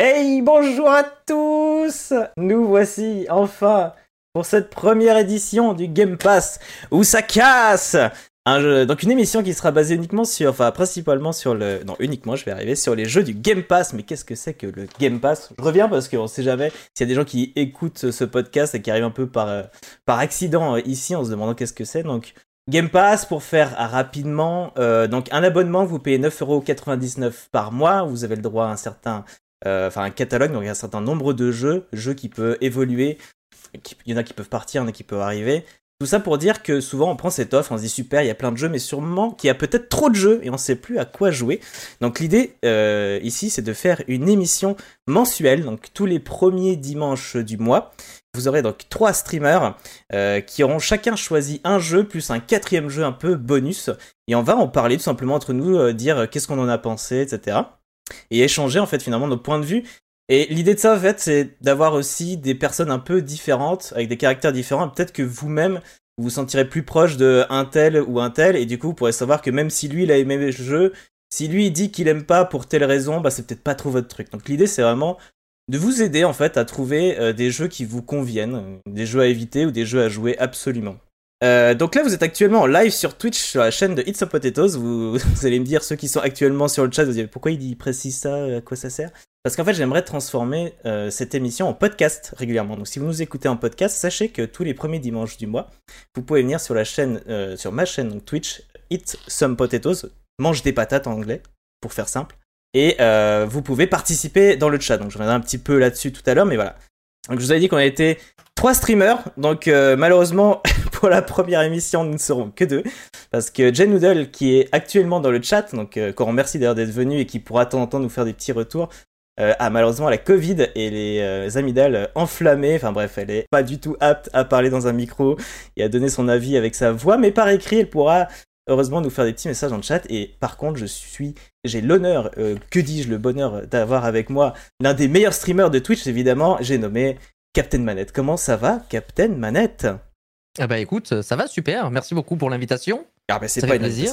Hey, bonjour à tous Nous voici enfin pour cette première édition du Game Pass où ça casse donc une émission qui sera basée uniquement sur, enfin principalement sur le, non uniquement, je vais arriver sur les jeux du Game Pass. Mais qu'est-ce que c'est que le Game Pass? Je reviens parce qu'on sait jamais s'il y a des gens qui écoutent ce podcast et qui arrivent un peu par euh, par accident euh, ici en se demandant qu'est-ce que c'est. Donc Game Pass pour faire rapidement, euh, donc un abonnement, vous payez 9,99€ par mois, vous avez le droit à un certain, enfin un catalogue, donc un certain nombre de jeux, jeux qui peuvent évoluer, il y en a qui peuvent partir, il y en a qui peuvent arriver. Tout ça pour dire que souvent on prend cette offre, on se dit super, il y a plein de jeux, mais sûrement qu'il y a peut-être trop de jeux et on ne sait plus à quoi jouer. Donc l'idée euh, ici, c'est de faire une émission mensuelle, donc tous les premiers dimanches du mois. Vous aurez donc trois streamers euh, qui auront chacun choisi un jeu plus un quatrième jeu un peu bonus. Et on va en parler tout simplement entre nous, euh, dire qu'est-ce qu'on en a pensé, etc. Et échanger en fait finalement nos points de vue et l'idée de ça, en fait, c'est d'avoir aussi des personnes un peu différentes, avec des caractères différents. Peut-être que vous-même, vous vous sentirez plus proche de un tel ou un tel, et du coup, vous pourrez savoir que même si lui, il a aimé le jeu, si lui, il dit qu'il aime pas pour telle raison, bah, c'est peut-être pas trop votre truc. Donc l'idée, c'est vraiment de vous aider, en fait, à trouver euh, des jeux qui vous conviennent, des jeux à éviter ou des jeux à jouer absolument. Euh, donc là, vous êtes actuellement en live sur Twitch, sur la chaîne de It's a Potatoes. Vous, allez me dire, ceux qui sont actuellement sur le chat, vous allez pourquoi il précise ça, à quoi ça sert? Parce qu'en fait, j'aimerais transformer euh, cette émission en podcast régulièrement. Donc, si vous nous écoutez en podcast, sachez que tous les premiers dimanches du mois, vous pouvez venir sur la chaîne, euh, sur ma chaîne Twitch, Eat Some Potatoes, mange des patates en anglais, pour faire simple. Et euh, vous pouvez participer dans le chat. Donc, je reviendrai un petit peu là-dessus tout à l'heure, mais voilà. Donc, je vous avais dit qu'on a été trois streamers. Donc, malheureusement, pour la première émission, nous ne serons que deux. Parce que Jen Noodle, qui est actuellement dans le chat, donc qu'on remercie d'ailleurs d'être venu et qui pourra de temps en temps nous faire des petits retours, euh, a malheureusement la Covid et les euh, amygdales enflammées. Enfin bref, elle est pas du tout apte à parler dans un micro et à donner son avis avec sa voix, mais par écrit, elle pourra heureusement nous faire des petits messages dans le chat. Et par contre, je suis, j'ai l'honneur, euh, que dis-je, le bonheur d'avoir avec moi l'un des meilleurs streamers de Twitch, évidemment. J'ai nommé Captain Manette. Comment ça va, Captain Manette? Ah bah écoute, ça va super. Merci beaucoup pour l'invitation. Ah bah c'est pas une plaisir.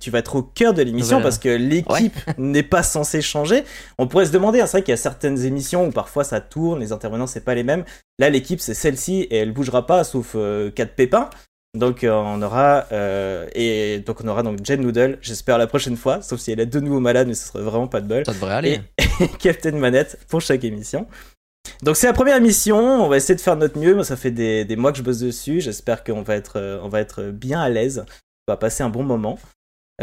Tu vas être au cœur de l'émission parce que l'équipe n'est pas censée changer. On pourrait se demander, hein, c'est vrai qu'il y a certaines émissions où parfois ça tourne, les intervenants c'est pas les mêmes. Là l'équipe c'est celle-ci et elle bougera pas sauf euh, quatre pépins. Donc euh, on aura euh, et donc on aura donc Jen Noodle, j'espère la prochaine fois, sauf si elle est de nouveau malade, mais ce serait vraiment pas de bol. Ça devrait aller. Et, Captain Manette pour chaque émission. Donc c'est la première émission, on va essayer de faire notre mieux. Moi ça fait des, des mois que je bosse dessus, j'espère qu'on va être on va être bien à l'aise va passer un bon moment.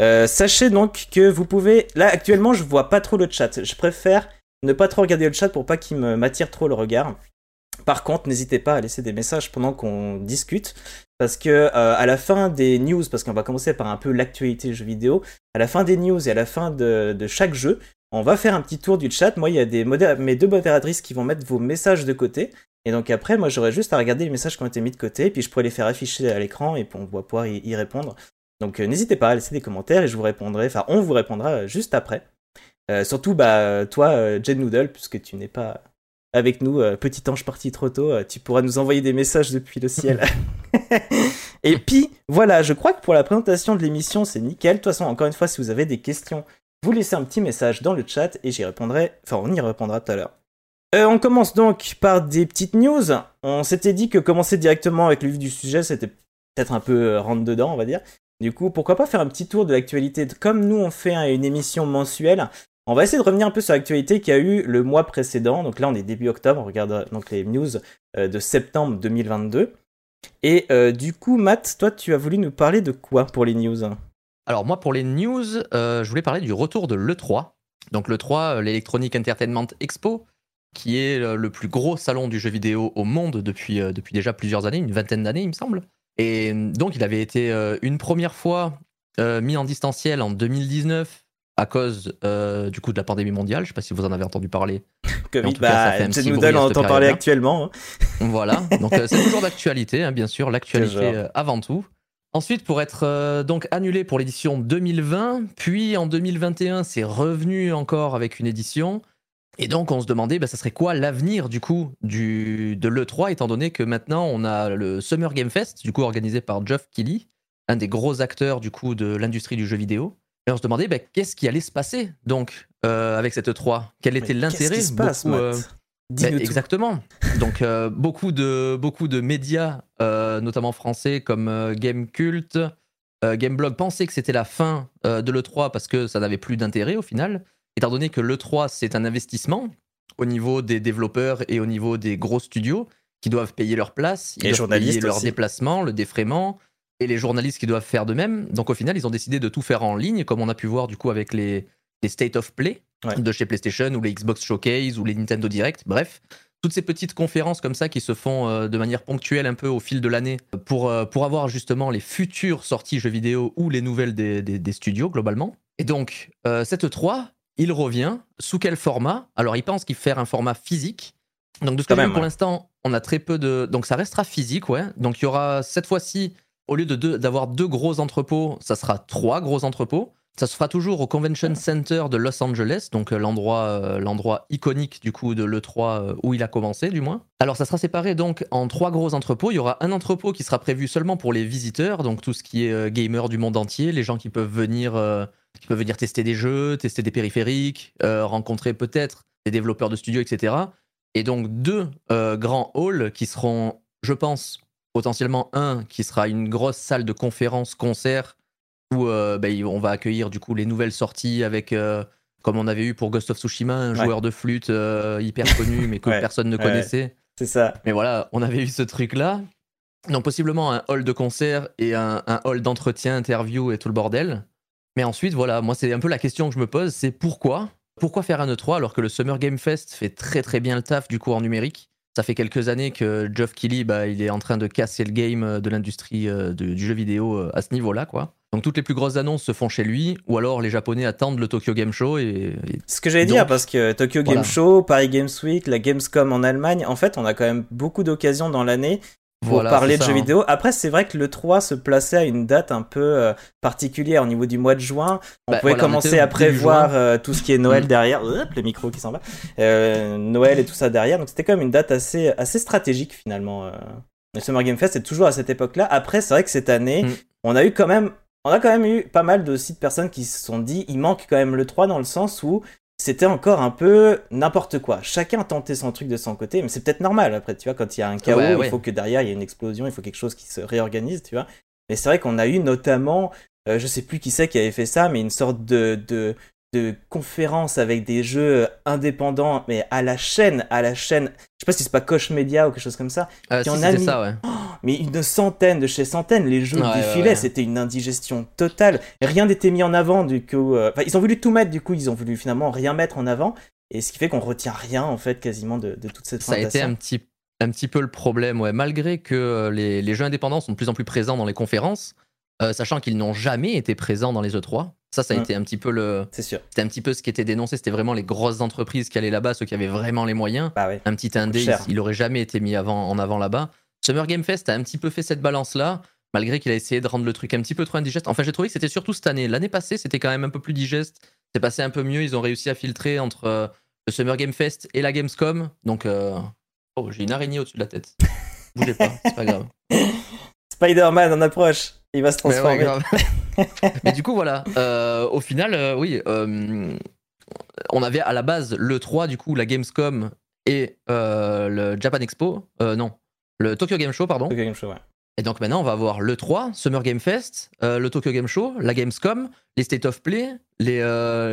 Euh, sachez donc que vous pouvez. Là, actuellement, je vois pas trop le chat. Je préfère ne pas trop regarder le chat pour pas qu'il m'attire trop le regard. Par contre, n'hésitez pas à laisser des messages pendant qu'on discute. Parce que euh, à la fin des news, parce qu'on va commencer par un peu l'actualité jeux vidéo, à la fin des news et à la fin de, chaque jeu, on va faire un petit tour du chat. Moi, il y a mes deux modératrices qui vont mettre vos messages de côté. Et donc après, moi, j'aurais juste à regarder les messages qui ont été mis de côté, puis je pourrais les faire afficher à l'écran, et on va pouvoir y répondre. Donc euh, n'hésitez pas à laisser des commentaires et je vous répondrai, enfin on vous répondra juste après. Euh, surtout bah toi Jen Noodle puisque tu n'es pas avec nous, petit ange parti trop tôt, tu pourras nous envoyer des messages depuis le ciel. et puis voilà, je crois que pour la présentation de l'émission c'est nickel. De toute façon encore une fois si vous avez des questions, vous laissez un petit message dans le chat et j'y répondrai, enfin on y répondra tout à l'heure. on commence donc par des petites news. On s'était dit que commencer directement avec le vif du sujet, c'était peut-être un peu rentre dedans, on va dire. Du coup, pourquoi pas faire un petit tour de l'actualité Comme nous, on fait une émission mensuelle, on va essayer de revenir un peu sur l'actualité qu'il y a eu le mois précédent. Donc là, on est début octobre, on regarde donc les news euh, de septembre 2022. Et euh, du coup, Matt, toi, tu as voulu nous parler de quoi pour les news? Alors moi, pour les news, euh, je voulais parler du retour de l'E3. Donc l'E3, l'Electronic Entertainment Expo, qui est le plus gros salon du jeu vidéo au monde depuis, depuis déjà plusieurs années, une vingtaine d'années, il me semble. Et donc, il avait été euh, une première fois euh, mis en distanciel en 2019 à cause euh, du coup de la pandémie mondiale. Je ne sais pas si vous en avez entendu parler. Covid, bah, c'est nous on entend parler actuellement. Hein. Voilà, donc c'est toujours d'actualité, hein, bien sûr, l'actualité avant tout. Ensuite, pour être donc annulé pour l'édition 2020, puis en 2021, c'est revenu encore avec une édition. Et donc, on se demandait, bah, ça serait quoi l'avenir du coup du, de l'E3, étant donné que maintenant on a le Summer Game Fest, du coup organisé par Geoff Keighley, un des gros acteurs du coup de l'industrie du jeu vidéo, Et on se demandait bah, qu'est-ce qui allait se passer donc euh, avec cette 3 Quel était l'intérêt Qu'est-ce qui se passe, Beaucoup, Matt? euh, bah, exactement. Donc euh, beaucoup de beaucoup de médias, euh, notamment français comme Game Cult, Gameblog pensaient que c'était la fin de l'E3 parce que ça n'avait plus d'intérêt au final, étant donné que l'E3 c'est un investissement au niveau des développeurs et au niveau des gros studios qui doivent payer leur place, ils Et doivent journalistes payer leur aussi. déplacement, le défraiement, et les journalistes qui doivent faire de même. Donc au final, ils ont décidé de tout faire en ligne, comme on a pu voir du coup avec les, les State of Play Ouais. de chez PlayStation ou les Xbox Showcase ou les Nintendo Direct, bref. Toutes ces petites conférences comme ça qui se font euh, de manière ponctuelle un peu au fil de l'année pour, euh, pour avoir justement les futures sorties jeux vidéo ou les nouvelles des, des- des studios globalement. Et donc, euh, cette 3, il revient. Sous quel format? Alors, il pense qu'il fait un format physique. Donc, de ce que Quand j'ai vu même, pour l'instant, on a très peu de. Donc, ça restera physique, ouais. Donc, il y aura cette fois-ci, au lieu de d'avoir deux, gros entrepôts, ça sera trois gros entrepôts. Ça se fera toujours au Convention Center de Los Angeles, donc euh, l'endroit euh, l'endroit iconique du coup de l'E3 euh, où il a commencé du moins. Alors ça sera séparé donc en trois gros entrepôts. Il y aura un entrepôt qui sera prévu seulement pour les visiteurs, donc tout ce qui est euh, gamers du monde entier, les gens qui peuvent venir qui peuvent venir tester des jeux, tester des périphériques, rencontrer peut-être des développeurs de studios, etc. Et donc deux grands halls qui seront, je pense, potentiellement un qui sera une grosse salle de conférence, concert, où euh, bah, on va accueillir du coup les nouvelles sorties avec, euh, comme on avait eu pour Ghost of Tsushima, un Ouais. joueur de flûte euh, hyper connu mais que Ouais, personne ne ouais. connaissait. C'est ça. Mais voilà, on avait eu ce truc-là. Donc possiblement un hall de concert et un, un hall d'entretien, interview et tout le bordel. Mais ensuite, voilà, moi c'est un peu la question que je me pose, c'est pourquoi? Pourquoi faire un E3 alors que le Summer Game Fest fait très très bien le taf du coup en numérique? Ça fait quelques années que Geoff Keighley, bah, il est en train de casser le game euh, de l'industrie euh, du jeu vidéo euh, à ce niveau-là, quoi. Donc toutes les plus grosses annonces se font chez lui, ou alors les Japonais attendent le Tokyo Game Show et, et Ce que j'allais dire, parce que Tokyo Game. Show, Paris Games Week, la Gamescom en Allemagne, en fait, on a quand même beaucoup d'occasions dans l'année pour voilà, parler c'est de ça, jeux hein. vidéo. Après, c'est vrai que le 3 se plaçait à une date un peu euh, particulière au niveau du mois de juin. On Bah, pouvait voilà, commencer à prévoir euh, tout ce qui est Noël Mm. derrière. Hop, le micro qui s'en va. Euh, Noël et tout ça derrière. Donc c'était quand même une date assez, assez stratégique finalement. Le Summer Game Fest est toujours à cette époque-là. Après, c'est vrai que cette année, Mm. on a eu quand même, on a quand même eu pas mal de de personnes qui se sont dit, il manque quand même le 3 dans le sens où c'était encore un peu n'importe quoi. Chacun tentait son truc de son côté, mais c'est peut-être normal après, tu vois, quand il y a un chaos, Ouais, il faut que derrière il y ait une explosion, il faut quelque chose qui se réorganise, tu vois. Mais c'est vrai qu'on a eu notamment, euh, je sais plus qui c'est qui avait fait ça, mais une sorte de, de, de conférence avec des jeux indépendants, mais à la chaîne, à la chaîne. Je sais pas si c'est pas Koch Media ou quelque chose comme ça, Euh, si, on a mis- ça, ouais. mais une centaine de chez centaines, les jeux Ouais, défilaient, ouais. c'était une indigestion totale. Rien n'était mis en avant, du coup. euh, Enfin, ils ont voulu tout mettre, du coup, ils ont voulu finalement rien mettre en avant. Et ce qui fait qu'on retient rien, en fait, quasiment de, de toute cette Ça a été un petit, un petit peu le problème, ouais. Malgré que euh, les, les jeux indépendants sont de plus en plus présents dans les conférences, euh, sachant qu'ils n'ont jamais été présents dans les E3. Ça, ça a été un petit peu le, C'est sûr. c'était un petit peu ce qui était dénoncé. C'était vraiment les grosses entreprises qui allaient là-bas, ceux qui avaient vraiment les moyens. Bah. Un petit indé, il, il aurait jamais été mis avant, en avant là-bas. Summer Game Fest a un petit peu fait cette balance-là, malgré qu'il a essayé de rendre le truc un petit peu trop indigeste. Enfin, j'ai trouvé que c'était surtout cette année. L'année passée, c'était quand même un peu plus digeste. C'est passé un peu mieux. Ils ont réussi à filtrer entre euh, le Summer Game Fest et la Gamescom. Donc, euh, oh, j'ai une araignée au-dessus de la tête. Bougez pas, c'est pas grave. Spider-Man en approche. Il va se Mais ouais, transformer. Mais du coup, voilà. euh, au final, euh, oui, euh, on avait à la base le 3, du coup, la Gamescom et le Japan Expo. Non, le Tokyo Game Show, pardon. Tokyo Game Show, ouais. Et donc maintenant, on va avoir le 3, Summer Game Fest, le Tokyo Game Show, la Gamescom, les State of Play, les,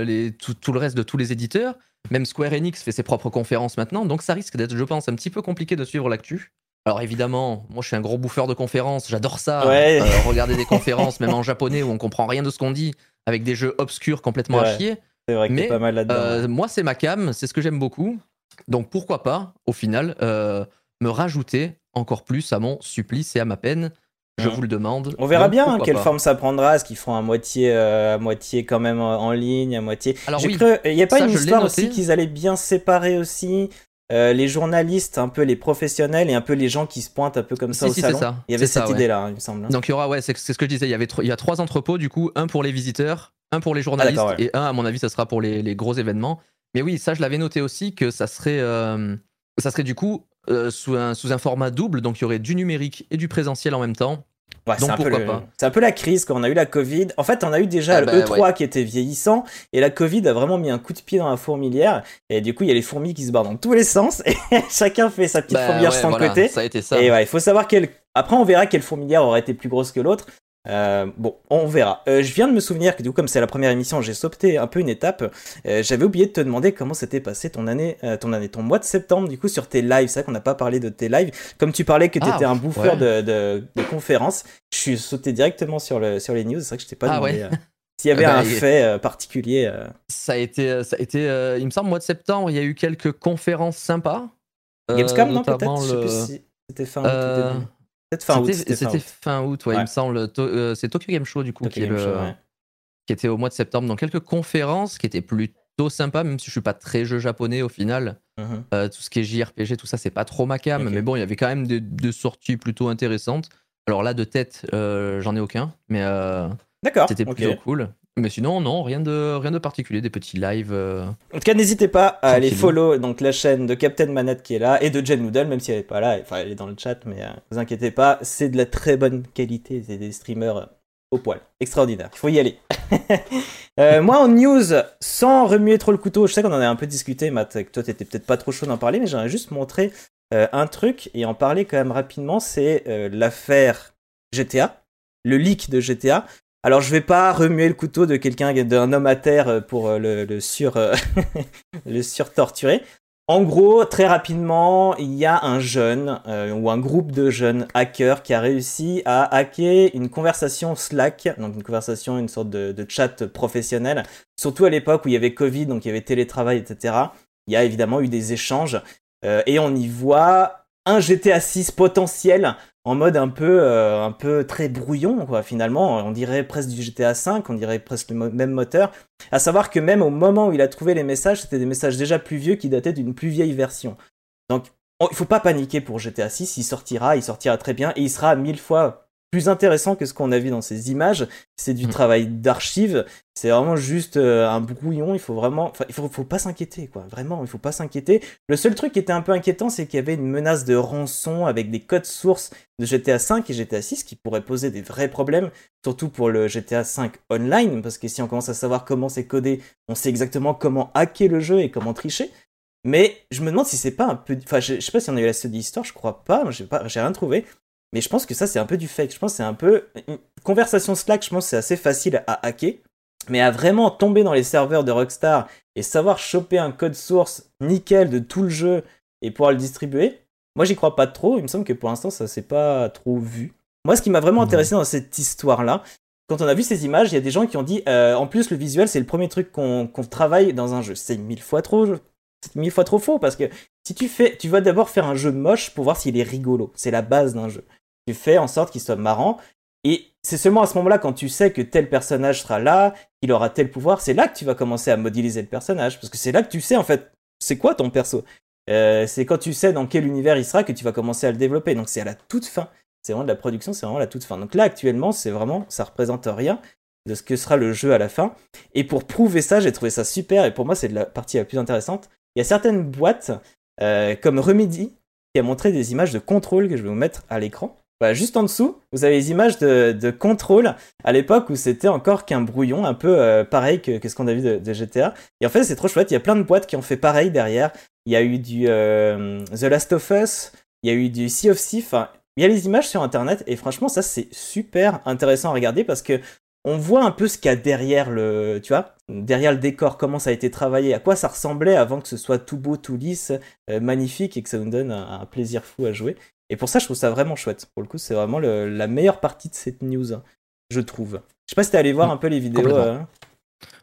les, tout, tout le reste de tous les éditeurs. Même Square Enix fait ses propres conférences maintenant. Donc ça risque d'être, je pense, un petit peu compliqué de suivre l'actu. Alors évidemment, moi je suis un gros bouffeur de conférences, j'adore ça. Ouais. Euh, regarder des conférences, même en japonais, où on comprend rien de ce qu'on dit, avec des jeux obscurs complètement à chier. C'est vrai que Mais, pas mal là-dedans. Euh, moi, c'est ma cam, c'est ce que j'aime beaucoup. Donc pourquoi pas, au final, euh, me rajouter encore plus à mon supplice et à ma peine. Je Mhm. vous le demande. On verra Donc, bien hein, quelle pas. forme ça prendra. Est-ce qu'ils feront à moitié, euh, à moitié quand même en, ligne, à moitié? Alors J'ai oui, cru- Il n'y a pas ça, une histoire aussi qu'ils allaient bien séparer aussi? Euh, les journalistes, un peu les professionnels et un peu les gens qui se pointent un peu comme ça Si, au si, salon. ça. Il y avait cette idée-là, hein, il me semble. hein. Donc il y aura, ouais, c'est ce que je disais, il y, avait il y a trois entrepôts, du coup, un pour les visiteurs, un pour les journalistes, Ah, ouais. et un, à mon avis, ça sera pour les, les gros événements. Mais oui, ça, je l'avais noté aussi, que ça serait, euh, ça serait du coup euh, sous, un, sous un format double, donc il y aurait du numérique et du présentiel en même temps. Ouais, c'est un peu pourquoi le- pas C'est un peu la crise quand on a eu la Covid. En fait, on a eu déjà Ah le bah, E3 qui était vieillissant et la Covid a vraiment mis un coup de pied dans la fourmilière. Et du coup, il y a les fourmis qui se barrent dans tous les sens et chacun fait sa petite Bah, fourmilière ouais, de son voilà, côté. Ça a été ça. Et ouais, il faut savoir quelle. Après, on verra quelle fourmilière aurait été plus grosse que l'autre. Euh, bon, on verra. Euh, je viens de me souvenir que du coup, comme c'est la première émission, j'ai sauté un peu une étape. Euh, J'avais oublié de te demander comment s'était passé ton année, ton année, ton mois de septembre. Du coup, sur tes lives, c'est vrai qu'on n'a pas parlé de tes lives. Comme tu parlais que tu Ah, étais un bouffeur ouais. de, de, de conférences, je suis sauté directement sur le sur les news. C'est vrai que je t'ai pas Ah, demandé ouais. euh, s'il y avait Bah, un il- fait particulier. Ça a été, ça a été il me semble, mois de septembre, il y a eu quelques conférences sympas. Gamescom, non peut-être. Le- c'était fin Peut-être fin août. C'était fin août. ouais, Ouais. il me semble. To- euh, c'est Tokyo Game Show, du coup, qui, est le- Show, ouais. qui était au mois de septembre. Donc, quelques conférences qui étaient plutôt sympas, même si je suis pas très jeu japonais au final. Mhm. Euh, tout ce qui est JRPG, tout ça, c'est pas trop ma cam. Mais bon, il y avait quand même des, des sorties plutôt intéressantes. Alors là, de tête, euh, j'en ai aucun. Mais D'accord. c'était plutôt cool. Mais sinon, non, rien de, rien de particulier. Des petits lives. euh, En tout cas, n'hésitez pas à aller follow donc la chaîne de Captain Manette qui est là et de Jen Noodle, même si elle est pas là, enfin elle est dans le chat, mais euh, vous inquiétez pas, c'est de la très bonne qualité, c'est des streamers euh, au poil, extraordinaire. Il faut y aller. Euh, moi en news, sans remuer trop le couteau, je sais qu'on en a un peu discuté, Matt, que toi t'étais peut-être pas trop chaud d'en parler, mais j'aimerais juste montrer un truc et en parler quand même rapidement, c'est l'affaire GTA, le leak de GTA. Alors je vais pas remuer le couteau de quelqu'un, d'un homme à terre euh, pour euh, le, le sur euh, le sur-torturer. En gros, très rapidement, il y a un jeune ou un groupe de jeunes hackers qui a réussi à hacker une conversation Slack, donc une conversation, une sorte de, de chat professionnel, surtout à l'époque où il y avait Covid, donc il y avait télétravail, etc. Il y a évidemment eu des échanges et on y voit un GTA 6 potentiel en mode un peu, euh, un peu très brouillon, quoi, finalement. On dirait presque du GTA 5, on dirait presque le même moteur. À savoir que même au moment où il a trouvé les messages, c'était des messages déjà plus vieux qui dataient d'une plus vieille version. Donc, on- il faut pas paniquer pour GTA 6, il sortira, il sortira très bien et il sera mille fois plus intéressant que ce qu'on a vu dans ces images. C'est du Mm. travail d'archive, c'est vraiment juste euh, un brouillon, il faut vraiment, enfin, il faut, faut pas s'inquiéter, quoi. Vraiment, il faut pas s'inquiéter. Le seul truc qui était un peu inquiétant, c'est qu'il y avait une menace de rançon avec des codes sources de GTA 5 et GTA 6 qui pourraient poser des vrais problèmes, surtout pour le GTA 5 online, parce que si on commence à savoir comment c'est codé, on sait exactement comment hacker le jeu et comment tricher. Mais je me demande si c'est pas un peu. Enfin, je, je sais pas si on a eu la study histoire, je crois pas, j'ai pas, j'ai rien trouvé. Mais je pense que ça, c'est un peu du fake. Je pense que c'est un peu. Une conversation Slack, je pense que c'est assez facile à hacker. Mais à vraiment tomber dans les serveurs de Rockstar et savoir choper un code source nickel de tout le jeu et pouvoir le distribuer, moi j'y crois pas trop. Il me semble que pour l'instant ça s'est pas trop vu. Moi ce qui m'a vraiment Non. intéressé dans cette histoire-là, quand on a vu ces images, il y a des gens qui ont dit euh, en plus le visuel c'est le premier truc qu'on qu'on travaille dans un jeu. C'est mille fois trop, c'est mille fois trop faux parce que si tu fais, tu vas d'abord faire un jeu moche pour voir s'il est rigolo. C'est la base d'un jeu. Tu fais en sorte qu'il soit marrant et c'est seulement à ce moment-là quand tu sais que tel personnage sera là, qu'il aura tel pouvoir, c'est là que tu vas commencer à modéliser le personnage parce que c'est là que tu sais en fait c'est quoi ton perso. Euh, c'est quand tu sais dans quel univers il sera que tu vas commencer à le développer. Donc c'est à la toute fin. C'est vraiment de la production, c'est vraiment la toute fin. Donc là actuellement, c'est vraiment, ça représente rien de ce que sera le jeu à la fin. Et pour prouver ça, j'ai trouvé ça super. Et pour moi, c'est la partie la plus intéressante. Il y a certaines boîtes euh, comme Remedy qui a montré des images de contrôle que je vais vous mettre à l'écran. Voilà, juste en dessous, vous avez les images de, de contrôle à l'époque où c'était encore qu'un brouillon, un peu euh, pareil que, ce qu'on a vu de, GTA. Et en fait, c'est trop chouette. Il y a plein de boîtes qui ont fait pareil derrière. Il y a eu du euh, The Last of Us, il y a eu du Sea of Thieves. Enfin, il y a les images sur Internet et franchement, ça c'est super intéressant à regarder parce que on voit un peu ce qu'il y a derrière le, tu vois, derrière le décor, comment ça a été travaillé, à quoi ça ressemblait avant que ce soit tout beau, tout lisse, euh, magnifique et que ça nous donne un plaisir fou à jouer. Et pour ça, je trouve ça vraiment chouette. Pour le coup, c'est vraiment le- la meilleure partie de cette news, je trouve. Je sais pas si t'es allé voir un peu les vidéos. Euh,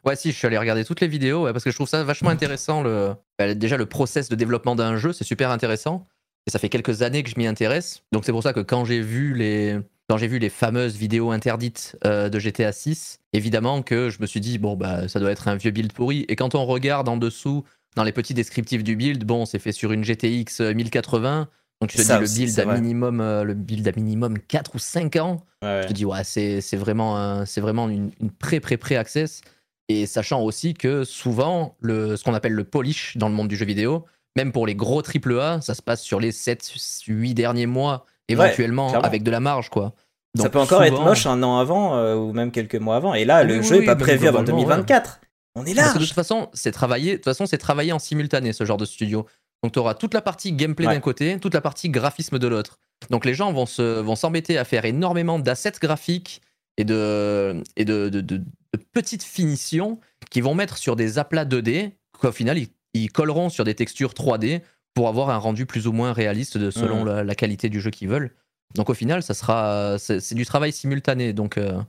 Ouais, si, je suis allé regarder toutes les vidéos ouais, parce que je trouve ça vachement intéressant. Le... bah, déjà, le process de développement d'un jeu, c'est super intéressant. Et ça fait quelques années que je m'y intéresse. Donc, c'est pour ça que quand j'ai vu les. Quand j'ai vu les fameuses vidéos interdites euh, de GTA 6, évidemment que je me suis dit, bon, bah, ça doit être un vieux build pourri. Et quand on regarde en dessous, dans les petits descriptifs du build, bon, c'est fait sur une GTX 1080. Donc, tu te Ça dis, le aussi, build, à vrai. minimum, euh, le build à minimum 4 ou 5 ans. ouais, Je te dis, ouais, c'est vraiment, c'est vraiment une, une pré-pré-pré-access. Et sachant aussi que souvent, le, ce qu'on appelle le polish dans le monde du jeu vidéo, même pour les gros AAA, ça se passe sur les 7-8 derniers mois, éventuellement avec de la marge, quoi. ça peut encore être moche un an avant euh, ou même quelques mois avant. Et là, le oui, jeu oui, est pas prévu avant globalement, 2024. On est là. De toute façon, c'est travaillé. De toute façon, c'est travaillé en simultané ce genre de studio. Donc tu auras toute la partie gameplay Ouais. d'un côté, toute la partie graphisme de l'autre. Donc les gens vont se vont s'embêter à faire énormément d'assets graphiques et de et de, de- de- de petites finitions qui vont mettre sur des aplats 2D qu'au final ils, ils colleront sur des textures 3D pour avoir un rendu plus ou moins réaliste de, selon Mhm. la, la qualité du jeu qu'ils veulent. Donc au final, ça sera c'est c'est du travail simultané. Donc euh,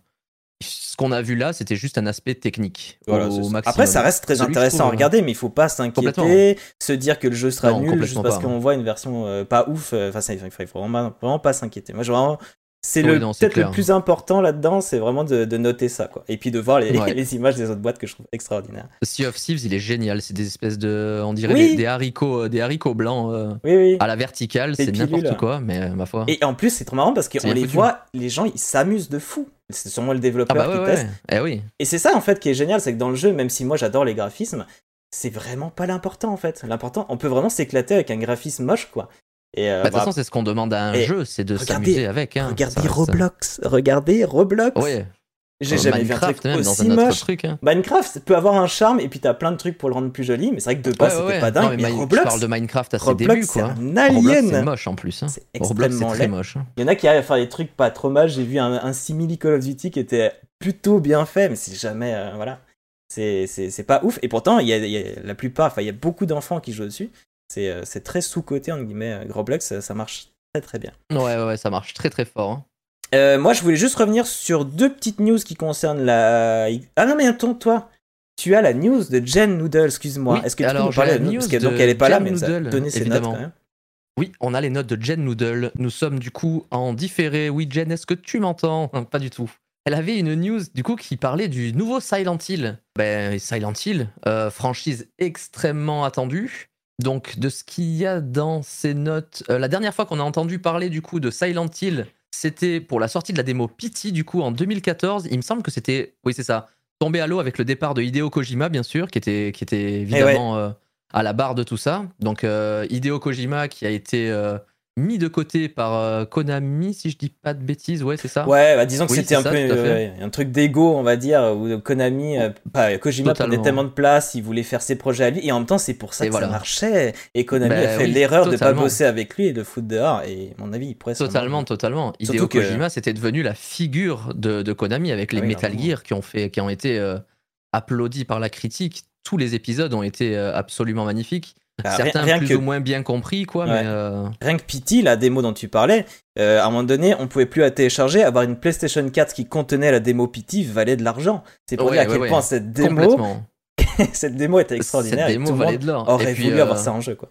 ce qu'on a vu là, c'était juste un aspect technique. Voilà, au. Après, ça reste très Celui intéressant à trouve, regarder, mais il faut pas s'inquiéter, se dire que le jeu sera Non, nul juste parce qu'on voit une version euh, pas ouf. euh, Enfin, ça, il faut, il faut vraiment, vraiment pas s'inquiéter. Moi, je vraiment. C'est Oui, peut-être le plus important là-dedans, c'est vraiment de, de noter ça, quoi. Et puis de voir les, Ouais. les images des autres boîtes que je trouve extraordinaires. Sea of Thieves, il est génial. C'est des espèces de, on dirait Oui. des, des haricots, euh, des haricots blancs euh, Oui, oui. à la verticale. C'est n'importe quoi, mais euh, ma foi. Et en plus, c'est trop marrant parce qu'on les foutu. voit, les gens, ils s'amusent de fou. C'est sûrement le ah développeur bah ouais, qui ouais. teste. Eh oui. Et c'est ça en fait qui est génial, c'est que dans le jeu, même si moi j'adore les graphismes, c'est vraiment pas l'important en fait. L'important, on peut vraiment s'éclater avec un graphisme moche quoi. Et euh, Bah, de toute bah, façon, c'est ce qu'on demande à un et jeu, c'est de s'amuser avec. Hein. regardez Ça Roblox, regardez Roblox. Ouais. J'ai Euh, jamais vu un Minecraft, truc même dans aussi un moche. truc. Hein. Minecraft peut avoir un charme et puis t'as plein de trucs pour le rendre plus joli, mais c'est vrai que de base Ouais, ouais, c'était pas dingue. Non, mais Roblox, je parle de Minecraft à ses Roblox, débuts, quoi. un Roblox, c'est alien. moche en plus. Hein. C'est Roblox, c'est extrêmement très laid. moche. hein. Il y en a qui arrivent à faire des trucs pas trop mal. J'ai vu un, un simili Call of Duty qui était plutôt bien fait, mais c'est jamais. euh, voilà. C'est- pas ouf. Et pourtant, il y a, il y a la plupart, enfin, il y a beaucoup d'enfants qui jouent dessus. C'est euh, c'est très sous-côté, entre guillemets. euh, Roblox, ça, ça marche très très bien. Ouais, ouais, ça marche très très fort. hein. Euh, moi, je voulais juste revenir sur deux petites news qui concernent la. Ah non, mais attends, toi. Tu as la news de Jen Noodle, excuse-moi. Oui, Est-ce que tu alors, peux nous la news Parce que donc elle est pas là, mais Noodle, donné ses notes quand même. Oui, on a les notes de Jen Noodle. Nous sommes du coup en différé. Oui, Jen, est-ce que tu m'entends? Pas du tout. Elle avait une news du coup qui parlait du nouveau Silent Hill. Ben, Silent Hill, euh, franchise extrêmement attendue. Donc, de ce qu'il y a dans ces notes, euh, la dernière fois qu'on a entendu parler du coup de Silent Hill, c'était pour la sortie de la démo Pity du coup en 2014. Il me semble que c'était, oui c'est ça, tombé à l'eau avec le départ de Hideo Kojima bien sûr, qui était, qui était évidemment euh, à la barre de tout ça. Donc euh, Hideo Kojima qui a été mis de côté par euh, Konami, si je dis pas de bêtises, ouais c'est ça? Ouais, bah, disons que Oui, c'était un ça, peu euh, un truc d'ego, on va dire, où Konami, euh, pas, Kojima Totalement. prenait tellement de place, il voulait faire ses projets à lui, et en même temps, c'est pour ça Et que voilà. ça marchait. Et Konami Bah a fait oui, l'erreur de pas totalement. bosser avec lui et de le foutre dehors, et à mon avis, il pourrait Totalement, totalement. Surtout Hideo que- Kojima, c'était devenu la figure de, de Konami avec les Ah oui, Metal largement. Gear qui ont, fait, qui ont été euh, applaudis par la critique. Tous les épisodes ont été absolument magnifiques. Bah, Certains rien, rien plus que, ou moins bien compris, quoi, Ouais. mais euh, rien que Pity, la démo dont tu parlais, euh, à un moment donné, on pouvait plus la télécharger, avoir une PlayStation 4 qui contenait la démo Pity valait de l'argent. C'est pour Ouais, dire à ouais, quel point cette démo, cette démo était extraordinaire, Cette et démo tout le valait monde de l'or. aurait Et puis, voulu euh, avoir ça en jeu, quoi.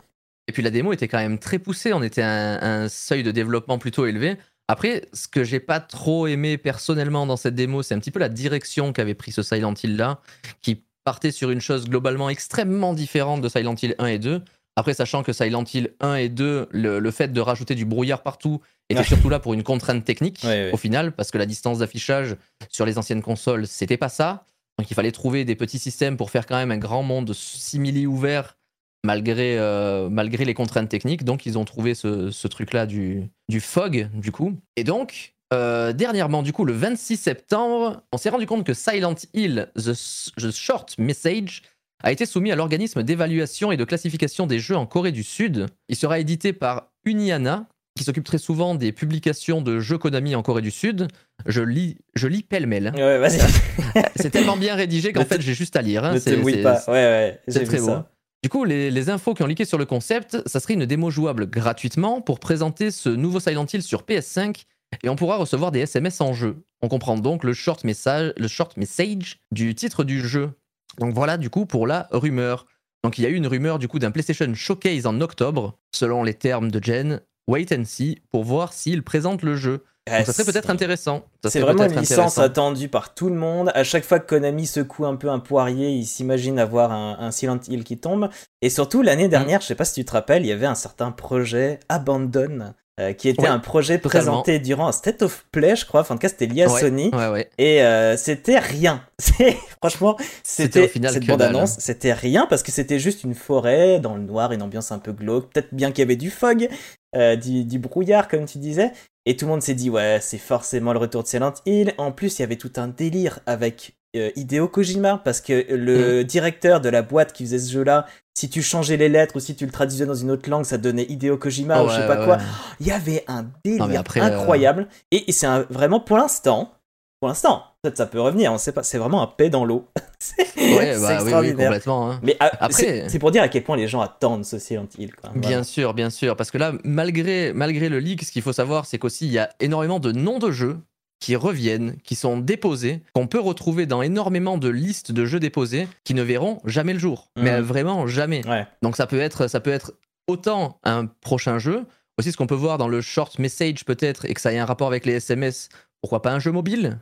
Et puis la démo était quand même très poussée, on était à un, un seuil de développement plutôt élevé. Après, ce que j'ai pas trop aimé personnellement dans cette démo, c'est un petit peu la direction qu'avait pris ce Silent Hill là, qui partait sur une chose globalement extrêmement différente de Silent Hill 1 et 2. Après, sachant que Silent Hill 1 et 2, le, le fait de rajouter du brouillard partout était surtout là pour une contrainte technique Ouais, ouais. au final, parce que la distance d'affichage sur les anciennes consoles, c'était pas ça. Donc il fallait trouver des petits systèmes pour faire quand même un grand monde simili ouvert malgré, euh, malgré les contraintes techniques. Donc ils ont trouvé ce, ce truc-là du, du fog, du coup. Et donc, euh, dernièrement, du coup, le 26 septembre, on s'est rendu compte que Silent Hill, The, The Short Message, a été soumis à l'organisme d'évaluation et de classification des jeux en Corée du Sud. Il sera édité par Uniana, qui s'occupe très souvent des publications de jeux Konami en Corée du Sud. Je lis, je lis pêle-mêle. Ouais, vas-y. C'est tellement bien rédigé qu'en fait j'ai juste à lire. hein. ne te pas. Ouais, ouais, c'est très beau. ça. Du coup, les, les infos qui ont leaké sur le concept, ça serait une démo jouable gratuitement pour présenter ce nouveau Silent Hill sur PS5 et on pourra recevoir des SMS en jeu. On comprend donc le short message, le short message du titre du jeu. Donc voilà du coup pour la rumeur. Donc il y a eu une rumeur du coup d'un PlayStation Showcase en octobre, selon les termes de Jen. Wait and see pour voir s'il présente le jeu. Donc ça serait peut-être intéressant. C'est vraiment une licence attendue par tout le monde. À chaque fois que Konami secoue un peu un poirier, il s'imagine avoir un, un Silent Hill qui tombe. Et surtout, Mm. l'année dernière, je sais pas si tu te rappelles, il y avait un certain projet Abandon, euh, qui était Ouais, un projet totalement. présenté durant un State of Play, je crois. Enfin, en tout cas, c'était lié à Ouais, Sony. Ouais, ouais. Et euh, c'était rien. Franchement, C'était cette bande-annonce, c'était rien parce que c'était juste une forêt dans le noir, une ambiance un peu glauque. Peut-être bien qu'il y avait du fog, du, du, brouillard, comme tu disais. Et tout le monde s'est dit, ouais, c'est forcément le retour de Silent Hill. En plus, il y avait tout un délire avec euh, Hideo Kojima, parce que le mm. directeur de la boîte qui faisait ce jeu-là, si tu changeais les lettres ou si tu le traduisais dans une autre langue, ça donnait Hideo Kojima ou je sais pas quoi. Il y avait un délire euh, incroyable. Et, c'est vraiment, pour l'instant, pour l'instant, peut-être ça peut revenir, on sait pas, c'est vraiment un paix dans l'eau. c'est bah, extraordinaire. complètement. Hein. Mais ah, après, c'est pour dire à quel point les gens attendent ce Silent Hill. Bien sûr, bien sûr, parce que là, malgré, malgré le leak, ce qu'il faut savoir, c'est qu'aussi il y a énormément de noms de jeux qui reviennent, qui sont déposés, qu'on peut retrouver dans énormément de listes de jeux déposés, qui ne verront jamais le jour. Mais mhm. vraiment jamais. Donc ça peut être, ça peut être autant un prochain jeu, aussi ce qu'on peut voir dans le short message peut-être, et que ça ait un rapport avec les SMS. Pourquoi pas un jeu mobile?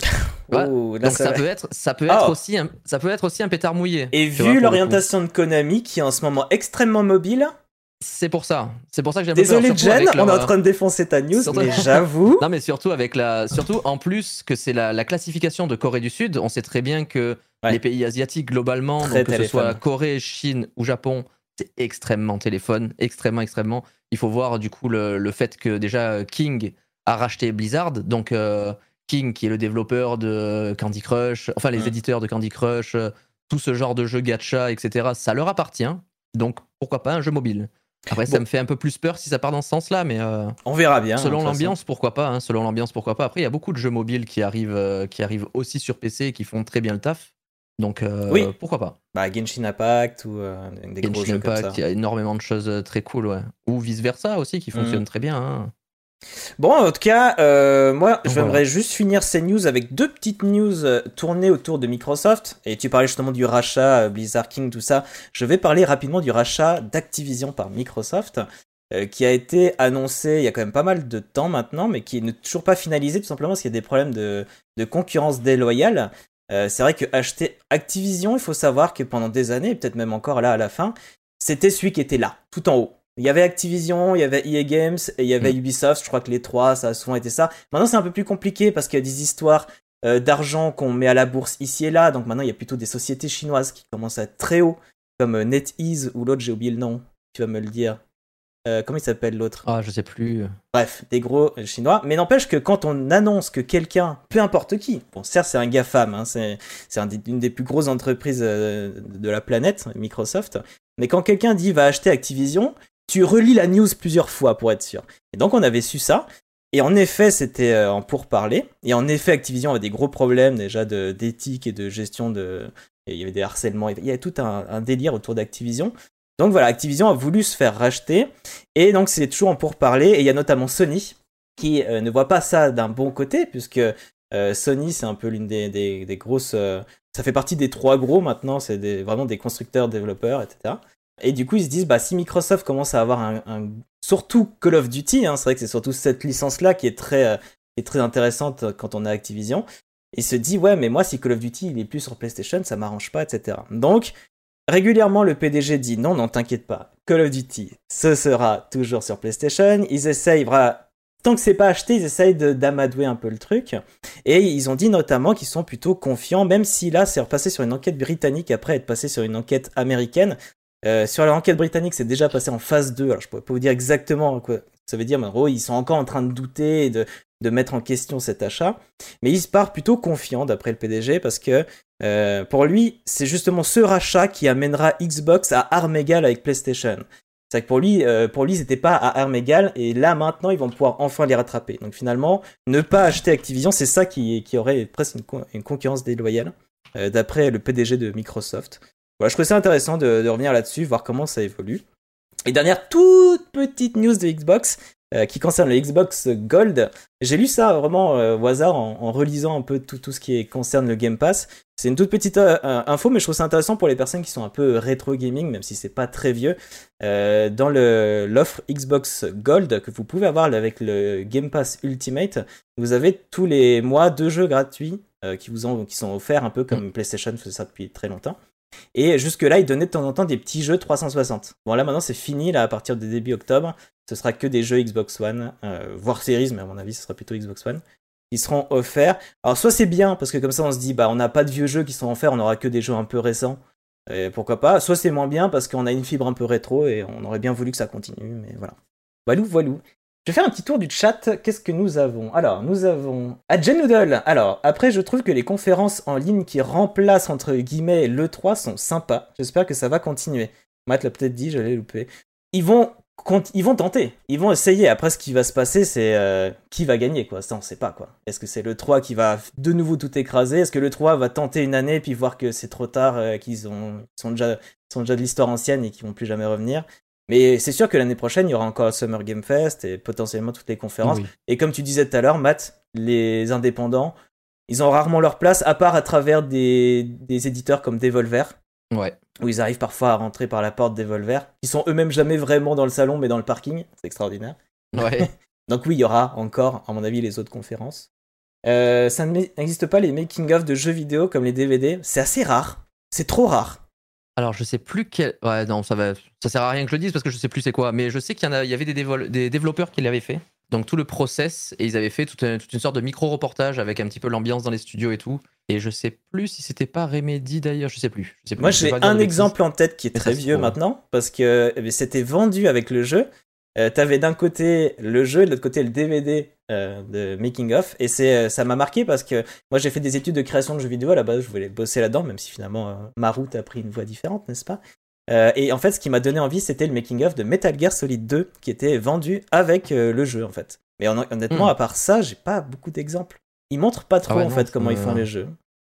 Oh, Donc ça, peut être, ça peut être oh. aussi, un, ça peut être aussi un pétard mouillé. Et vu l'orientation de Konami, qui est en ce moment extrêmement mobile, c'est pour ça. C'est pour ça que j'aime Désolé Jen, on est en train de défoncer ta news, mais j'avoue. non mais surtout avec la, surtout en plus que c'est la, classification de Corée du Sud. On sait très bien que les pays asiatiques globalement, donc que ce soit Corée, Chine ou Japon, c'est extrêmement téléphone, extrêmement extrêmement. Il faut voir du coup le, fait que déjà King a racheté Blizzard, donc euh, King qui est le développeur de Candy Crush, enfin les éditeurs de Candy Crush, euh, tout ce genre de jeux gacha, etc. Ça leur appartient. Donc pourquoi pas un jeu mobile après, ça me fait un peu plus peur si ça part dans ce sens-là, mais euh, on verra bien. Selon l'ambiance, pourquoi pas hein, Selon l'ambiance, pourquoi pas Après, il y a beaucoup de jeux mobiles qui arrivent, euh, qui arrivent aussi sur PC et qui font très bien le taf. Donc, euh, oui. pourquoi pas Bah, Genshin Impact ou des Genshin gros jeux Impact, il y a énormément de choses très cool, ouais. Ou vice versa aussi, qui fonctionnent mm. très bien. Hein. Bon, en tout cas, euh, moi, j'aimerais juste finir ces news avec deux petites news euh, tournées autour de Microsoft. Et tu parlais justement du rachat euh, Blizzard King, tout ça. Je vais parler rapidement du rachat d'Activision par Microsoft, qui a été annoncé il y a quand même pas mal de temps maintenant, mais qui n'est toujours pas finalisé, tout simplement parce qu'il y a des problèmes de, de concurrence déloyale. c'est vrai que acheter Activision, il faut savoir que pendant des années, peut-être même encore là à la fin, c'était celui qui était là, tout en haut. Il y avait Activision, il y avait EA Games et il y avait mm. Ubisoft. Je crois que les trois, ça a souvent été ça. Maintenant, c'est un peu plus compliqué parce qu'il y a des histoires euh, d'argent qu'on met à la bourse ici et là. Donc maintenant, il y a plutôt des sociétés chinoises qui commencent à être très haut, comme euh, NetEase ou l'autre, j'ai oublié le nom. Tu vas me le dire. Euh, comment il s'appelle l'autre? Ah, je sais plus. Bref, des gros chinois. Mais n'empêche que quand on annonce que quelqu'un, peu importe qui, bon, certes, c'est un GAFAM, hein, c'est une des plus grosses entreprises de la planète, Microsoft. Mais quand quelqu'un dit va acheter Activision, tu relis la news plusieurs fois pour être sûr. Et donc on avait su ça. Et en effet, c'était euh, en pourparler. Et en effet, Activision avait des gros problèmes déjà d'éthique et de gestion de. il y avait des harcèlements. Il y avait tout un, délire autour d'Activision. Donc voilà, Activision a voulu se faire racheter. Et donc c'est toujours en pourparler. Et il y a notamment Sony qui euh, ne voit pas ça d'un bon côté, puisque euh, Sony, c'est un peu l'une des, des, grosses. ça fait partie des trois gros maintenant. C'est vraiment des constructeurs, développeurs, etc. Et du coup, ils se disent, bah, si Microsoft commence à avoir un, surtout Call of Duty, hein, c'est vrai que c'est surtout cette licence-là qui est très, euh, est très intéressante quand on a Activision. Il se dit, ouais, mais moi, si Call of Duty il est plus sur PlayStation, ça m'arrange pas, etc. Donc, régulièrement, le PDG dit, non, non, t'inquiète pas, Call of Duty, ce sera toujours sur PlayStation. Ils essayent, voilà, tant que c'est pas acheté, ils essayent d'amadouer un peu le truc. Et ils ont dit notamment qu'ils sont plutôt confiants, même si là, c'est repassé sur une enquête britannique après être passé sur une enquête américaine. Euh, sur l'enquête britannique, c'est déjà passé en phase 2. Alors, je pourrais pas vous dire exactement quoi ça veut dire, mais en gros, ils sont encore en train de douter et de, mettre en question cet achat. Mais il se part plutôt confiant, d'après le PDG, parce que euh, pour lui, c'est justement ce rachat qui amènera Xbox à armes égales avec PlayStation. C'est que pour lui, euh, pour pas à armes égales, et là maintenant, ils vont pouvoir enfin les rattraper. Donc finalement, ne pas acheter Activision, c'est ça qui, aurait presque une, une concurrence déloyale, euh, d'après le PDG de Microsoft. Voilà, je trouve ça intéressant de, revenir là-dessus, voir comment ça évolue. Et dernière toute petite news de Xbox euh, qui concerne le Xbox Gold. J'ai lu ça vraiment euh, au hasard en, relisant un peu tout, tout ce qui concerne le Game Pass. C'est une toute petite euh, info, mais je trouve ça intéressant pour les personnes qui sont un peu rétro gaming, même si c'est pas très vieux. dans l'offre Xbox Gold que vous pouvez avoir avec le Game Pass Ultimate, vous avez tous les mois deux jeux gratuits qui vous ont, qui sont offerts un peu comme mm. PlayStation faisait ça depuis très longtemps. Et jusque-là, ils donnaient de temps en temps des petits jeux 360. Bon, là maintenant, c'est fini, là, à partir de début octobre. Ce sera que des jeux Xbox One, euh, voire Series, mais à mon avis, ce sera plutôt Xbox One, qui seront offerts. Alors, soit c'est bien, parce que comme ça, on se dit, bah, on n'a pas de vieux jeux qui sont offerts, on aura que des jeux un peu récents. Et pourquoi pas. Soit c'est moins bien, parce qu'on a une fibre un peu rétro, et on aurait bien voulu que ça continue, mais voilà. Voilou, voilou. Je vais faire un petit tour du chat. Qu'est-ce que nous avons? Alors, nous avons à Noodle. Alors, après, je trouve que les conférences en ligne qui remplacent entre guillemets l'E3 sont sympas. J'espère que ça va continuer. Matt l'a peut-être dit, je l'ai loupé. Ils vont, ils vont tenter. Ils vont essayer. Après, ce qui va se passer, c'est euh, qui va gagner, quoi. Ça, on sait pas, quoi. Est-ce que c'est l'E3 qui va de nouveau tout écraser? Est-ce que l'E3 va tenter une année puis voir que c'est trop tard, euh, qu'ils ont, sont déjà, sont déjà de l'histoire ancienne et qu'ils vont plus jamais revenir? Mais c'est sûr que l'année prochaine, il y aura encore Summer Game Fest et potentiellement toutes les conférences. Et comme tu disais tout à l'heure, Matt, les indépendants, ils ont rarement leur place, à part à travers des, des éditeurs comme Devolver. Ouais. Où ils arrivent parfois à rentrer par la porte Devolver, qui sont eux-mêmes jamais vraiment dans le salon, mais dans le parking. C'est extraordinaire. Ouais. Donc oui, il y aura encore, à mon avis, les autres conférences. Euh, ça n'existe pas les making-of de jeux vidéo comme les DVD. C'est assez rare. C'est trop rare. Alors, je sais plus quel. Ouais, non, ça va. Ça sert à rien que je le dise parce que je sais plus c'est quoi. Mais je sais qu'il y, en a... il y avait des, des développeurs qui l'avaient fait. Donc, tout le process. Et ils avaient fait toute, une sorte de micro-reportage avec un petit peu l'ambiance dans les studios et tout. Et je sais plus si c'était pas Remedy d'ailleurs. Je sais plus. Je sais plus. Moi, j'ai un exemple en tête qui est très vieux maintenant. Parce que eh c'était vendu avec le jeu. Euh, T'avais d'un côté le jeu et de l'autre côté le DVD euh, de Making of. Et c'est, euh, ça m'a marqué parce que moi j'ai fait des études de création de jeux vidéo à la base, je voulais bosser là-dedans, même si finalement euh, ma route a pris une voie différente, n'est-ce pas? Et en fait, ce qui m'a donné envie, c'était le Making of de Metal Gear Solid 2 qui était vendu avec le jeu en fait. Mais honnêtement, hmm. à part ça, j'ai pas beaucoup d'exemples. Ils montrent pas trop ah en fait comment ils font les jeux.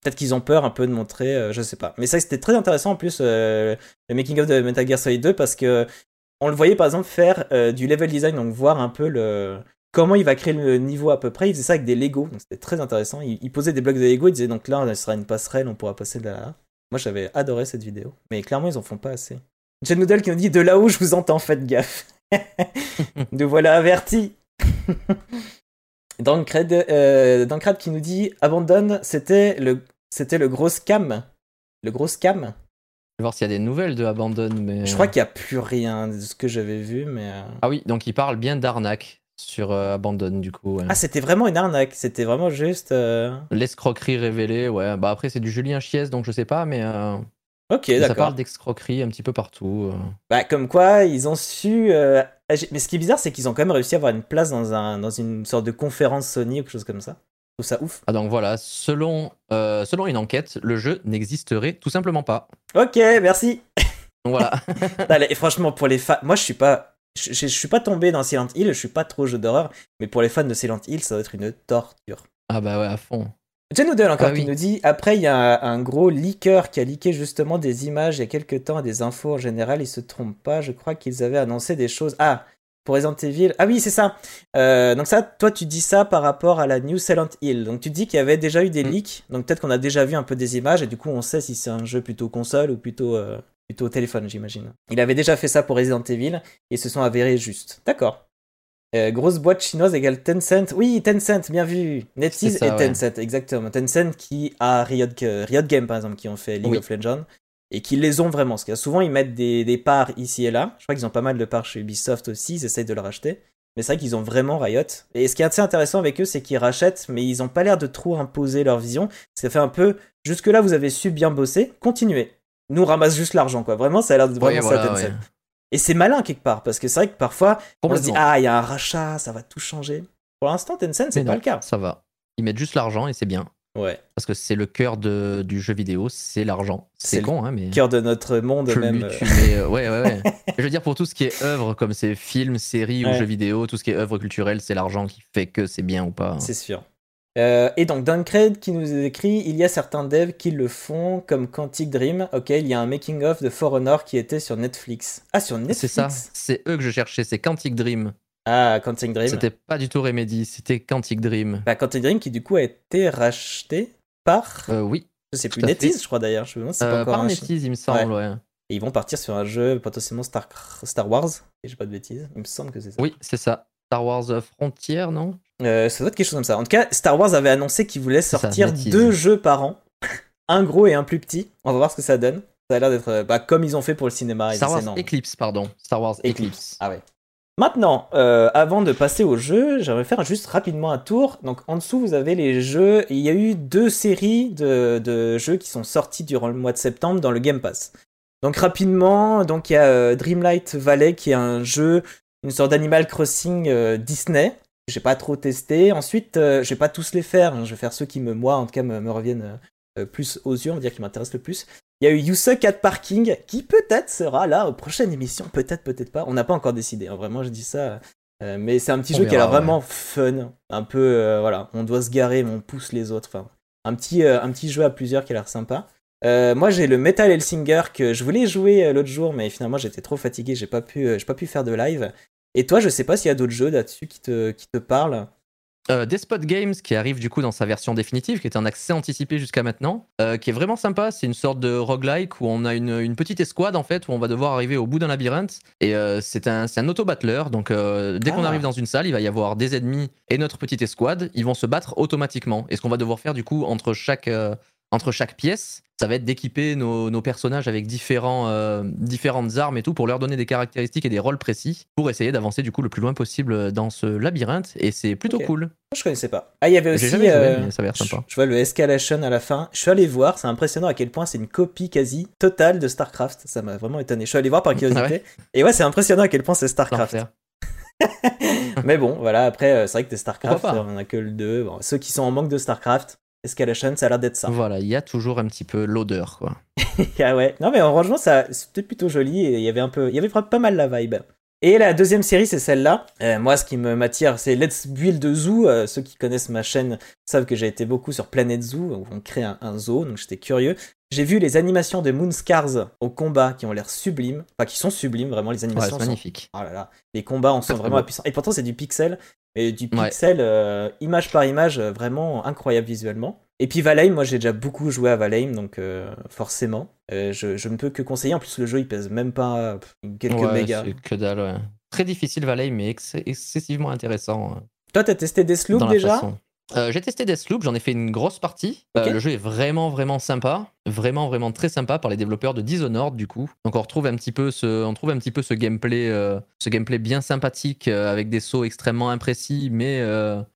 Peut-être qu'ils ont peur un peu de montrer, je sais pas. Mais ça, c'était très intéressant en plus, le making of de Metal Gear Solid 2, parce que on le voyait par exemple faire euh, du level design, donc voir un peu le comment il va créer le niveau à peu près. Il faisait ça avec des Lego, donc c'était très intéressant. Il, posait des blocs de Lego, il disait donc là, ce sera une passerelle, on pourra passer de là. Moi, j'avais adoré cette vidéo, mais clairement, ils en font pas assez. Jen Noodle qui nous dit de là où je vous entends, faites gaffe. Nous voilà avertis. Dancred, euh, qui nous dit abandonne, c'était le c'était le gros scam. Le gros scam vais voir s'il y a des nouvelles de Abandon, mais. Je crois qu'il n'y a plus rien de ce que j'avais vu, mais. Euh. Ah oui, donc il parle bien d'arnaque sur euh, Abandon, du coup. Ah, c'était vraiment une arnaque, c'était vraiment juste. Euh, L'escroquerie révélée, ouais. Bah après, c'est du Julien Chies, donc je sais pas, mais. Ok, d'accord. Ça parle d'escroquerie un petit peu partout. Bah, comme quoi, ils ont su. Mais ce qui est bizarre, c'est qu'ils ont quand même réussi à avoir une place dans, un... dans une sorte de conférence Sony ou quelque chose comme ça trouve ça ouf. Ah donc voilà, selon, euh, selon une enquête, le jeu n'existerait tout simplement pas. Ok, merci. Donc voilà. Allez, franchement, pour les fans, moi je suis pas, je, je, suis pas tombé dans Silent Hill, je suis pas trop jeu d'horreur, mais pour les fans de Silent Hill, ça va être une torture. Ah bah ouais, à fond. Jen encore ah qui nous dit après il y a un, gros leaker qui a leaké justement des images il y a quelques temps et des infos en général, il se trompe pas, je crois qu'ils avaient annoncé des choses. Ah, pour Resident Evil. Ah oui, c'est ça. Euh, donc ça, toi, tu dis ça par rapport à la New Silent Hill. Donc tu dis qu'il y avait déjà eu des mm. leaks. Donc peut-être qu'on a déjà vu un peu des images et du coup, on sait si c'est un jeu plutôt console ou plutôt euh, plutôt téléphone, j'imagine. Il avait déjà fait ça pour Resident Evil et se sont avérés justes. D'accord. Euh, grosse boîte chinoise égale Tencent. Oui, Tencent, bien vu. NetEase et Tencent, exactement. Tencent qui a Riot, Riot Games, par exemple, qui ont fait League of Legends et qu'ils les ont vraiment. Parce que souvent, ils mettent des, des, parts ici et là. Je crois qu'ils ont pas mal de parts chez Ubisoft aussi, ils essayent de le racheter. Mais c'est vrai qu'ils ont vraiment Riot. Et ce qui est assez intéressant avec eux, c'est qu'ils rachètent, mais ils ont pas l'air de trop imposer leur vision. Ça fait un peu, jusque-là, vous avez su bien bosser, continuez. Nous, on ramasse juste l'argent, quoi. Vraiment, ça a l'air de vraiment ça, Et c'est malin quelque part, parce que c'est vrai que parfois, on se dit, ah, il y a un rachat, ça va tout changer. Pour l'instant, Tencent, c'est pas le cas. Ça va. Ils mettent juste l'argent et c'est bien. Ouais. Parce que c'est le cœur de, du jeu vidéo, c'est l'argent. C'est con, hein, mais. Cœur de notre monde même. Euh, ouais, ouais, ouais. je veux dire, pour tout ce qui est œuvre, comme c'est films, séries ou jeux vidéo, tout ce qui est œuvre culturelle, c'est l'argent qui fait que c'est bien ou pas. Hein. C'est sûr. Euh, et donc Duncred qui nous écrit il y a certains devs qui le font comme Quantic Dream. Ok, il y a un making of de For Honor qui était sur Netflix. Ah sur Netflix. C'est ça. C'est eux que je cherchais. C'est Quantic Dream. Ah, Quantic Dream. C'était pas du tout Remedy, c'était Quantic Dream. Bah, Quantic Dream qui du coup a été racheté par. Euh, oui. Je sais plus, NetEase, je crois d'ailleurs. Je me euh, pas Par NetEase, il me semble, ouais. Et ils vont partir sur un jeu potentiellement Star, Star Wars, et j'ai pas de bêtises. Il me semble que c'est ça. Oui, c'est ça. Star Wars Frontier, non? Euh, Ça doit être quelque chose comme ça. En tout cas, Star Wars avait annoncé qu'il voulait sortir deux jeux par an. un gros et un plus petit. On va voir ce que ça donne. Ça a l'air d'être bah, comme ils ont fait pour le cinéma. Star Wars Eclipse, pardon. Star Wars Eclipse. Ah ouais. Maintenant, euh, avant de passer au jeu, j'aimerais faire juste rapidement un tour. Donc en dessous, vous avez les jeux. Il y a eu deux séries de, jeux qui sont sortis durant le mois de septembre dans le Game Pass. Donc rapidement, donc il y a euh, Dreamlight Valley qui est un jeu une sorte d'Animal Crossing euh, Disney. J'ai pas trop testé. Ensuite, euh, je vais pas tous les faire. hein. Je vais faire ceux qui me, moi, en tout cas, me, reviennent plus aux yeux, on va dire qui m'intéressent le plus. Il y a eu You Suck at Parking, qui peut-être sera là aux prochaines émissions, peut-être, peut-être pas. On n'a pas encore décidé. hein. Vraiment, je dis ça. Euh, mais c'est un petit On jeu qui a l'air vraiment fun. Un peu, euh, voilà, on doit se garer, mais on pousse les autres. Enfin, un petit, euh, un petit jeu à plusieurs qui a l'air sympa. Euh, moi, j'ai le Metal Hellsinger que je voulais jouer euh, l'autre jour, mais finalement, j'étais trop fatigué, j'ai pas pu, euh, j'ai pas pu faire de live. Et toi, je sais pas s'il y a d'autres jeux là-dessus qui te, qui te parlent. Euh, Despot Games qui arrive du coup dans sa version définitive, qui est un accès anticipé jusqu'à maintenant, euh, qui est vraiment sympa. C'est une sorte de roguelike où on a une, une petite escouade en fait, où on va devoir arriver au bout d'un labyrinthe. Et euh, c'est un, un auto-battleur. Donc dès qu'on Ah. arrive dans une salle, il va y avoir des ennemis et notre petite escouade. Ils vont se battre automatiquement. Et ce qu'on va devoir faire du coup entre chaque, entre chaque pièce, ça va être d'équiper nos, nos personnages avec différents, euh, différentes armes et tout pour leur donner des caractéristiques et des rôles précis pour essayer d'avancer du coup le plus loin possible dans ce labyrinthe. Et c'est plutôt cool. Je connaissais pas. Ah, il y avait aussi. Jamais euh, ça a l'air je, sympa. je vois le Escalation à la fin. Je suis allé voir, c'est impressionnant à quel point c'est une copie quasi totale de StarCraft. Ça m'a vraiment étonné. Je suis allé voir par curiosité. Ah ouais Et ouais, c'est impressionnant à quel point c'est StarCraft. Mais bon, voilà, après, euh, c'est vrai que des StarCraft, on en a que le 2. Bon, ceux qui sont en manque de StarCraft, Escalation, ça a l'air d'être ça. Voilà, il y a toujours un petit peu l'odeur, quoi. ah ouais. Non, mais franchement, ça, c'était plutôt joli et il y avait un peu, il y avait pas mal la vibe. Et la deuxième série, c'est celle-là. Euh, moi, ce qui me m'attire, c'est Let's Build Zoo. Euh, ceux qui connaissent ma chaîne savent que j'ai été beaucoup sur Planet Zoo, où on crée un, un zoo, donc j'étais curieux. J'ai vu les animations de Moonscars au combat qui ont l'air sublimes, enfin qui sont sublimes, vraiment les Ouais, animations c'est sont magnifique. Oh là là, les combats en sont Très, vraiment beau. puissants. Et pourtant, c'est du pixel, mais du Ouais. pixel euh, image par image, euh, vraiment incroyable visuellement. Et puis Valheim, moi j'ai déjà beaucoup joué à Valheim, donc euh, forcément, euh, je, je ne peux que conseiller. En plus, le jeu il pèse même pas quelques Ouais, mégas. que dalle, ouais. Très difficile, Valheim, mais ex- excessivement intéressant. euh, Toi, t'as testé Deathloop déjà? façon. Euh, j'ai testé Deathloop, j'en ai fait une grosse partie. Euh, le jeu est vraiment, vraiment sympa. Vraiment, vraiment très sympa par les développeurs de Dishonored, du coup. Donc on retrouve un petit peu ce, on trouve un petit peu ce gameplay, euh, ce gameplay bien sympathique avec des sauts extrêmement imprécis, mais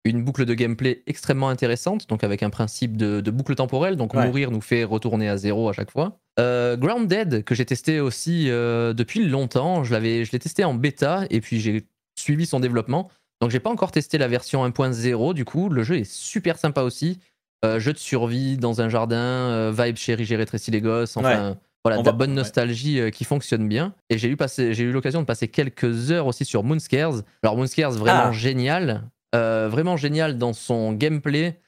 une boucle de gameplay extrêmement intéressante. Donc avec un principe de, de boucle temporelle. Donc Ouais. mourir nous fait retourner à zéro à chaque fois. Euh, Grounded, que j'ai testé aussi depuis longtemps. Je l'avais, je l'ai testé en bêta et puis j'ai suivi son développement. Donc j'ai pas encore testé la version 1.0 du coup. Le jeu est super sympa aussi. Euh, jeu de survie dans un jardin, euh, vibe chérie, j'ai rétréci les gosses. Enfin, voilà, de la bonne nostalgie euh, qui fonctionne bien. Et j'ai eu, passé- j'ai eu l'occasion de passer quelques heures aussi sur Moonscares. Alors Moonscares, vraiment Ah. génial. Euh, vraiment génial dans son gameplay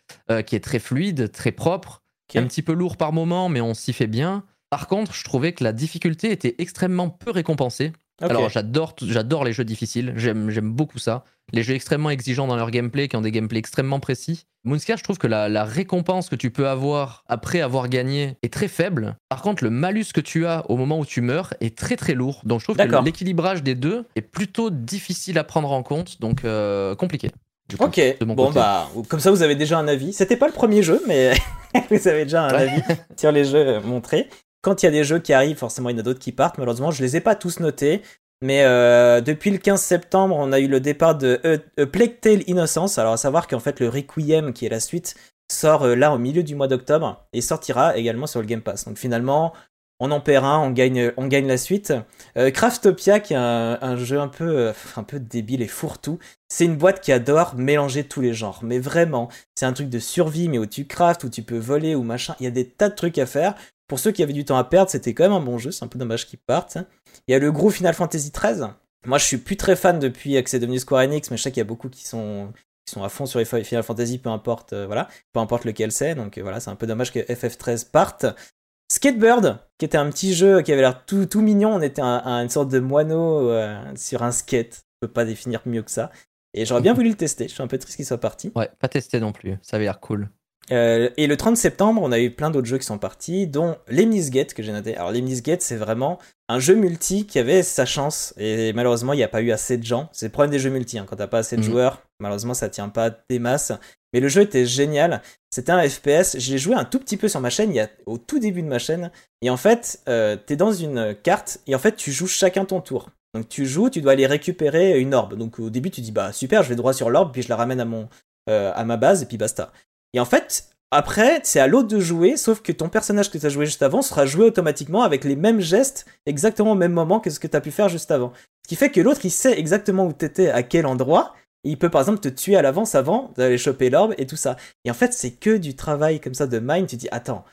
qui est très fluide, très propre. Un petit peu lourd par moment, mais on s'y fait bien. Par contre, je trouvais que la difficulté était extrêmement peu récompensée. Alors j'adore, j'adore les jeux difficiles, j'aime, j'aime beaucoup ça. Les jeux extrêmement exigeants dans leur gameplay, qui ont des gameplays extrêmement précis. Moonscar, je trouve que la, la récompense que tu peux avoir après avoir gagné est très faible. Par contre, le malus que tu as au moment où tu meurs est très très lourd. Donc je trouve que l'équilibrage des deux est plutôt difficile à prendre en compte, donc euh, compliqué. coup, Ok, bon côté. bah, comme ça vous avez déjà un avis. C'était pas le premier jeu, mais vous avez déjà un Ouais. avis sur les jeux montrés. Quand il y a des jeux qui arrivent, forcément il y en a d'autres qui partent. Malheureusement, je les ai pas tous notés. Mais euh, depuis le 15 septembre, on a eu le départ de euh, euh, Plague Tale Innocence. Alors à savoir qu'en fait le Requiem, qui est la suite, sort là au milieu du mois d'octobre et sortira également sur le Game Pass. Donc finalement, on en perd un, on gagne, la suite. Craftopia, qui est un, jeu un peu, un peu débile et fourre-tout. C'est une boîte qui adore mélanger tous les genres. Mais vraiment, c'est un truc de survie, mais où tu craftes, où tu peux voler ou machin. Il y a des tas de trucs à faire. Pour ceux qui avaient du temps à perdre, c'était quand même un bon jeu. C'est un peu dommage qu'ils partent. Il y a le gros Final Fantasy XIII. Moi, je suis plus très fan depuis que c'est devenu Square Enix, mais je sais qu'il y a beaucoup qui sont, qui sont à fond sur les Fi- Final Fantasy, peu importe, euh, voilà, peu importe lequel c'est. Donc euh, voilà, c'est un peu dommage que FF13 parte. Skatebird, qui était un petit jeu qui avait l'air tout, tout mignon. On était un- un- une sorte de moineau euh, sur un skate. Je peux pas définir mieux que ça. Et j'aurais bien voulu le tester. Je suis un peu triste qu'il soit parti. Ouais, pas testé non plus, ça avait l'air cool. Euh, et le 30 septembre, on a eu plein d'autres jeux qui sont partis, dont Lemnis Gate que j'ai noté. Alors Lemnis Gate, c'est vraiment un jeu multi qui avait sa chance. Et malheureusement, il n'y a pas eu assez de gens. C'est le problème des jeux multi. hein. Quand t'as pas assez de Mhm. joueurs, malheureusement, ça tient pas des masses. Mais le jeu était génial. C'était un FPS. Je l'ai joué un tout petit peu sur ma chaîne, il y a, au tout début de ma chaîne. Et en fait, euh, t'es dans une carte et en fait, tu joues chacun ton tour. Donc tu joues, tu dois aller récupérer une orbe. Donc au début, tu dis bah super, je vais droit sur l'orbe, puis je la ramène à mon euh, à ma base et puis basta. Et en fait, après, c'est à l'autre de jouer, sauf que ton personnage que tu as joué juste avant sera joué automatiquement avec les mêmes gestes, exactement au même moment que ce que tu as pu faire juste avant. Ce qui fait que l'autre, il sait exactement où t'étais, à quel endroit. Et il peut par exemple te tuer à l'avance avant d'aller choper l'orbe et tout ça. Et en fait, c'est que du travail comme ça de mind. Tu dis, attends,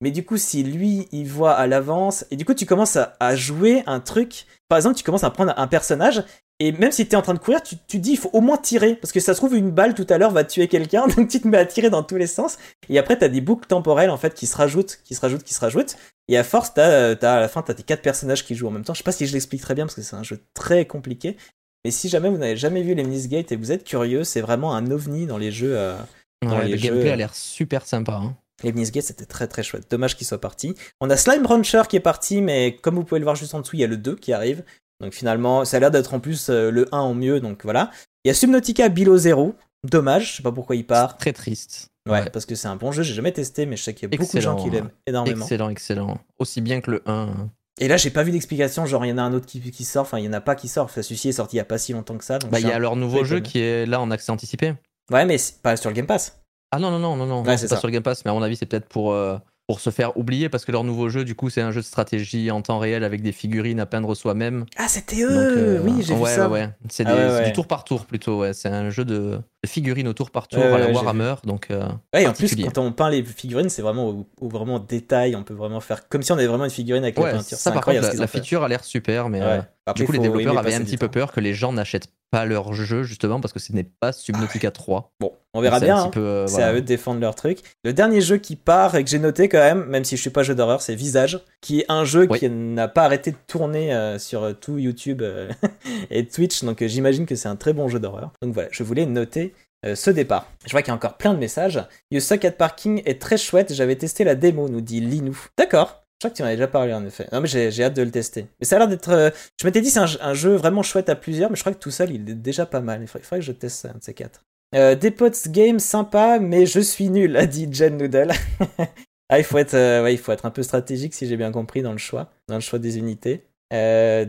mais du coup, si lui, il voit à l'avance, et du coup, tu commences à, jouer un truc. Par exemple, tu commences à prendre un personnage, et même si tu es en train de courir, tu, tu dis, il faut au moins tirer. Parce que ça se trouve, une balle tout à l'heure va tuer quelqu'un, donc tu te mets à tirer dans tous les sens. Et après, tu as des boucles temporelles, en fait, qui se rajoutent, qui se rajoutent, qui se rajoutent. Et à force, t'as, as, à la fin, t'as tes quatre personnages qui jouent en même temps. Je sais pas si je l'explique très bien, parce que c'est un jeu très compliqué. Mais si jamais vous n'avez jamais vu les Minisgates et vous êtes curieux, c'est vraiment un ovni dans les jeux. Euh, dans les le gameplay a l'air super sympa. Hein. Les Minisgates, c'était très très chouette. Dommage qu'il soit parti. On a Slime Rancher qui est parti, mais comme vous pouvez le voir juste en dessous, il y a le 2 qui arrive. Donc finalement, ça a l'air d'être en plus euh, le 1 en mieux, donc voilà. Il y a Subnautica Below Zero. Dommage, je sais pas pourquoi il part. Très triste. Ouais, parce que c'est un bon jeu, j'ai jamais testé, mais je sais qu'il y a beaucoup de gens qui l'aiment énormément. Excellent, excellent. Aussi bien que le 1. Et là, j'ai pas vu d'explication, genre il y en a un autre qui, qui sort, enfin il y en a pas qui sort. Enfin, celui-ci est sorti il y a pas si longtemps que ça. bah, il y a leur nouveau jeu qui est là en accès anticipé. Ouais, mais pas sur le Game Pass. Ah non, non, non, non, non, c'est pas sur le Game Pass, mais à mon avis, c'est peut-être pour. Euh, pour se faire oublier parce que leur nouveau jeu, du coup, c'est un jeu de stratégie en temps réel avec des figurines à peindre soi-même. Ah, c'était eux euh, Oui, j'ai vu ça. Ouais, ouais. C'est ah du tour par tour plutôt. Ouais. C'est un jeu de, figurines au tour par tour à la Warhammer. Donc, euh, ouais, en plus, quand on peint les figurines, c'est vraiment au, vraiment détail. On peut vraiment faire comme si on avait vraiment une figurine avec la peinture. Ça, par contre, la, feature a l'air super, mais euh, du coup, les développeurs avaient un petit peu peur que les gens n'achètent pas leur jeu justement parce que ce n'est pas Subnautica 3. Bon, on verra bien. Hein. Euh, c'est à eux de défendre leur truc. Le dernier jeu qui part et que j'ai noté quand même, même si je suis pas jeu d'horreur, c'est Visage, qui est un jeu qui n'a pas arrêté de tourner euh, sur tout YouTube et Twitch. Donc j'imagine que c'est un très bon jeu d'horreur. Donc voilà, je voulais noter ce départ. Je vois qu'il y a encore plein de messages. You Suck at Parking est très chouette, j'avais testé la démo, nous dit Linou. D'accord. Je crois que tu en avais déjà parlé en effet. Non mais j'ai hâte de le tester. Mais ça a l'air d'être... Euh, je m'étais dit c'est un, jeu vraiment chouette à plusieurs, mais je crois que tout seul il est déjà pas mal. Il faudrait, que je teste un de ces quatre. Euh, des game sympa, mais je suis nul, a dit Jen Noodle. ah, il faut, être, euh, il faut être un peu stratégique si j'ai bien compris dans le choix, dans le choix des unités. Euh,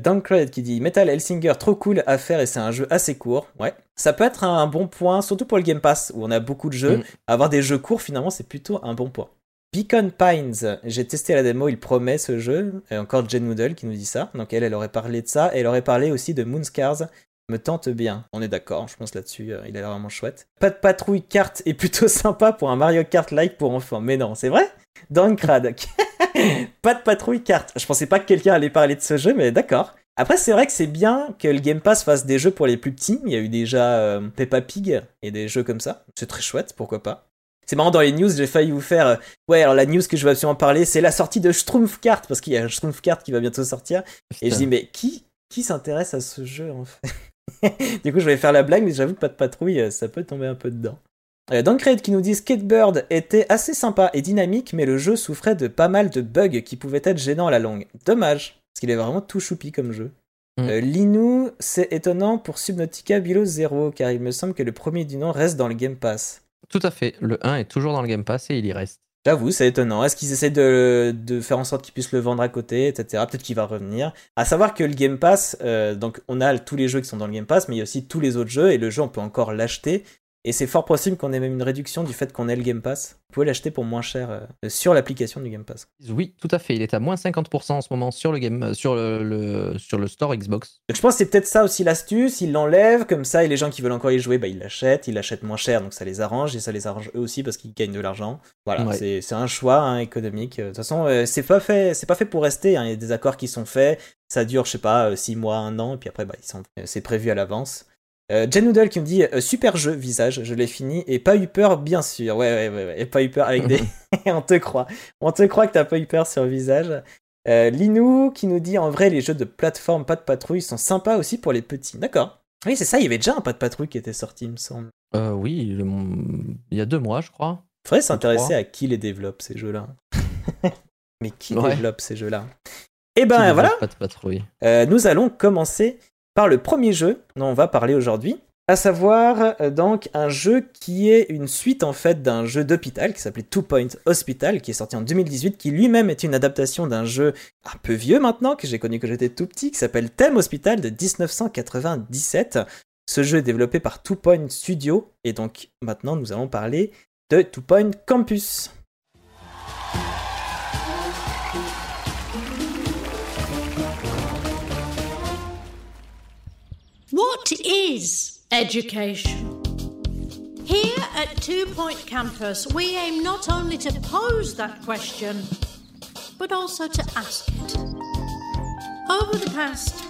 qui dit Metal Hellsinger trop cool à faire et c'est un jeu assez court. Ouais, ça peut être un bon point, surtout pour le Game Pass où on a beaucoup de jeux. Mm. Avoir des jeux courts finalement c'est plutôt un bon point. Beacon Pines, j'ai testé la démo, il promet ce jeu. Et encore Jen Noodle qui nous dit ça. Donc elle, elle aurait parlé de ça. Et elle aurait parlé aussi de Moonscars. Me tente bien. On est d'accord, je pense là-dessus, euh, il a l'air vraiment chouette. Pas de patrouille carte est plutôt sympa pour un Mario Kart-like pour enfants. Mais non, c'est vrai? Dankrad. pas de patrouille carte. Je pensais pas que quelqu'un allait parler de ce jeu, mais d'accord. Après, c'est vrai que c'est bien que le Game Pass fasse des jeux pour les plus petits. Il y a eu déjà euh, Peppa Pig et des jeux comme ça. C'est très chouette, pourquoi pas. C'est marrant, dans les news, j'ai failli vous faire. Euh, ouais, alors la news que je vais absolument parler, c'est la sortie de Schtroumpfkart, parce qu'il y a un Schtroumpfkart qui va bientôt sortir. Et je dis, mais qui, qui s'intéresse à ce jeu, en fait? Du coup, je vais faire la blague, mais j'avoue que pas de patrouille, euh, ça peut tomber un peu dedans. Euh, Duncred qui nous dit Skatebird était assez sympa et dynamique, mais le jeu souffrait de pas mal de bugs qui pouvaient être gênants à la longue. Dommage, parce qu'il est vraiment tout choupi comme jeu. Mm. Linou, c'est étonnant pour Subnautica Below Zero, car il me semble que le premier du nom reste dans le Game Pass. Tout à fait. Le 1 est toujours dans le Game Pass et il y reste. J'avoue, c'est étonnant. Est-ce qu'ils essaient de, faire en sorte qu'ils puissent le vendre à côté, etc. Peut-être qu'il va revenir. À savoir que le Game Pass, euh, donc on a tous les jeux qui sont dans le Game Pass, mais il y a aussi tous les autres jeux et le jeu on peut encore l'acheter. Et c'est fort possible qu'on ait même une réduction du fait qu'on ait le Game Pass. Vous pouvez l'acheter pour moins cher euh, sur l'application du Game Pass. Oui, tout à fait. Il est à moins 50% en ce moment sur le, game, euh, sur le, sur le store Xbox. je pense que c'est peut-être ça aussi l'astuce. Ils l'enlèvent comme ça et les gens qui veulent encore y jouer, bah, ils l'achètent. Ils l'achètent moins cher donc ça les arrange et ça les arrange eux aussi parce qu'ils gagnent de l'argent. Voilà, c'est un choix hein, économique. De toute façon, euh, c'est pas fait, pas fait pour rester. Hein. Il y a des accords qui sont faits. Ça dure, je sais pas, 6 mois, 1 an et puis après, bah, c'est prévu à l'avance. Euh, Jen Noodle qui me dit euh, super jeu visage, je l'ai fini et pas eu peur bien sûr. Ouais ouais ouais, et pas eu peur avec des on te croit. On te croit que t'as pas eu peur sur visage. Euh, Linou qui nous dit en vrai les jeux de plateforme pas de patrouille sont sympas aussi pour les petits. D'accord. Oui, c'est ça, il y avait déjà un pas de patrouille qui était sorti, il me semble. Euh, oui, il y a deux mois, je crois. Faudrait s'intéresser à qui les développe ces jeux-là. Mais qui développe ces jeux-là? Et eh ben voilà. Pas de patrouille? nous allons commencer par le premier jeu dont on va parler aujourd'hui, à savoir euh, donc un jeu qui est une suite en fait d'un jeu d'hôpital qui s'appelait Two Point Hospital, qui est sorti en 2018, qui lui-même est une adaptation d'un jeu un peu vieux maintenant, que j'ai connu quand j'étais tout petit, qui s'appelle Thème Hospital de 1997. Ce jeu est développé par Two Point Studio, et donc maintenant nous allons parler de Two Point Campus. What is education? Here at Two Point Campus, we aim not only to pose that question, but also to ask it. Over the past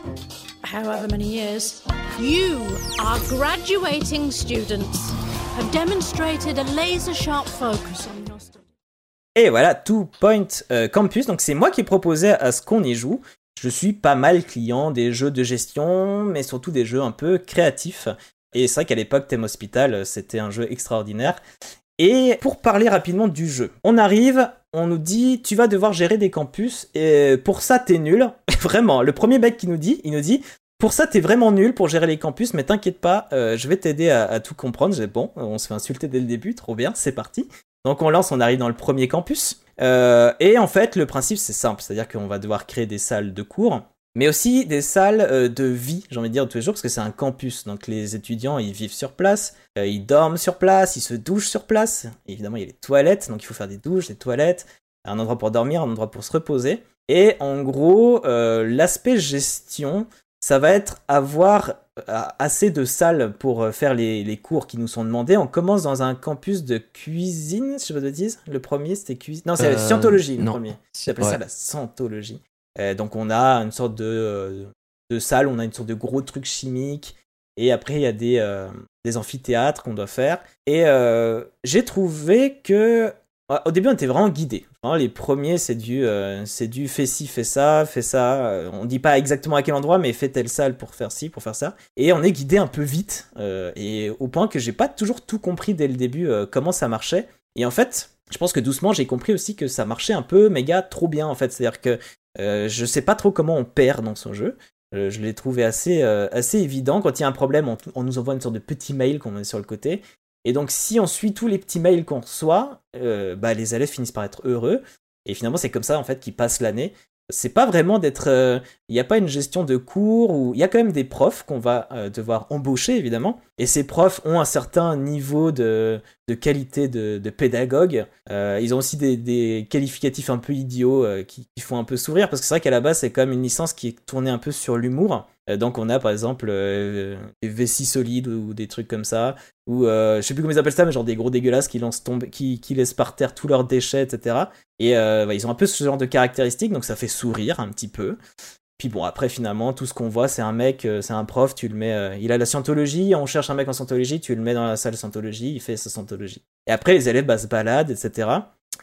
however many years, you, our graduating students, have demonstrated a laser sharp focus on your studies. Et voilà, Two Point euh, Campus. Donc c'est moi qui proposais à ce qu'on y joue. Je suis pas mal client des jeux de gestion, mais surtout des jeux un peu créatifs. Et c'est vrai qu'à l'époque, Thème Hospital, c'était un jeu extraordinaire. Et pour parler rapidement du jeu, on arrive, on nous dit tu vas devoir gérer des campus et pour ça t'es nul. vraiment, le premier mec qui nous dit, il nous dit pour ça t'es vraiment nul pour gérer les campus, mais t'inquiète pas, euh, je vais t'aider à, à tout comprendre. J'ai bon, on se fait insulter dès le début, trop bien, c'est parti. Donc on lance, on arrive dans le premier campus. Euh, et en fait, le principe c'est simple, c'est-à-dire qu'on va devoir créer des salles de cours, mais aussi des salles euh, de vie, j'ai envie de dire tous les jours, parce que c'est un campus. Donc les étudiants, ils vivent sur place, euh, ils dorment sur place, ils se douchent sur place. évidemment, il y a les toilettes, donc il faut faire des douches, des toilettes, un endroit pour dormir, un endroit pour se reposer. Et en gros, l'aspect gestion, ça va être avoir assez de salles pour faire les, les, cours qui nous sont demandés. On commence dans un campus de cuisine, si je ne dis. Le premier, c'était cuisine. Non, c'est la scientologie, le premier. J'appelle ça la scientologie. Euh, donc on a une sorte de, euh, de salle, on a une sorte de gros truc chimique. Et après, il y a des, euh, des amphithéâtres qu'on doit faire. Et j'ai trouvé que au début, on était vraiment guidé. les premiers, c'est du, c'est du fais ci, fais ça, fais ça. On dit pas exactement à quel endroit, mais fais telle salle pour faire ci, pour faire ça. Et on est guidé un peu vite, et au point que j'ai pas toujours tout compris dès le début comment ça marchait. Et en fait, je pense que doucement, j'ai compris aussi que ça marchait un peu méga trop bien en fait. C'est-à-dire que euh, je sais pas trop comment on perd dans son jeu. Euh, je l'ai trouvé assez, euh, assez évident. Quand il y a un problème, on, nous envoie une sorte de petit mail qu'on met sur le côté. Et donc, si on suit tous les petits mails qu'on reçoit, bah, les élèves finissent par être heureux. Et finalement, c'est comme ça en fait qu'ils passent l'année c'est pas vraiment d'être. Euh, il n'y a pas une gestion de cours où il y a quand même des profs qu'on va euh, devoir embaucher évidemment. Et ces profs ont un certain niveau de, de qualité de, de pédagogue. Euh, ils ont aussi des, des, qualificatifs un peu idiots qui, qui, font un peu sourire parce que c'est vrai qu'à la base c'est quand même une licence qui est tournée un peu sur l'humour. Donc on a par exemple des vessies solides ou, des trucs comme ça. Ou je sais plus comment ils appellent ça, mais genre des gros dégueulasses qui lancent tomber, qui, qui laissent par terre tous leurs déchets, etc. Et bah, ils ont un peu ce genre de caractéristiques, donc ça fait sourire un petit peu. Puis bon, après, finalement, tout ce qu'on voit, c'est un mec, euh, c'est un prof, tu le mets, euh, il a la scientologie, on cherche un mec en scientologie, tu le mets dans la salle scientologie, il fait sa scientologie. Et après, les élèves bah, se baladent, etc.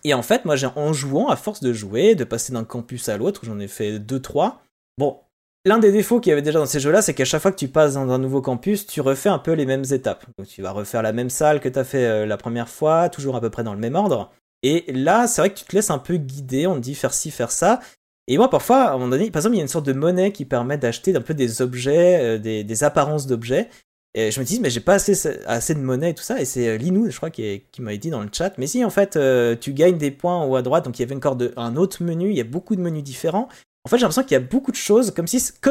Et en fait, moi, en jouant, à force de jouer, de passer d'un campus à l'autre, j'en ai fait deux, trois. Bon, l'un des défauts qu'il y avait déjà dans ces jeux-là, c'est qu'à chaque fois que tu passes dans un nouveau campus, tu refais un peu les mêmes étapes. Donc, tu vas refaire la même salle que tu as fait euh, la première fois, toujours à peu près dans le même ordre. Et là, c'est vrai que tu te laisses un peu guider, on te dit faire ci, faire ça, et moi, parfois, à un moment donné, par exemple, il y a une sorte de monnaie qui permet d'acheter un peu des objets, euh, des, apparences d'objets. Et je me dis, mais j'ai pas assez, de monnaie et tout ça. Et c'est euh, Linou, je crois, qui, m'avait dit dans le chat. Mais si, en fait, tu gagnes des points en haut à droite. Donc, il y avait encore un autre menu. Il y a beaucoup de menus différents. En fait, j'ai l'impression qu'il y a beaucoup de choses comme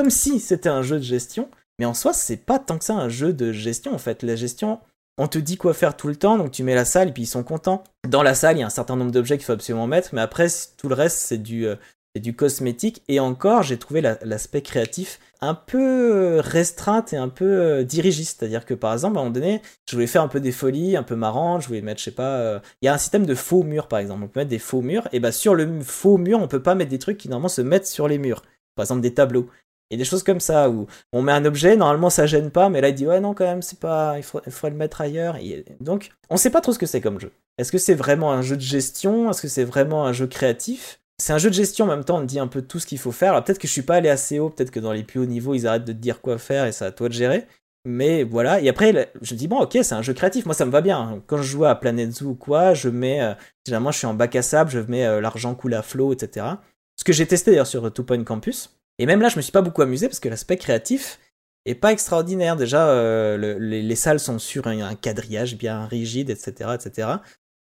si, c'était un jeu de gestion. Mais en soi, c'est pas tant que ça un jeu de gestion. En fait, la gestion, on te dit quoi faire tout le temps. Donc, tu mets la salle et puis ils sont contents. Dans la salle, il y a un certain nombre d'objets qu'il faut absolument mettre. Mais après, tout le reste, c'est du c'est du cosmétique. Et encore, j'ai trouvé l'aspect créatif un peu restreint et un peu euh, dirigiste. C'est-à-dire que par exemple, à un moment donné, je voulais faire un peu des folies, un peu marrantes, je voulais mettre, je sais pas, euh, il y a un système de faux murs par exemple. On peut mettre des faux murs, et bah sur le faux mur, on peut pas mettre des trucs qui normalement se mettent sur les murs. Par exemple, des tableaux. Et des choses comme ça où on met un objet, normalement ça gêne pas, mais là il dit ouais non quand même c'est pas, il faudrait, il le mettre ailleurs. Et donc on sait pas trop ce que c'est comme jeu. Est-ce que c'est vraiment un jeu de gestion? Est-ce que c'est vraiment un jeu créatif? C'est un jeu de gestion en même temps, on te dit un peu tout ce qu'il faut faire. Alors peut-être que je suis pas allé assez haut, peut-être que dans les plus hauts niveaux, ils arrêtent de te dire quoi faire et c'est à toi de gérer. Mais voilà, et après, je dis, bon, ok, c'est un jeu créatif, moi ça me va bien. Quand je joue à Planet Zoo ou quoi, je mets, euh, généralement je suis en bac à sable, je mets euh, l'argent coule à flot, etc. Ce que j'ai testé d'ailleurs sur Two Point Campus. Et même là, je me suis pas beaucoup amusé parce que l'aspect créatif est pas extraordinaire. Déjà, euh, les, salles sont sur un, quadrillage bien rigide, etc., etc.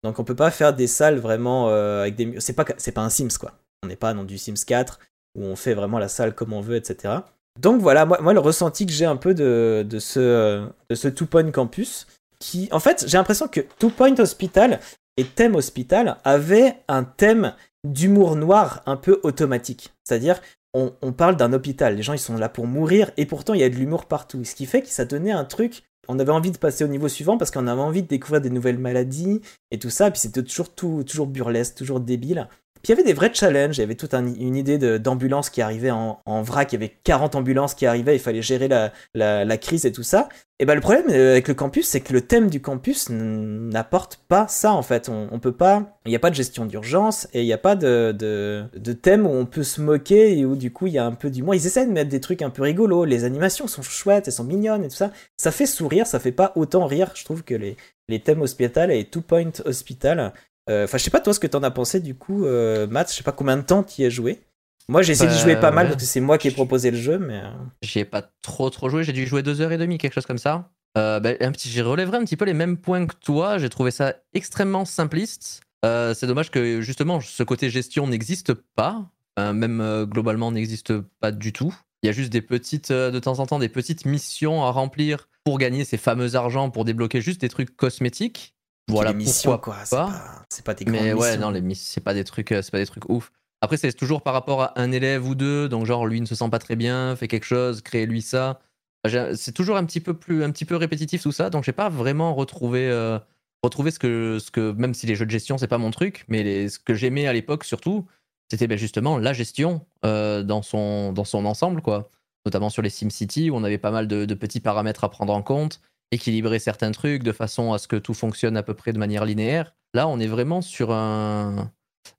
Donc on peut pas faire des salles vraiment euh, avec des c'est pas c'est pas un Sims quoi. On n'est pas dans du Sims 4 où on fait vraiment la salle comme on veut, etc. Donc voilà, moi, moi le ressenti que j'ai un peu de, de ce de ce Two Point Campus, qui en fait j'ai l'impression que Two Point Hospital et Thème Hospital avaient un thème d'humour noir un peu automatique. C'est-à-dire on, on parle d'un hôpital. Les gens, ils sont là pour mourir, et pourtant, il y a de l'humour partout. Ce qui fait que ça donnait un truc. On avait envie de passer au niveau suivant parce qu'on avait envie de découvrir des nouvelles maladies et tout ça. Puis c'était toujours tout, toujours burlesque, toujours débile. Puis il y avait des vrais challenges, il y avait toute un- une idée d'ambulance qui arrivait en, vrac, il y avait 40 ambulances qui arrivaient, il fallait gérer la, crise et tout ça. Et ben le problème euh, avec le campus, c'est que le thème du campus n'apporte pas ça en fait. On, peut pas, il n'y a pas de gestion d'urgence et il n'y a pas de, thème où on peut se moquer et où du coup il y a un peu d'humour. Ils essaient de mettre des trucs un peu rigolos, les animations sont chouettes, elles sont mignonnes et tout ça. Ça fait sourire, ça fait pas autant rire, je trouve que les, les thèmes hospital et Two Point Hospital. Euh, Enfin, je sais pas toi ce que t'en as pensé du coup, euh, Matt. Je sais pas combien de temps t'y as joué. Moi, j'ai essayé d'y Bah, jouer pas mal parce que c'est moi qui ai proposé le jeu, mais euh, J'y ai pas trop trop joué, j'ai dû jouer deux heures et demie, quelque chose comme ça. Euh, ben, un petit, j'ai relèverai un petit peu les mêmes points que toi. J'ai trouvé ça extrêmement simpliste. Euh, c'est dommage que justement ce côté gestion n'existe pas, Enfin, même euh, globalement n'existe pas du tout. Il y a juste des petites, de temps en temps, des petites missions à remplir pour gagner ces fameux argents, pour débloquer juste des trucs cosmétiques. Voilà les missions, pourquoi quoi. C'est pas. pas, c'est pas des grandes Mais ouais, missions. non, les miss, c'est pas des trucs, euh, c'est pas des trucs ouf. Après, c'est toujours par rapport à un élève ou deux, donc genre lui ne se sent pas très bien, fait quelque chose, crée lui ça. J'ai- C'est toujours un petit peu plus, un petit peu répétitif tout ça, donc j'ai pas vraiment retrouvé, euh, retrouvé ce que, ce que, même si les jeux de gestion c'est pas mon truc, mais les- ce que j'aimais à l'époque surtout, c'était ben, justement la gestion euh, dans son, dans son ensemble quoi. Notamment sur les SimCity où on avait pas mal de, de petits paramètres à prendre en compte, équilibrer certains trucs de façon à ce que tout fonctionne à peu près de manière linéaire. Là, on est vraiment sur un.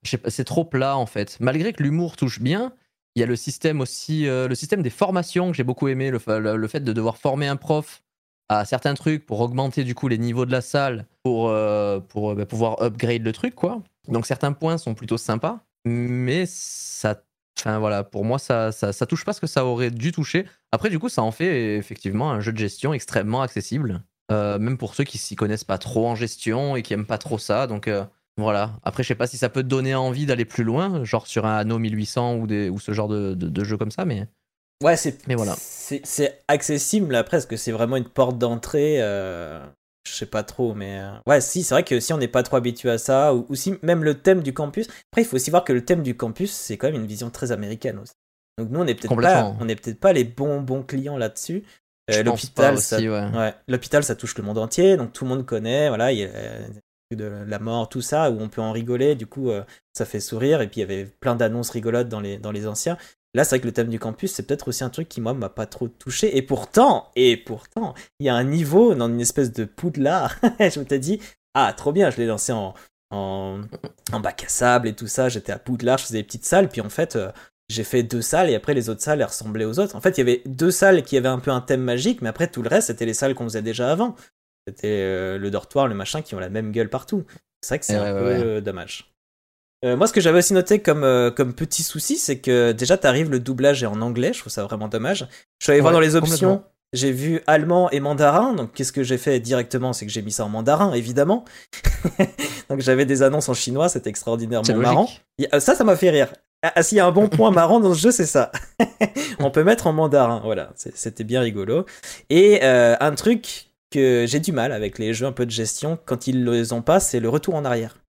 C'est trop plat en fait. Malgré que l'humour touche bien, il y a le système aussi, euh, le système des formations que j'ai beaucoup aimé, le fait de devoir former un prof à certains trucs pour augmenter du coup les niveaux de la salle, pour, euh, pour euh, bah, pouvoir upgrade le truc quoi. Donc certains points sont plutôt sympas, mais ça, enfin voilà, pour moi ça, ça, ça touche pas ce que ça aurait dû toucher. Après du coup ça en fait effectivement un jeu de gestion extrêmement accessible. Euh, même pour ceux qui s'y connaissent pas trop en gestion et qui aiment pas trop ça. Donc euh, voilà. Après, je sais pas si ça peut donner envie d'aller plus loin, genre sur un Anno 1800 ou, des, ou ce genre de, de, de jeu comme ça, mais Ouais, c'est. Mais voilà. C'est accessible après, parce que c'est vraiment une porte d'entrée. euh, Je sais pas trop, mais. euh, Ouais, si, c'est vrai que si on n'est pas trop habitué à ça, ou, ou si même le thème du campus. Après, il faut aussi voir que le thème du campus, c'est quand même une vision très américaine aussi. Donc nous, on n'est peut-être pas, Complètement. on est peut-être pas les bons bons clients là-dessus. Euh, L'hôpital, ça, aussi, ouais. ouais, l'hôpital, ça touche le monde entier, donc tout le monde connaît. Voilà, il y a euh, de la mort, tout ça, où on peut en rigoler. Du coup, euh, ça fait sourire. Et puis il y avait plein d'annonces rigolotes dans les dans les anciens. Là, c'est vrai que le thème du campus, c'est peut-être aussi un truc qui, moi, m'a pas trop touché. Et pourtant, et pourtant, il y a un niveau dans une espèce de poudlard. je me t'ai dit, ah, trop bien, je l'ai lancé en, en, en bac à sable et tout ça. J'étais à Poudlard, je faisais des petites salles. Puis en fait, euh, j'ai fait deux salles et après, les autres salles, elles ressemblaient aux autres. En fait, il y avait deux salles qui avaient un peu un thème magique, mais après, tout le reste, c'était les salles qu'on faisait déjà avant. C'était euh, le dortoir, le machin, qui ont la même gueule partout. C'est vrai que c'est Eh un ouais, peu ouais, euh, dommage. Euh, moi, ce que j'avais aussi noté comme, euh, comme petit souci, c'est que déjà, t'arrives, le doublage est en anglais. Je trouve ça vraiment dommage. Je suis allé voir dans les options. J'ai vu allemand et mandarin. Donc, qu'est-ce que j'ai fait directement? C'est que j'ai mis ça en mandarin, évidemment. donc, j'avais des annonces en chinois. C'était extraordinairement marrant. Ça, ça m'a fait rire. Ah, ah, s'il y a un bon point marrant dans ce jeu, c'est ça. On peut mettre en mandarin. Voilà, c'était bien rigolo. Et euh, un truc que j'ai du mal avec les jeux un peu de gestion, quand ils les ont pas, c'est le retour en arrière.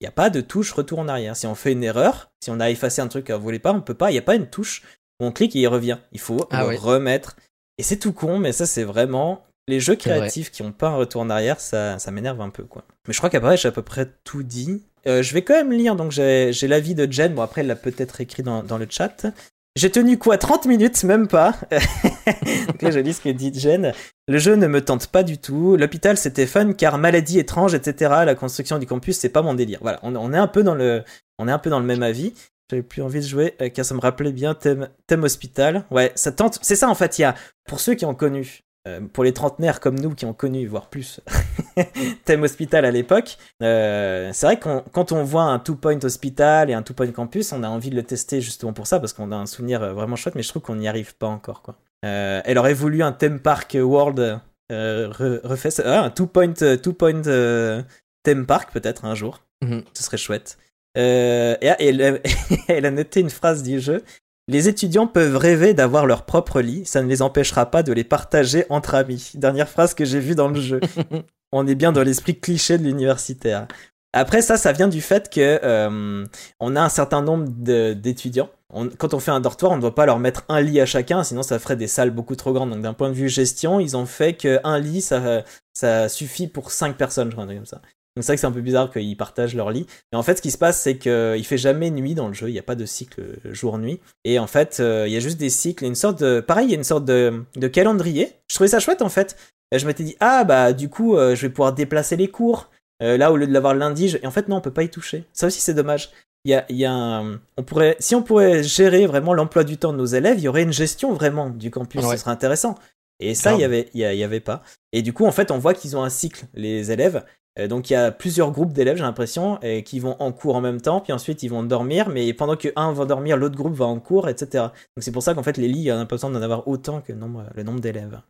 Il n'y a pas de touche retour en arrière. Si on fait une erreur, si on a effacé un truc qu'on voulait pas, on peut pas. Il n'y a pas une touche où on clique et il revient. Il faut Ah le oui. remettre. Et c'est tout con, mais ça, c'est vraiment. Les jeux créatifs qui ont pas un retour en arrière, ça, ça m'énerve un peu, quoi. Mais je crois qu'après, j'ai à peu près tout dit. Euh, je vais quand même lire, donc j'ai j'ai l'avis de Jen. Bon, après, elle l'a peut-être écrit dans, dans le chat. J'ai tenu quoi? 30 minutes, même pas. donc là, je lis ce que dit Jen. Le jeu ne me tente pas du tout. L'hôpital, c'était fun car maladie étrange, etc. La construction du campus, c'est pas mon délire. Voilà, on, est un peu dans le, on est un peu dans le même avis. J'avais plus envie de jouer euh, car ça me rappelait bien thème, thème hospital. Ouais, ça tente. C'est ça en fait. Il y a pour ceux qui ont connu, euh, pour les trentenaires comme nous qui ont connu, voire plus, thème hospital à l'époque. euh, c'est vrai qu'on quand on voit un two point hospital et un two point campus, on a envie de le tester justement pour ça parce qu'on a un souvenir vraiment chouette. Mais je trouve qu'on n'y arrive pas encore quoi. Euh, elle aurait voulu un theme park world euh, re- refait, ah, un two point two point euh, theme park peut-être un jour. Mhm. Ce serait chouette. Euh, et elle, a- elle a noté une phrase du jeu. Les étudiants peuvent rêver d'avoir leur propre lit, ça ne les empêchera pas de les partager entre amis. Dernière phrase que j'ai vue dans le jeu. On est bien dans l'esprit cliché de l'universitaire. Après ça, ça vient du fait que euh, on a un certain nombre d'étudiants quand on fait un dortoir, on ne doit pas leur mettre un lit à chacun, sinon ça ferait des salles beaucoup trop grandes. Donc d'un point de vue gestion, ils ont fait qu'un lit, ça, suffit pour 5 personnes, je crois, comme ça. Donc c'est vrai que c'est un peu bizarre qu'ils partagent leur lit. Et en fait, ce qui se passe, c'est qu'il fait jamais nuit dans le jeu, il n'y a pas de cycle euh, jour-nuit. Et en fait, euh, il y a juste des cycles, une sorte de... Pareil, il y a une sorte de, de calendrier. Je trouvais ça chouette en fait. Je m'étais dit, ah bah du coup, euh, je vais pouvoir déplacer les cours. Euh, là, au lieu de l'avoir lundi, et en fait, non, on peut pas y toucher. Ça aussi, c'est dommage. Il y a, il y a un- on pourrait, si on pourrait gérer vraiment l'emploi du temps de nos élèves, il y aurait une gestion vraiment du campus. Ouais. Ce serait intéressant. Et ça, il y avait, il y, a- il y avait pas. Et du coup, en fait, on voit qu'ils ont un cycle, les élèves. Euh, donc, il y a plusieurs groupes d'élèves, j'ai l'impression, et qui vont en cours en même temps, puis ensuite ils vont dormir, mais pendant que un va dormir, l'autre groupe va en cours, etc. Donc, c'est pour ça qu'en fait, les lits, on n'a pas besoin d'en avoir autant que le nombre, le nombre d'élèves.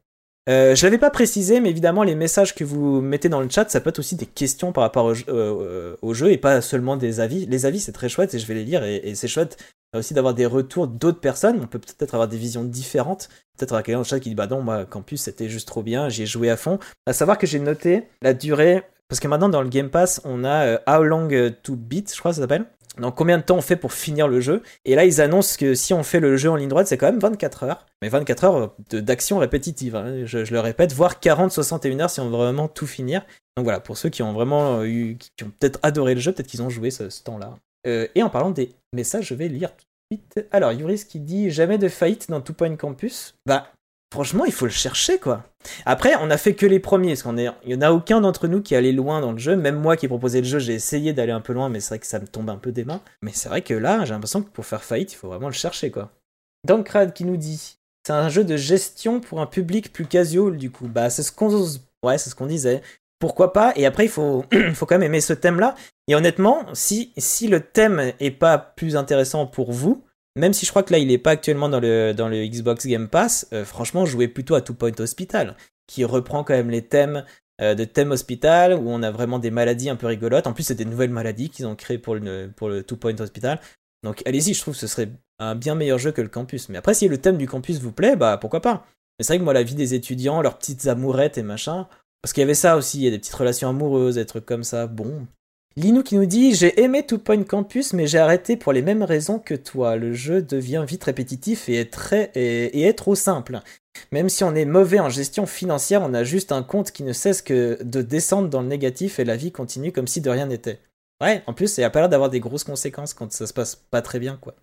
Euh, je l'avais pas précisé, mais évidemment, les messages que vous mettez dans le chat, ça peut être aussi des questions par rapport au jeu, euh, et pas seulement des avis. Les avis, c'est très chouette et je vais les lire et, et c'est chouette euh, aussi d'avoir des retours d'autres personnes. On peut peut-être avoir des visions différentes. Peut-être avoir quelqu'un dans le chat qui dit Bah non, moi, Campus, c'était juste trop bien, j'y ai joué à fond. À savoir que j'ai noté la durée, parce que maintenant dans le Game Pass, on a euh, How Long to Beat, je crois que ça s'appelle. Donc combien de temps on fait pour finir le jeu Et là ils annoncent que si on fait le jeu en ligne droite c'est quand même 24 heures. Mais 24 heures d'action répétitive, hein. je, le répète, voire 40-61 heures si on veut vraiment tout finir. Donc voilà, pour ceux qui ont vraiment eu, qui ont peut-être adoré le jeu, peut-être qu'ils ont joué ce, ce temps-là. Euh, et en parlant des messages, je vais lire tout de suite. Alors Yuris qui dit jamais de faillite dans Two Point Campus. Bah franchement il faut le chercher quoi. Après, on a fait que les premiers, parce qu'on est, il y en a aucun d'entre nous qui est allé loin dans le jeu. Même moi qui ai proposé le jeu, j'ai essayé d'aller un peu loin, mais c'est vrai que ça me tombe un peu des mains. Mais c'est vrai que là, j'ai l'impression que pour faire faillite, il faut vraiment le chercher, quoi. Dankrad qui nous dit, c'est un jeu de gestion pour un public plus casual, du coup. Bah, c'est ce qu'on, ouais, ce disait. Pourquoi pas? Et après, il faut, faut quand même aimer ce thème-là. Et honnêtement, si, si le thème est pas plus intéressant pour vous, même si je crois que là il est pas actuellement dans le, Xbox Game Pass, euh, franchement jouez plutôt à Two Point Hospital, qui reprend quand même les thèmes euh, de thème hospital, où on a vraiment des maladies un peu rigolotes. En plus c'est des nouvelles maladies qu'ils ont créées pour le, pour le Two Point Hospital. Donc allez-y, je trouve que ce serait un bien meilleur jeu que le campus. Mais après si le thème du campus vous plaît, bah pourquoi pas. Mais c'est vrai que moi la vie des étudiants, leurs petites amourettes et machin, parce qu'il y avait ça aussi, il y a des petites relations amoureuses, des trucs comme ça, bon, Linou qui nous dit J'ai aimé Two Point Campus, mais j'ai arrêté pour les mêmes raisons que toi. Le jeu devient vite répétitif et est, très, et, est trop simple. Même si on est mauvais en gestion financière, on a juste un compte qui ne cesse que de descendre dans le négatif et la vie continue comme si de rien n'était. Ouais, en plus, il a pas l'air d'avoir des grosses conséquences quand ça se passe pas très bien, quoi.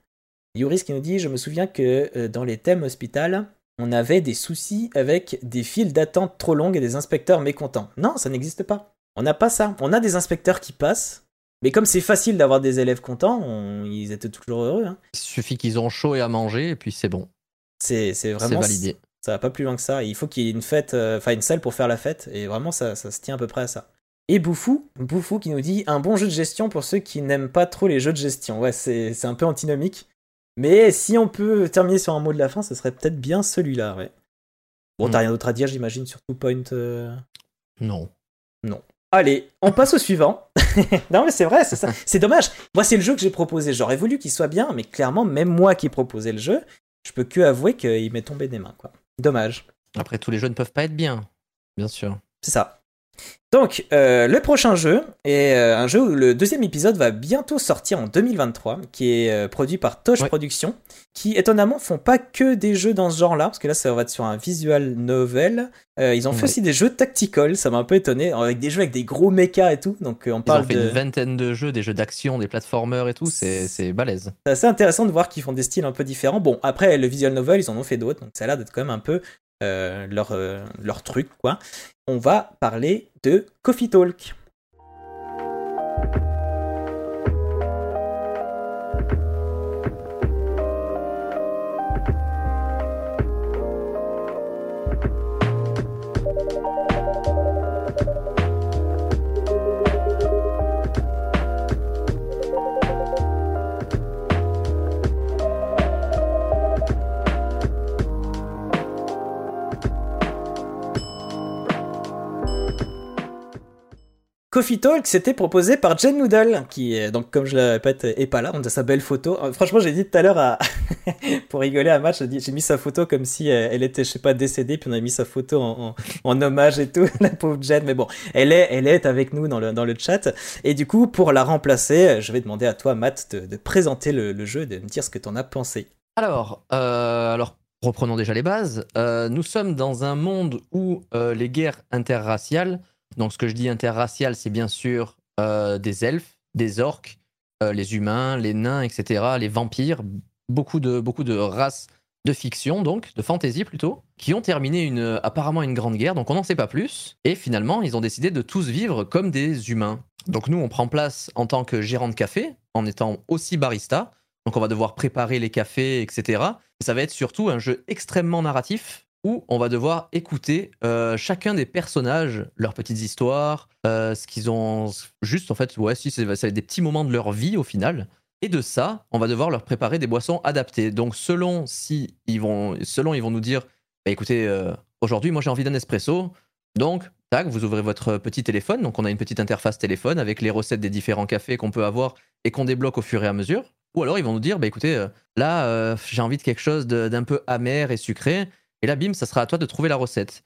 Yuris qui nous dit Je me souviens que euh, dans les thèmes hospital, on avait des soucis avec des files d'attente trop longues et des inspecteurs mécontents. Non, ça n'existe pas. On n'a pas ça. On a des inspecteurs qui passent, mais comme c'est facile d'avoir des élèves contents, on- ils étaient toujours heureux. hein. Il suffit qu'ils ont chaud et à manger, et puis c'est bon. C'est vraiment. validé. Ça va pas plus loin que ça. Il faut qu'il y ait une fête, euh, enfin une salle pour faire la fête, et vraiment ça, ça se tient à peu près à ça. Et Boufou, Boufou qui nous dit un bon jeu de gestion pour ceux qui n'aiment pas trop les jeux de gestion. Ouais, c'est c'est un peu antinomique. Mais si on peut terminer sur un mot de la fin, ce serait peut-être bien celui-là, ouais. Bon, t'as Mm. rien d'autre à dire, j'imagine, sur Two Point. euh, Non. Allez, on passe au suivant. non mais c'est vrai, c'est ça. C'est dommage. Moi c'est le jeu que j'ai proposé. J'aurais voulu qu'il soit bien, mais clairement même moi qui ai proposé le jeu, je peux que avouer qu'il m'est tombé des mains quoi. Dommage. Après, tous les jeux ne peuvent pas être bien. Bien sûr. C'est ça. Donc euh, le prochain jeu est euh, un jeu où le deuxième épisode va bientôt sortir en 2023, qui est euh, produit par Tosh Ouais. Productions, qui étonnamment font pas que des jeux dans ce genre-là, parce que là ça va être sur un visual novel. Ils ont fait aussi des jeux tactical, ça m'a un peu étonné, avec des jeux avec des gros mechas et tout. Donc on Ils parle ont fait de... une vingtaine de jeux, des jeux d'action, des platformers et tout. C'est c'est balèze. C'est assez intéressant de voir qu'ils font des styles un peu différents. Bon, après, le visual novel, ils en ont fait d'autres, donc ça a l'air d'être quand même un peu euh, leur, euh, leur truc, quoi. On va parler de Coffee Talk. Coffee Talk, c'était proposé par Jen Noodle, qui, donc, comme je le répète, est pas là. On a sa belle photo. Euh, franchement, j'ai dit tout à l'heure, à... pour rigoler à match, j'ai mis sa photo comme si euh, elle était, je sais pas, décédée, puis on a mis sa photo en, hommage et tout, la pauvre Jen. Mais bon, elle est, elle est avec nous dans le, dans le chat. Et du coup, pour la remplacer, je vais demander à toi, Matt, de, présenter le, le, jeu de me dire ce que tu en as pensé. Alors, euh, alors reprenons déjà les bases. Nous sommes dans un monde où les guerres interraciales, donc ce que je dis interracial, c'est bien sûr euh, des elfes, des orques, les humains, les nains, etc., les vampires, beaucoup de, beaucoup de races de fiction, donc, de fantasy plutôt, qui ont terminé une, apparemment une grande guerre, donc on n'en sait pas plus, et finalement, ils ont décidé de tous vivre comme des humains. Donc nous, on prend place en tant que gérant de café, en étant aussi barista, donc on va devoir préparer les cafés, etc. Ça va être surtout un jeu extrêmement narratif où on va devoir écouter euh, chacun des personnages, leurs petites histoires, euh, ce qu'ils ont juste en fait, ouais, si ça va être des petits moments de leur vie au final. Et de ça, on va devoir leur préparer des boissons adaptées. Donc selon si ils vont, selon ils vont nous dire, bah, écoutez, euh, aujourd'hui moi j'ai envie d'un espresso, donc tac, vous ouvrez votre petit téléphone. Donc on a une petite interface téléphone avec les recettes des différents cafés qu'on peut avoir et qu'on débloque au fur et à mesure. Ou alors ils vont nous dire, bah écoutez, là j'ai envie de quelque chose d'un peu amer et sucré, et là bim, ça sera à toi de trouver la recette.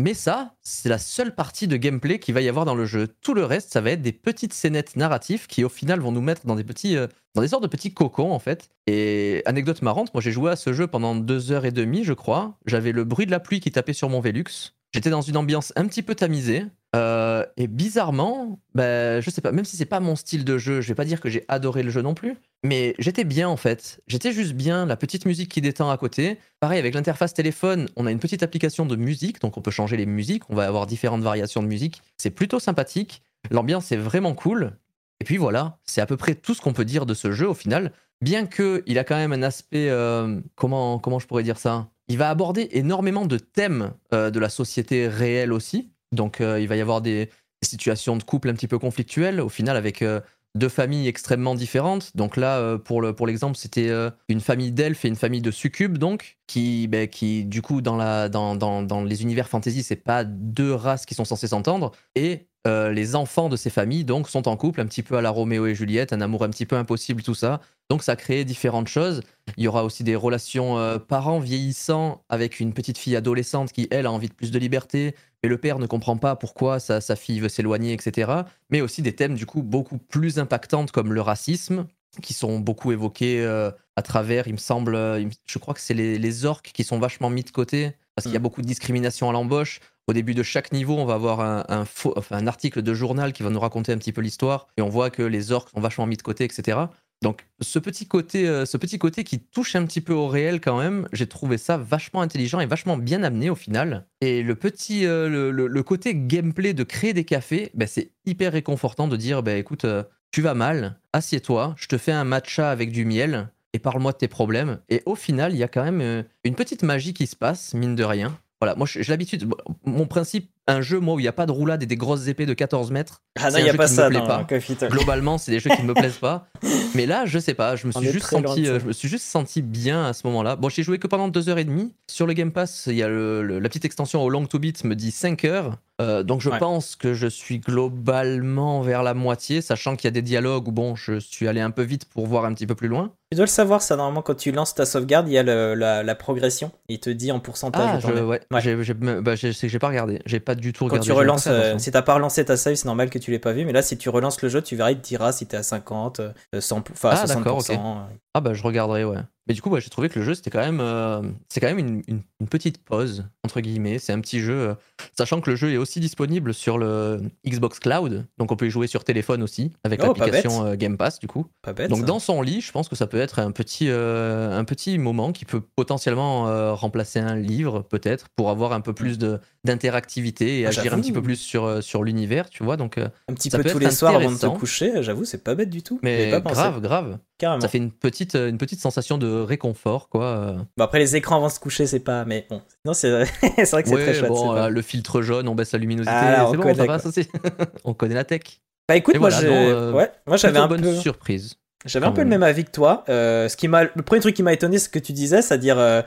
Mais ça, c'est la seule partie de gameplay qu'il va y avoir dans le jeu. Tout le reste, ça va être des petites scénettes narratives qui au final vont nous mettre dans des petits, euh, dans des sortes de petits cocons en fait. Et anecdote marrante, moi j'ai joué à ce jeu pendant deux heures et demie, je crois. J'avais le bruit de la pluie qui tapait sur mon Velux. J'étais dans une ambiance un petit peu tamisée. Euh, et bizarrement, bah, je sais pas, même si c'est pas mon style de jeu, je vais pas dire que j'ai adoré le jeu non plus, mais j'étais bien en fait. J'étais juste bien, la petite musique qui détend à côté. Pareil, avec l'interface téléphone, on a une petite application de musique, donc on peut changer les musiques, on va avoir différentes variations de musique. C'est plutôt sympathique, l'ambiance est vraiment cool. Et puis voilà, c'est à peu près tout ce qu'on peut dire de ce jeu au final. Bien que il a quand même un aspect, euh, comment, comment je pourrais dire ça? Il va aborder énormément de thèmes euh, de la société réelle aussi. Donc euh, il va y avoir des, situations de couple un petit peu conflictuelles, au final avec euh, deux familles extrêmement différentes. Donc là, pour, le, pour l'exemple, c'était une famille d'elfes et une famille de succubes, donc, qui, ben, qui du coup, dans, la, dans, dans, dans les univers fantasy, c'est pas deux races qui sont censées s'entendre. Et euh, les enfants de ces familles donc sont en couple, un petit peu à la Roméo et Juliette, un amour un petit peu impossible, tout ça. Donc ça crée différentes choses. Il y aura aussi des relations euh, parents vieillissants avec une petite fille adolescente qui, elle, a envie de plus de liberté, mais le père ne comprend pas pourquoi sa, fille veut s'éloigner, etc. Mais aussi des thèmes du coup beaucoup plus impactants comme le racisme, qui sont beaucoup évoqués euh, à travers, il me semble, je crois que c'est les, les, orques qui sont vachement mis de côté, parce qu'il y a mm. beaucoup de discrimination à l'embauche. Au début de chaque niveau, on va avoir un, faux, enfin, un article de journal qui va nous raconter un petit peu l'histoire, et on voit que les orques sont vachement mis de côté, etc. Donc ce petit côté, euh, ce petit côté qui touche un petit peu au réel quand même, j'ai trouvé ça vachement intelligent et vachement bien amené au final. Et le petit, euh, le, côté gameplay de créer des cafés, ben, c'est hyper réconfortant de dire, ben, écoute, euh, tu vas mal, assieds-toi, je te fais un matcha avec du miel et parle-moi de tes problèmes. Et au final, il y a quand même une petite magie qui se passe, mine de rien. Voilà, moi j'ai l'habitude. Mon principe, un jeu, moi, où il n'y a pas de roulade et des grosses épées de 14 mètres. Ah non, il n'y a pas ça pas. Globalement, c'est des jeux qui ne me plaisent pas. Mais là, je sais pas, je me suis juste senti, euh, je me suis juste senti bien à ce moment-là. Bon, j'ai joué que pendant 2h30. Sur le Game Pass, il y a la petite extension au Long to Beat me dit 5 heures. Euh, donc je pense que je suis globalement vers la moitié, sachant qu'il y a des dialogues où bon, je suis allé un peu vite pour voir un petit peu plus loin. Tu dois le savoir, ça normalement quand tu lances ta sauvegarde, il y a la, progression. Il te dit en pourcentage. Ah, je, ouais. Bah, sais que j'ai pas regardé. J'ai pas du tout regardé. Quand tu relances, euh, si t'as pas relancé ta save, c'est normal que tu l'aies pas vu. Mais là, si tu relances le jeu, tu verras, il te dira si t'es à 50, 100, enfin ah, 60%. Ah bah je regarderai, ouais. Mais du coup, j'ai trouvé que le jeu, c'était quand même, euh, c'est quand même une, une, petite pause, entre guillemets. C'est un petit jeu, euh, sachant que le jeu est aussi disponible sur le Xbox Cloud, donc on peut y jouer sur téléphone aussi, avec oh, l'application euh, Game Pass, du coup. Pas bête, donc dans son lit, je pense que ça peut être un petit, un petit moment qui peut potentiellement remplacer un livre, peut-être, pour avoir un peu plus d'interactivité et ah, agir un petit peu plus sur, sur l'univers, tu vois. Donc, un petit peu tous les soirs avant de te coucher, j'avoue, c'est pas bête du tout. Mais grave, grave. Ça fait une petite, une petite sensation de réconfort, quoi. Bon, après, les écrans avant de se coucher, c'est pas. Mais bon, non, c'est vrai que c'est très chouette. Bon, le filtre jaune, on baisse la luminosité. Ah, c'est bon, ça on connaît la tech. Bah écoute, moi, euh, ouais, moi j'avais un bonne peu. surprise. J'avais un peu le même avis que toi. Euh, ce qui m'a, le premier truc qui m'a étonné, c'est ce que tu disais, c'est-à-dire euh,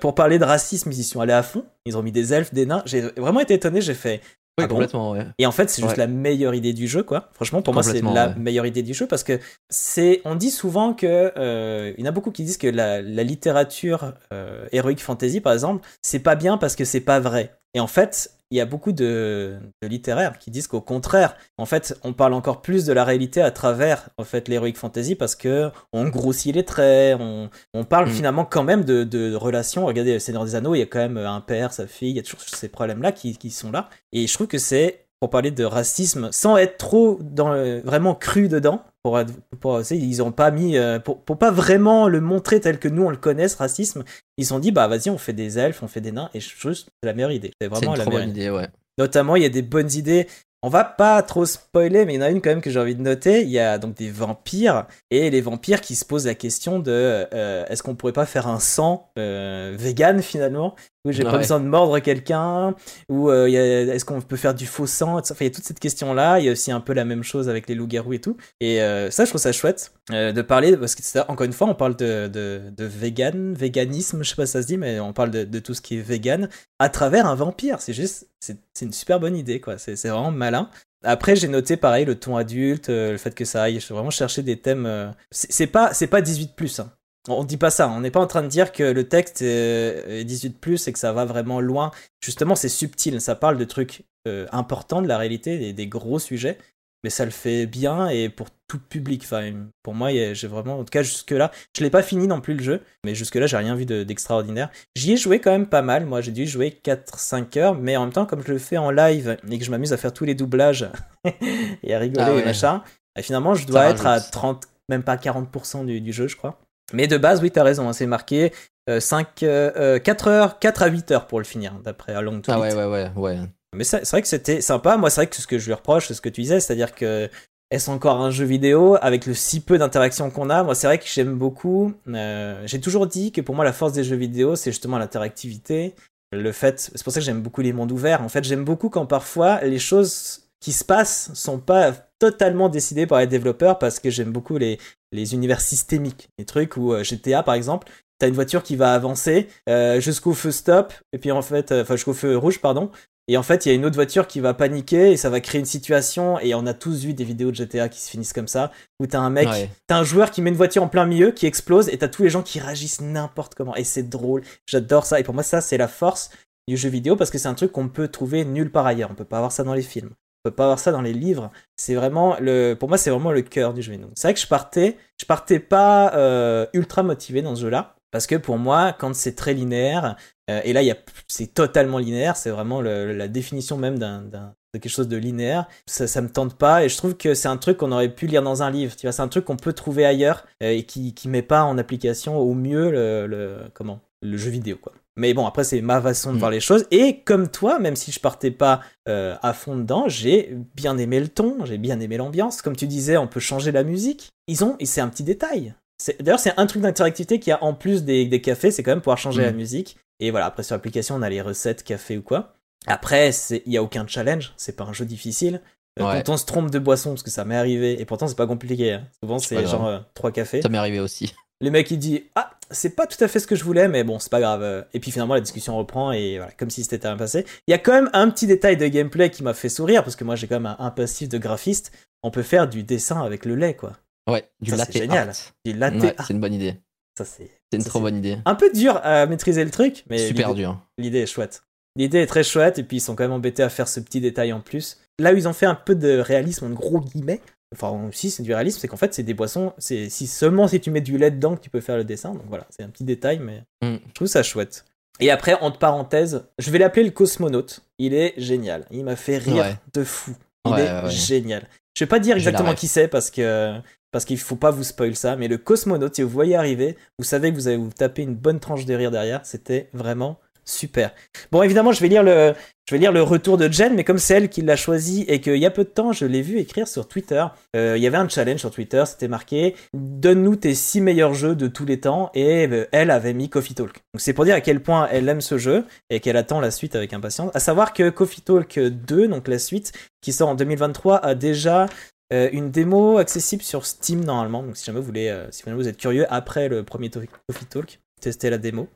pour parler de racisme, ils y sont allés à fond. Ils ont mis des elfes, des nains. J'ai vraiment été étonné. J'ai fait Oui, Ah complètement, ouais. Et en fait, c'est juste Ouais. la meilleure idée du jeu, quoi. Franchement, pour moi, c'est la ouais. meilleure idée du jeu parce que c'est. On dit souvent que. euh, il y en a beaucoup qui disent que la, la littérature euh, heroic fantasy, par exemple, c'est pas bien parce que c'est pas vrai. Et en fait, il y a beaucoup de, de littéraires qui disent qu'au contraire, en fait, on parle encore plus de la réalité à travers en fait l'heroic fantasy parce que on grossit les traits, on, on parle Mm. finalement quand même de, de relations. Regardez, le Seigneur des Anneaux, il y a quand même un père, sa fille, il y a toujours ces problèmes-là qui, qui sont là. Et je trouve que c'est pour parler de racisme sans être trop dans le- vraiment cru dedans. Pour, pour, ils ont pas mis euh, pour, pour pas vraiment le montrer tel que nous on le connaît ce racisme. Ils se sont dit bah vas-y on fait des elfes, on fait des nains et je trouve c'est la meilleure idée. C'est vraiment une la trop meilleure bonne idée, ouais. Notamment, il y a des bonnes idées. On va pas trop spoiler, mais il y en a une quand même que j'ai envie de noter. Il y a donc des vampires et les vampires qui se posent la question de euh, est-ce qu'on pourrait pas faire un sang euh, vegan finalement? Où j'ai pas Ouais. besoin de mordre quelqu'un ou euh, est-ce qu'on peut faire du faux sang. Enfin, il y a toute cette question là. Il y a aussi un peu la même chose avec les loups-garous et tout. Et euh, ça, je trouve ça chouette euh, de parler parce que ça, encore une fois, on parle de, de, de vegan, véganisme, je sais pas si ça se dit, mais on parle de, de tout ce qui est vegan à travers un vampire. C'est juste, c'est une super bonne idée, quoi. C'est vraiment malin. Après, j'ai noté pareil le ton adulte, euh, le fait que ça aille vraiment chercher des thèmes. euh, c'est c'est pas, c'est pas 18 plus. Hein. On dit pas ça. On n'est pas en train de dire que le texte est est 18 plus et que ça va vraiment loin. Justement, c'est subtil. Ça parle de trucs euh, importants de la réalité, des, des gros sujets. Mais ça le fait bien et pour tout public. Enfin, pour moi, j'ai vraiment, en tout cas jusque-là, je l'ai pas fini non plus le jeu, mais jusque-là, j'ai rien vu de- d'extraordinaire. J'y ai joué quand même pas mal. Moi, j'ai dû jouer 4-5 heures, mais en même temps, comme je le fais en live et que je m'amuse à faire tous les doublages et à rigoler Ah et machin, et finalement, je dois Ça être à rajoute. 30, même pas 40% du, du jeu, je crois. Mais de base, oui, t'as raison, hein, c'est marqué euh, 5, euh, euh, 4 heures, 4 à 8 heures pour le finir, d'après A Long Tweet. Ah ouais, ouais, ouais, ouais. Mais c'est c'est vrai que c'était sympa. Moi, c'est vrai que ce que je lui reproche, c'est ce que tu disais, c'est-à-dire que est-ce encore un jeu vidéo avec le si peu d'interaction qu'on a? Moi, c'est vrai que j'aime beaucoup. euh, J'ai toujours dit que pour moi, la force des jeux vidéo, c'est justement l'interactivité. Le fait, c'est pour ça que j'aime beaucoup les mondes ouverts. En fait, j'aime beaucoup quand parfois les choses qui se passent sont pas totalement décidées par les développeurs parce que j'aime beaucoup les, les univers systémiques. Les trucs où euh, GTA, par exemple, t'as une voiture qui va avancer euh, jusqu'au feu stop, et puis en fait, euh, enfin jusqu'au feu rouge, pardon, et en fait, il y a une autre voiture qui va paniquer et ça va créer une situation. Et on a tous vu des vidéos de GTA qui se finissent comme ça, où t'as un mec, Ouais. t'as un joueur qui met une voiture en plein milieu, qui explose, et t'as tous les gens qui réagissent n'importe comment. Et c'est drôle. J'adore ça. Et pour moi, ça, c'est la force du jeu vidéo parce que c'est un truc qu'on peut trouver nulle part ailleurs. On peut pas avoir ça dans les films. Peut pas avoir ça dans les livres. C'est vraiment le, pour moi, c'est vraiment le cœur du jeu vidéo. C'est vrai que je partais, je partais pas euh, ultra motivé dans ce jeu-là. Parce que pour moi, quand c'est très linéaire, euh, et là, c'est totalement linéaire, c'est vraiment la définition même d'un, de quelque chose de linéaire. Ça, ça me tente pas, et je trouve que c'est un truc qu'on aurait pu lire dans un livre. Tu vois, c'est un truc qu'on peut trouver ailleurs euh, et qui, qui met pas en application au mieux le- comment, le jeu vidéo, quoi. Mais bon, après, c'est ma façon de Mm. voir les choses. Et comme toi, même si je partais pas euh, à fond dedans, j'ai bien aimé le ton, j'ai bien aimé l'ambiance. Comme tu disais, on peut changer la musique. Ils ont, c'est un petit détail. D'ailleurs, c'est un truc d'interactivité qu'il y a en plus des, des cafés, c'est quand même pouvoir changer Mm. la musique. Et voilà, après sur l'application, on a les recettes café ou quoi. Après, il y a aucun challenge, c'est pas un jeu difficile. Euh, Ouais. Quand on se trompe de boisson, parce que ça m'est arrivé, et pourtant c'est pas compliqué. hein. Souvent C'est genre euh, trois cafés. Ça m'est arrivé aussi. Le mec il dit ah c'est pas tout à fait ce que je voulais, mais bon c'est pas grave. euh. Et puis finalement la discussion reprend et voilà comme si c'était rien passé. Il y a quand même un petit détail de gameplay qui m'a fait sourire parce que moi j'ai quand même un, un passif de graphiste. On peut faire du dessin avec le lait quoi. Ouais, du latte génial. art. Du latte Ouais, c'est une bonne idée. Ça c'est C'est une ça, trop bonne idée. un peu dur à maîtriser le truc, mais Super dur. L'idée est chouette. L'idée est très chouette et puis ils sont quand même embêtés à faire ce petit détail en plus. Là où ils ont fait un peu de réalisme en gros guillemets, enfin si c'est du réalisme, c'est qu'en fait c'est des boissons, c'est si seulement si tu mets du lait dedans que tu peux faire le dessin. Donc voilà, c'est un petit détail mais Mm. je trouve ça chouette. Et après entre parenthèses, je vais l'appeler le cosmonaute. Il est génial. Il m'a fait rire Ouais. de fou. Il Ouais, est ouais, génial. Je vais pas dire exactement qui c'est parce que parce qu'il faut pas vous spoil ça, mais le cosmonaute, si vous voyez arriver, vous savez que vous allez vous taper une bonne tranche de rire derrière. C'était vraiment super. Bon, évidemment, je vais lire le, je vais lire le retour de Jen, mais comme c'est elle qui l'a choisi et qu'il y a peu de temps, je l'ai vu écrire sur Twitter. euh, il y avait un challenge sur Twitter, c'était marqué Donne-nous tes six meilleurs jeux de tous les temps, et euh, elle avait mis Coffee Talk. Donc c'est pour dire à quel point elle aime ce jeu et qu'elle attend la suite avec impatience. À savoir que Coffee Talk 2, donc la suite qui sort en 2023, a déjà euh, une démo accessible sur Steam normalement. Donc si jamais vous voulez, si jamais vous êtes curieux après le premier Coffee Talk, testez la démo.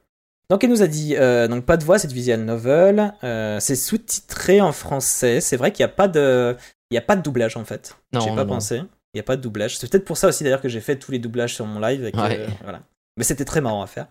Donc elle nous a dit, euh, donc pas de voix, c'est du visual novel, euh, c'est sous-titré en français. C'est vrai qu'il n'y a pas de, il y a pas de doublage en fait. Non, J'ai pas non, non. pensé. Il n'y a pas de doublage. C'est peut-être pour ça aussi d'ailleurs que j'ai fait tous les doublages sur mon live. Ouais. euh, voilà. Mais c'était très marrant à faire.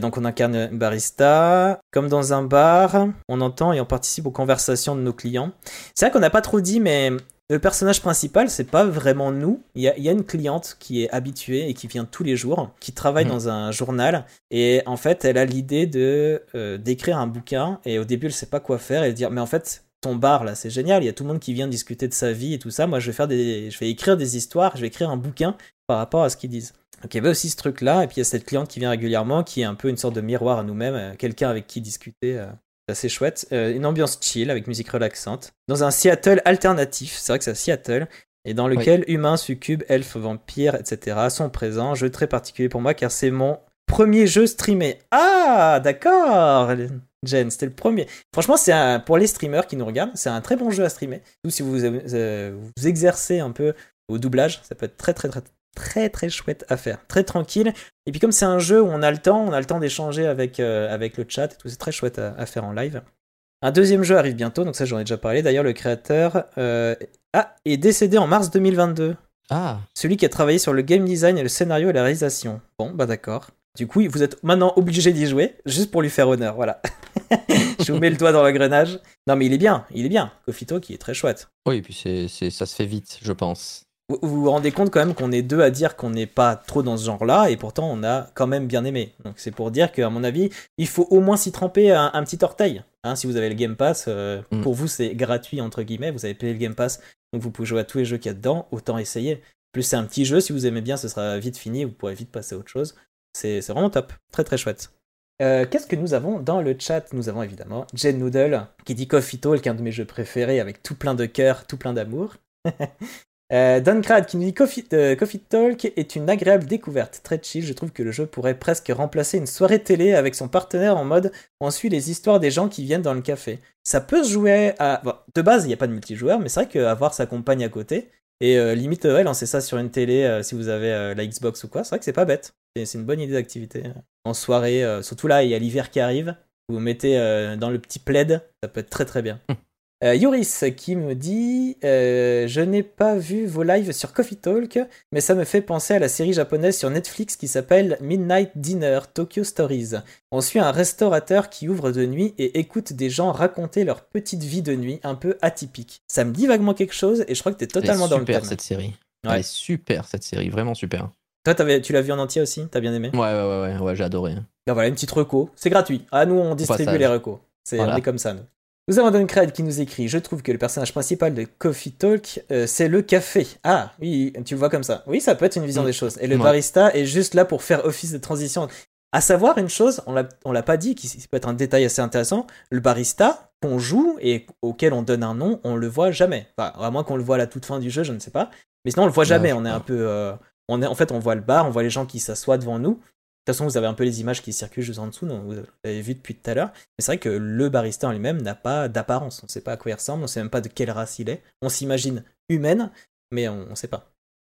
Donc on incarne un barista. Comme dans un bar, on entend et on participe aux conversations de nos clients. C'est vrai qu'on n'a pas trop dit, mais le personnage principal, c'est pas vraiment nous. Il y y a une cliente qui est habituée et qui vient tous les jours, qui travaille Mhm. dans un journal. Et en fait, elle a l'idée de euh, d'écrire un bouquin. Et au début, elle sait pas quoi faire. Et elle dire, mais en fait, ton bar là, c'est génial. Il y a tout le monde qui vient discuter de sa vie et tout ça. Moi, je vais faire des, je vais écrire des histoires. Je vais écrire un bouquin par rapport à ce qu'ils disent. Donc il y avait aussi ce truc-là, et puis il y a cette cliente qui vient régulièrement, qui est un peu une sorte de miroir à nous-mêmes, euh, quelqu'un avec qui discuter. C'est assez chouette. Euh, une ambiance chill avec musique relaxante. Dans un Seattle alternatif, c'est vrai que c'est à Seattle, et dans lequel humains, succubes, elfes, vampires, etc. sont présents. Jeu très particulier pour moi car c'est mon premier jeu streamé. Ah, d'accord Jen, c'était le premier. Franchement, c'est un, pour les streamers qui nous regardent, c'est un très bon jeu à streamer. Surtout si vous euh, vous exercez un peu au doublage, ça peut être très très très très très chouette à faire, très tranquille. Et puis comme c'est un jeu où on a le temps, on a le temps d'échanger avec euh, avec le chat et tout, c'est très chouette à, à faire en live. Un deuxième jeu arrive bientôt, donc ça j'en ai déjà parlé. D'ailleurs, le créateur euh, ah, est décédé en mars 2022. Ah, Celui qui a travaillé sur le game design et le scénario et la réalisation. Bon, bah d'accord. Du coup, vous êtes maintenant obligé d'y jouer, juste pour lui faire honneur, voilà. Je vous mets le doigt dans l'engrenage. Non mais il est bien, il est bien. Kofito qui est très chouette. oui, et puis c'est, c'est, ça se fait vite, je pense. Vous vous rendez compte quand même qu'on est deux à dire qu'on n'est pas trop dans ce genre-là, et pourtant on a quand même bien aimé. Donc c'est pour dire qu'à mon avis, il faut au moins s'y tremper un, un petit orteil. Hein, si vous avez le Game Pass, euh, Mm. pour vous c'est gratuit entre guillemets, vous avez payé le Game Pass, donc vous pouvez jouer à tous les jeux qu'il y a dedans, autant essayer. Plus c'est un petit jeu, si vous aimez bien, ce sera vite fini, vous pourrez vite passer à autre chose. C'est c'est vraiment top, très très chouette. Euh, Qu'est-ce que nous avons dans le chat? Nous avons évidemment Jen Noodle qui dit Coffee Talk, un de mes jeux préférés avec tout plein de cœur, tout plein d'amour. Euh, qui nous dit Coffee, euh, Coffee Talk est une agréable découverte, très chill. Je trouve que le jeu pourrait presque remplacer une soirée télé avec son partenaire en mode on suit les histoires des gens qui viennent dans le café. Ça peut se jouer à. de base, il n'y a pas de multijoueur, mais c'est vrai qu'avoir sa compagne à côté et euh, limite ouais, lancer ça sur une télé euh, si vous avez euh, la Xbox ou quoi, c'est vrai que c'est pas bête. C'est une bonne idée d'activité. En soirée, euh, surtout là, il y a l'hiver qui arrive. Vous vous mettez euh, dans le petit plaid, ça peut être très très bien. Euh, Yoris qui me dit euh, Je n'ai pas vu vos lives sur Coffee Talk, mais ça me fait penser à la série japonaise sur Netflix qui s'appelle Midnight Dinner Tokyo Stories. On suit un restaurateur qui ouvre de nuit et écoute des gens raconter leur petite vie de nuit un peu atypique. Ça me dit vaguement quelque chose et je crois que t'es totalement Elle est dans le super thème. cette série. Ouais. Elle est super cette série, vraiment super. Toi, t'avais- tu l'as vu en entier aussi? T'as bien aimé? Ouais, ouais, ouais, ouais, ouais j'ai adoré. Ben voilà, une petite reco. C'est gratuit. Ah, nous, on distribue les recos. C'est, Voilà. Comme ça, nous. Nous avons Duncred qui nous écrit Je trouve que le personnage principal de Coffee Talk, euh, c'est le café. Ah, oui, tu le vois comme ça. Oui, ça peut être une vision Mm. des choses. Et le Ouais. barista est juste là pour faire office de transition. À savoir une chose, on l'a, pas dit, qui peut être un détail assez intéressant. Le barista qu'on joue et auquel on donne un nom, on le voit jamais. Enfin, à moins qu'on le voit à la toute fin du jeu, je ne sais pas. Mais sinon, on le voit jamais. on est un peu. euh, on est, en fait, on voit le bar, on voit les gens qui s'assoient devant nous. De toute façon, vous avez un peu les images qui circulent juste en dessous, donc vous l'avez vu depuis tout à l'heure. Mais c'est vrai que le barista en lui-même n'a pas d'apparence. On ne sait pas à quoi il ressemble, on ne sait même pas de quelle race il est. On s'imagine humaine, mais on ne sait pas.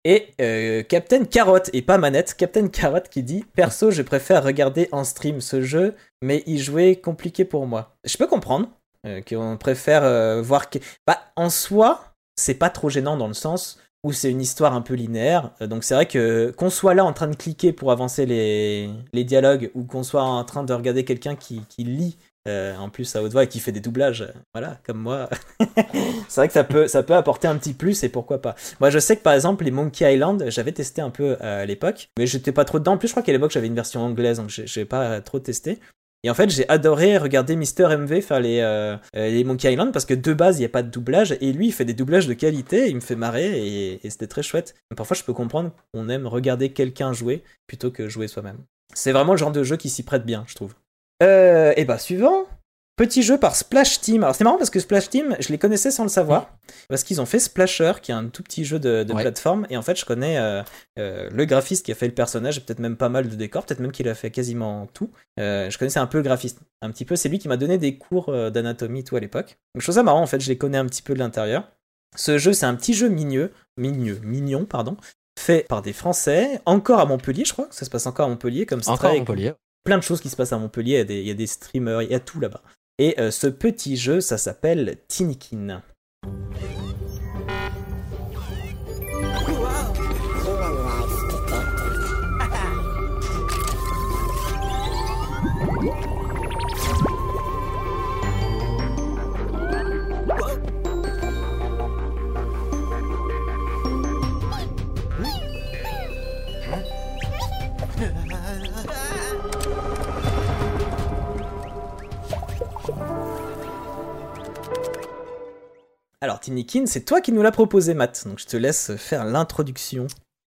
Et euh, Captain Carotte, et pas Manette, Captain Carotte qui dit Perso, je préfère regarder en stream ce jeu, mais y jouer compliqué pour moi. Je peux comprendre euh, qu'on préfère euh, voir. Que... Bah, en soi, c'est pas trop gênant dans le sens où c'est une histoire un peu linéaire. Euh, Donc c'est vrai que qu'on soit là en train de cliquer pour avancer les, dialogues ou qu'on soit en train de regarder quelqu'un qui, lit euh, en plus à haute voix et qui fait des doublages, euh, voilà, comme moi, c'est vrai que ça peut, ça peut apporter un petit plus et pourquoi pas. Moi je sais que par exemple les Monkey Island, j'avais testé un peu à l'époque, mais j'étais pas trop dedans. En plus je crois qu'à l'époque j'avais une version anglaise donc j'ai pas trop testé. Et en fait, j'ai adoré regarder Mister MV faire les, euh, euh, les Monkey Island parce que de base, il n'y a pas de doublage et lui, il fait des doublages de qualité, il me fait marrer et, et c'était très chouette. Mais parfois, je peux comprendre qu'on aime regarder quelqu'un jouer plutôt que jouer soi-même. C'est vraiment le genre de jeu qui s'y prête bien, je trouve. Euh, et bah, suivant. Petit jeu par Splash Team. Alors, c'est marrant parce que Splash Team, je les connaissais sans le savoir. Parce qu'ils ont fait Splasher, qui est un tout petit jeu de, de Ouais. plateforme. Et en fait, je connais euh, euh, le graphiste qui a fait le personnage, et peut-être même pas mal de décors, peut-être même qu'il a fait quasiment tout. Euh, je connaissais un peu le graphiste, un petit peu. C'est lui qui m'a donné des cours d'anatomie tout à l'époque. Donc ça marrant en fait, je les connais un petit peu de l'intérieur. Ce jeu, c'est un petit jeu migneux, migneux, mignon, pardon, fait par des Français, encore à Montpellier, je crois. Ça se passe encore à Montpellier, comme Encore à. Montpellier. plein de choses qui se passent à Montpellier, il y a des, il y a des streamers, il y a tout là-bas. Et euh, ce petit jeu, ça s'appelle Tinikin. Alors, Tinikin, c'est toi qui nous l'as proposé, Matt. Donc, je te laisse faire l'introduction.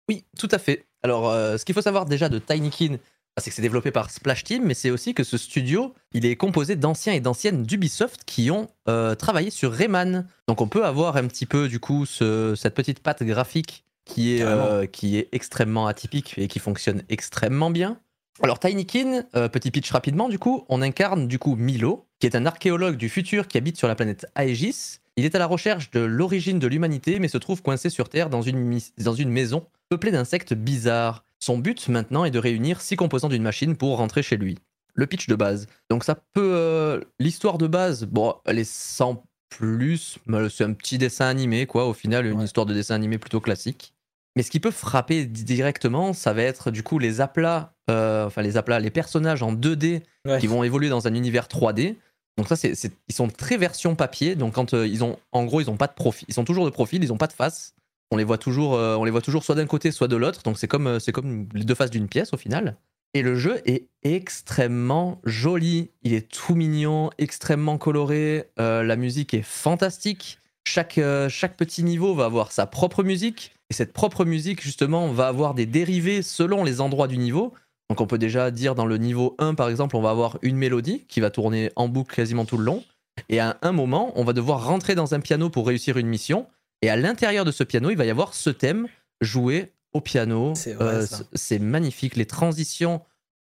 Oui, tout à fait. Alors, euh, ce qu'il faut savoir déjà de Tinykin, c'est que c'est développé par Splash Team, mais c'est aussi que ce studio, il est composé d'anciens et d'anciennes d'Ubisoft qui ont euh, travaillé sur Rayman. Donc, on peut avoir un petit peu, du coup, ce- cette petite patte graphique qui est, euh, qui est extrêmement atypique et qui fonctionne extrêmement bien. Alors, Tinykin, euh, petit pitch rapidement, du coup, on incarne, du coup, Milo, qui est un archéologue du futur qui habite sur la planète Aegis. Il est à la recherche de l'origine de l'humanité, mais se trouve coincé sur Terre dans une, mis- dans une maison peuplée d'insectes bizarres. Son but maintenant est de réunir six composants d'une machine pour rentrer chez lui. Le pitch de base. Donc ça peut... euh, L'histoire de base, bon, elle est sans plus, mais c'est un petit dessin animé, quoi, au final, une Ouais. histoire de dessin animé plutôt classique. Mais ce qui peut frapper di- directement, ça va être du coup les aplats, euh, enfin les aplats, les personnages en 2D Ouais. qui vont évoluer dans un univers 3D. Donc ça, c'est, c'est- ils sont très version papier. Donc quand euh, ils ont, en gros, ils ont pas de profil, ils sont toujours de profil, ils ont pas de face. On les voit toujours, euh, on les voit toujours soit d'un côté, soit de l'autre. Donc c'est comme, euh, c'est comme les deux faces d'une pièce au final. Et le jeu est extrêmement joli. Il est tout mignon, extrêmement coloré. La musique est fantastique. Chaque, chaque petit niveau va avoir sa propre musique. Et cette propre musique, justement, va avoir des dérivés selon les endroits du niveau. Donc on peut déjà dire dans le niveau 1, par exemple, on va avoir une mélodie qui va tourner en boucle quasiment tout le long. Et à un moment, on va devoir rentrer dans un piano pour réussir une mission. Et à l'intérieur de ce piano, il va y avoir ce thème joué au piano. C'est Euh, c'est magnifique. Les transitions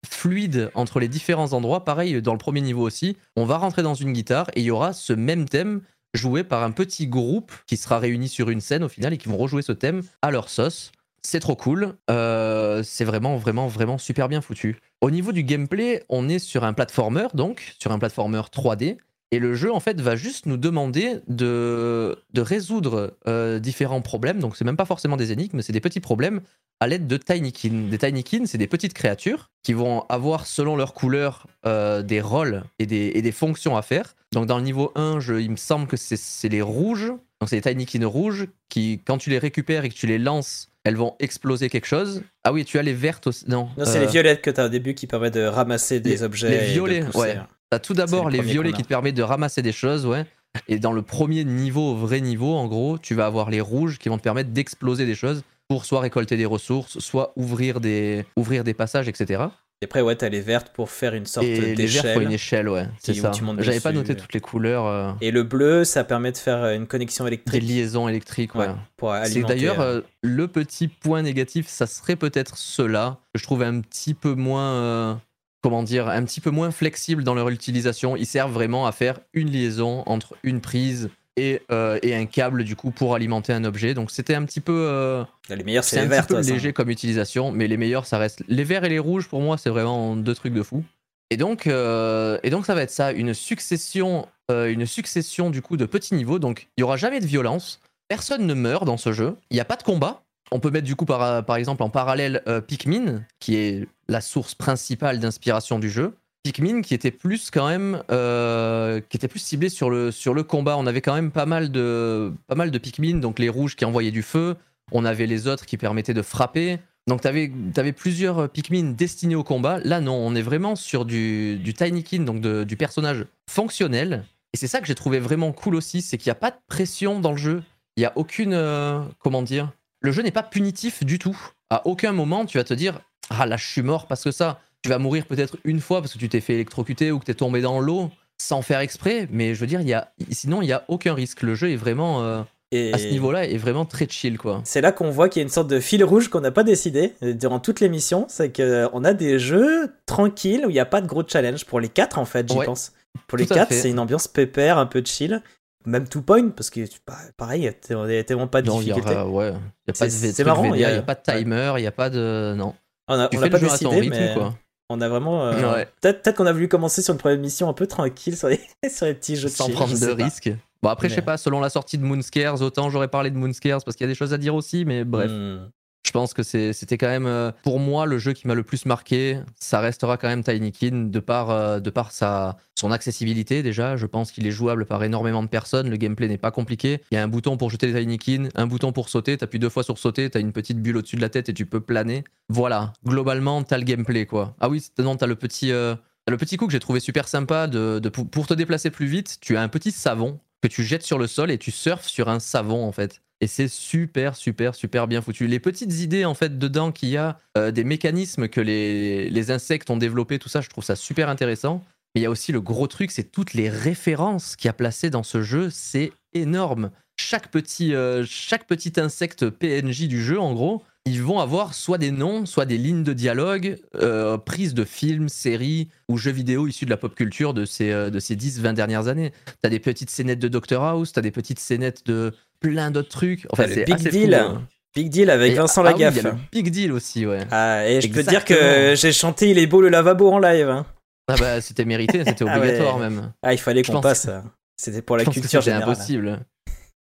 fluides entre les différents endroits. Pareil, dans le premier niveau aussi, on va rentrer dans une guitare et il y aura ce même thème joué par un petit groupe qui sera réuni sur une scène au final et qui vont rejouer ce thème à leur sauce. C'est trop cool. Euh, c'est vraiment, vraiment, vraiment super bien foutu. Au niveau du gameplay, on est sur un platformer, donc, sur un platformer 3D. Et le jeu, en fait, va juste nous demander de, résoudre euh, différents problèmes. Donc, c'est même pas forcément des énigmes, c'est des petits problèmes à l'aide de Tinykin. Des Tinykin, c'est des petites créatures qui vont avoir, selon leur couleur, euh, des rôles et des, fonctions à faire. Donc, dans le niveau 1, je- il me semble que c'est c'est les rouges. Donc, c'est les Tinykin rouges qui, quand tu les récupères et que tu les lances, elles vont exploser quelque chose. Ah oui, tu as les vertes aussi. Non, Non, c'est euh, les violettes que tu as au début qui permettent de ramasser des les- objets. les et de violets, ouais. T'as tout d'abord les les violets qui te permettent de ramasser des choses, ouais. Et dans le premier niveau, vrai niveau, en gros, tu vas avoir les rouges qui vont te permettre d'exploser des choses pour soit récolter des ressources, soit ouvrir des, ouvrir des passages, etc. Et après, ouais, t'as les vertes pour faire une sorte Et les d'échelle. faut une échelle, ouais. C'est ça. J'avais pas noté toutes les couleurs, euh, Et le bleu, ça permet de faire une connexion des électrique. liaisons électriques, ouais. Ouais, pour C'est d'ailleurs euh, euh, le petit point négatif, ça serait peut-être cela que je trouve un petit peu moins, euh, comment dire, un petit peu moins flexible dans leur utilisation. Ils servent vraiment à faire une liaison entre une prise et, euh, et un câble du coup pour alimenter un objet. Donc c'était un petit peu, euh, les meilleurs, c'est les un vertes. petit peu ça. léger comme utilisation, mais les meilleurs ça reste les verts et les rouges pour moi c'est vraiment deux trucs de fou. Et donc, euh, et donc ça va être ça, une succession, une succession du coup de petits niveaux. Donc il y aura jamais de violence, personne ne meurt dans ce jeu, il n'y a pas de combat. On peut mettre du coup par, par exemple en parallèle Pikmin, qui est la source principale d'inspiration du jeu. Pikmin qui était plus quand même, euh, qui était plus ciblé sur le, sur le combat. On avait quand même pas mal de, pas mal de Pikmin, donc les rouges qui envoyaient du feu. On avait les autres qui permettaient de frapper. Donc tu avais, plusieurs Pikmin destinés au combat. Là non, on est vraiment sur du, du Tinykin, donc du personnage fonctionnel. Et c'est ça que j'ai trouvé vraiment cool aussi, c'est qu'il n'y a pas de pression dans le jeu. Il n'y a aucune, euh, comment dire, le jeu n'est pas punitif du tout. À aucun moment tu vas te dire, ah là je suis mort parce que ça. Tu vas mourir peut-être une fois parce que tu t'es fait électrocuter ou que tu es tombé dans l'eau sans faire exprès. Mais je veux dire, y a, sinon il n'y a aucun risque. Le jeu est vraiment, euh, Et à ce niveau-là, est vraiment très chill quoi. c'est là qu'on voit qu'il y a une sorte de fil rouge qu'on n'a pas décidé euh, durant toute l'émission. C'est qu'on a des jeux tranquilles où il n'y a pas de gros challenge. Pour les quatre, en fait, j'y Ouais. pense. Pour les Tout quatre, c'est une ambiance pépère, un peu chill. Même two point, parce que bah, pareil, il n'y a tellement pas de Non, y difficulté. ouais, il y a pas de C'est- marrant, il a- n'y a pas de timer, il n'y a pas de. Non. On a, Tu on fais a pas décidé, rythme, mais quoi. On a vraiment. euh, Ouais. Peut-être qu'on a voulu commencer sur une première mission un peu tranquille sur les, sur les petits jeux de sans chill, prendre je de risques. Bon, après, je sais pas, selon la sortie de Moonscares, autant j'aurais parlé de Moonscares parce qu'il y a des choses à dire aussi, mais bref. Hmm. Je pense que c'était quand même, euh, pour moi, le jeu qui m'a le plus marqué. Ça restera quand même Tinykin de par, euh, de par sa, son accessibilité déjà. Je pense qu'il est jouable par énormément de personnes. Le gameplay n'est pas compliqué. Il y a un bouton pour jeter les Tinykin, un bouton pour sauter. T'appuies deux fois sur sauter, t'as une petite bulle au-dessus de la tête et tu peux planer. Voilà, globalement, t'as le gameplay quoi. Ah oui, non, t'as le petit, euh, le petit coup que j'ai trouvé super sympa de, de- pour te déplacer plus vite. Tu as un petit savon que tu jettes sur le sol et tu surfes sur un savon en fait. Et c'est super, super, super bien foutu. Les petites idées en fait dedans qu'il y a, euh, des mécanismes que les, les insectes ont développés, tout ça, je trouve ça super intéressant. Mais il y a aussi le gros truc, c'est toutes les références qu'il y a placées dans ce jeu, c'est énorme. Chaque petit, euh, chaque petit insecte PNJ du jeu, en gros, ils vont avoir soit des noms, soit des lignes de dialogue euh, prises de films, séries ou jeux vidéo issus de la pop culture de ces, ces 10-20 dernières années. T'as des petites scénettes de Doctor House, t'as des petites scénettes de plein d'autres trucs. Enfin, c'est Big assez Deal. fou, hein. Big deal avec Et- Vincent ah oui, Lagaffe. il y a le Big Deal aussi, ouais. Ah, et je peux te dire que j'ai chanté Il est beau le lavabo en live. hein. Ah bah, c'était mérité, c'était Ah ouais. obligatoire même. Ah, il fallait qu'on passe. que- euh, C'était pour la Je culture c'était impossible.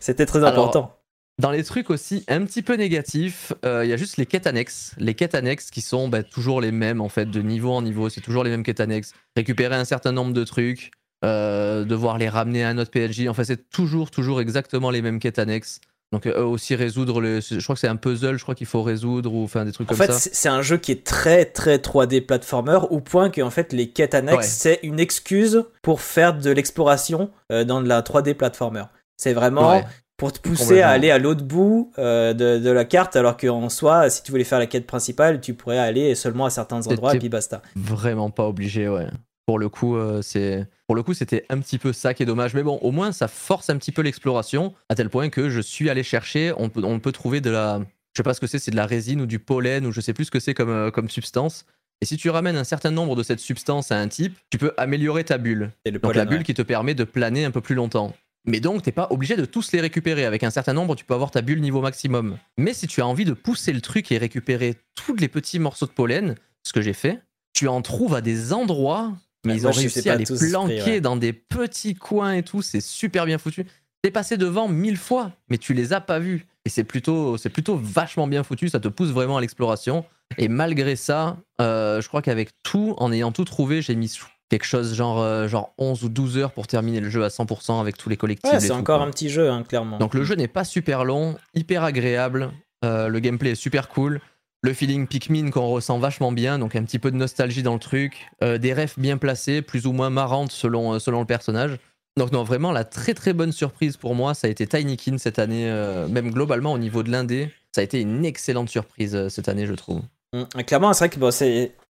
C'était très Alors, important. Dans les trucs aussi un petit peu négatifs, euh, il y a juste les quêtes annexes. Les quêtes annexes qui sont bah, toujours les mêmes en fait, de niveau en niveau, c'est toujours les mêmes quêtes annexes. Récupérer un certain nombre de trucs, euh, devoir les ramener à un autre PNJ. Enfin, c'est toujours, toujours exactement les mêmes quêtes annexes. Donc euh, aussi résoudre le. Je crois que c'est un puzzle, je crois qu'il faut résoudre ou enfin des trucs En comme fait, ça. c'est c'est un jeu qui est très très 3D platformer au point que en fait les quêtes annexes Ouais. c'est une excuse pour faire de l'exploration euh, dans de la 3D platformer. C'est vraiment Ouais. pour te pousser à aller à l'autre bout euh, de, de la carte alors qu'en soi si tu voulais faire la quête principale tu pourrais aller seulement à certains endroits et puis basta. Vraiment pas obligé, ouais. Pour le coup, c'est pour le coup, c'était un petit peu ça qui est dommage. Mais bon, au moins, ça force un petit peu l'exploration à tel point que je suis allé chercher. On peut, on peut trouver de la, je sais pas ce que c'est, c'est de la résine ou du pollen ou je sais plus ce que c'est comme, euh, comme substance. Et si tu ramènes un certain nombre de cette substance à un type, tu peux améliorer ta bulle. Et le Donc pollen, la bulle ouais. qui te permet de planer un peu plus longtemps. Mais donc, t'es pas obligé de tous les récupérer. Avec un certain nombre, tu peux avoir ta bulle niveau maximum. Mais si tu as envie de pousser le truc et récupérer tous les petits morceaux de pollen, ce que j'ai fait, tu en trouves à des endroits, mais Ouais, ils ont réussi à les planquer ouais. dans des petits coins et tout. C'est super bien foutu. T'es passé devant mille fois, mais tu les as pas vus. Et c'est plutôt, c'est plutôt vachement bien foutu. Ça te pousse vraiment à l'exploration. Et malgré ça, euh, je crois qu'avec tout, en ayant tout trouvé, j'ai mis quelque chose genre, euh, genre 11 ou 12 heures pour terminer le jeu à 100% avec tous les collectifs. Ouais, c'est encore quoi. un petit jeu hein, clairement. Donc le jeu n'est pas super long, hyper agréable. euh, le gameplay est super cool. Le feeling Pikmin qu'on ressent vachement bien, donc un petit peu de nostalgie dans le truc. euh, des refs bien placés, plus ou moins marrantes selon, euh, selon le personnage. Donc non, vraiment la très très bonne surprise pour moi, ça a été Tinykin cette année, euh, même globalement au niveau de l'indé. Ça a été une excellente surprise cette année, je trouve. Mm, Clairement, c'est vrai que bon.